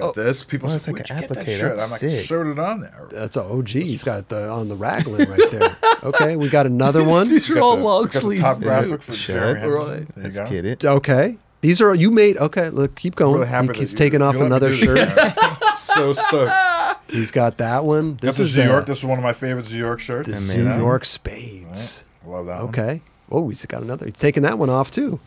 Got oh, this. People Oh, say, like "Where'd an you get that applicator. shirt?" That's I'm like, sick. "Shirt it on there." That's a OG. He's got the on the raglan right there. Okay, we got another one. These are Got all the- long got the sleeves. top dude. graphic for Shut Jeremy Right. Let's go. get it. Okay, these are you made. Okay, look, keep going. Really happy He- he's taking off another shirt. so stoked. He's got that one. This this is New York. This is one of my favorite New York shirts. the New York Spades. I love that one. Okay. Oh, he's got another. He's taking that one off too.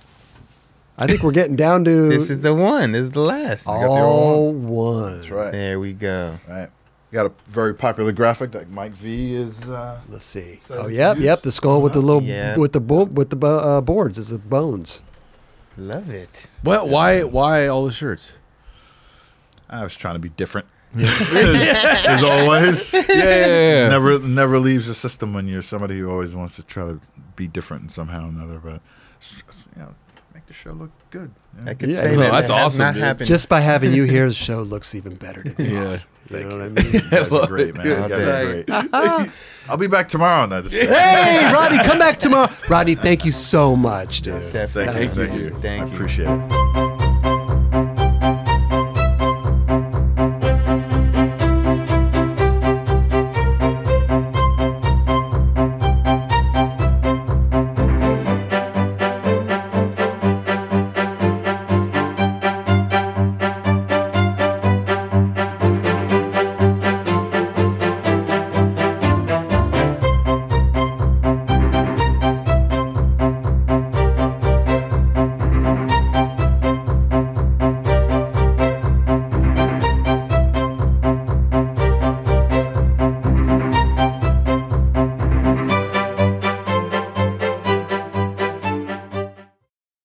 I think we're getting down to This is the one. This is the last. got the all one. That's right. There we go. Right. You got a very popular graphic that Mike V is. Uh, Let's see. Oh, it's yep, used. yep. The skull with the little Yeah. with the bo- with the bo- uh, boards is the bones. Love it. What? Why? Why all the shirts? I was trying to be different. As always, Yeah, yeah, yeah, yeah. never never leaves the system when you're somebody who always wants to try to be different in somehow or another. But you know, make the show look good. you know? I could Yeah. say No, that that's that awesome, not dude. happened. Just by having you here, the show looks even better to me. Yeah. You know what I mean? You guys are great, man. dude. You guys are great. I'll be back tomorrow. Now, just hey, Rodney, come back tomorrow. Rodney, thank you so much, dude. thank you, Definitely. thank you. Thank you. I appreciate it.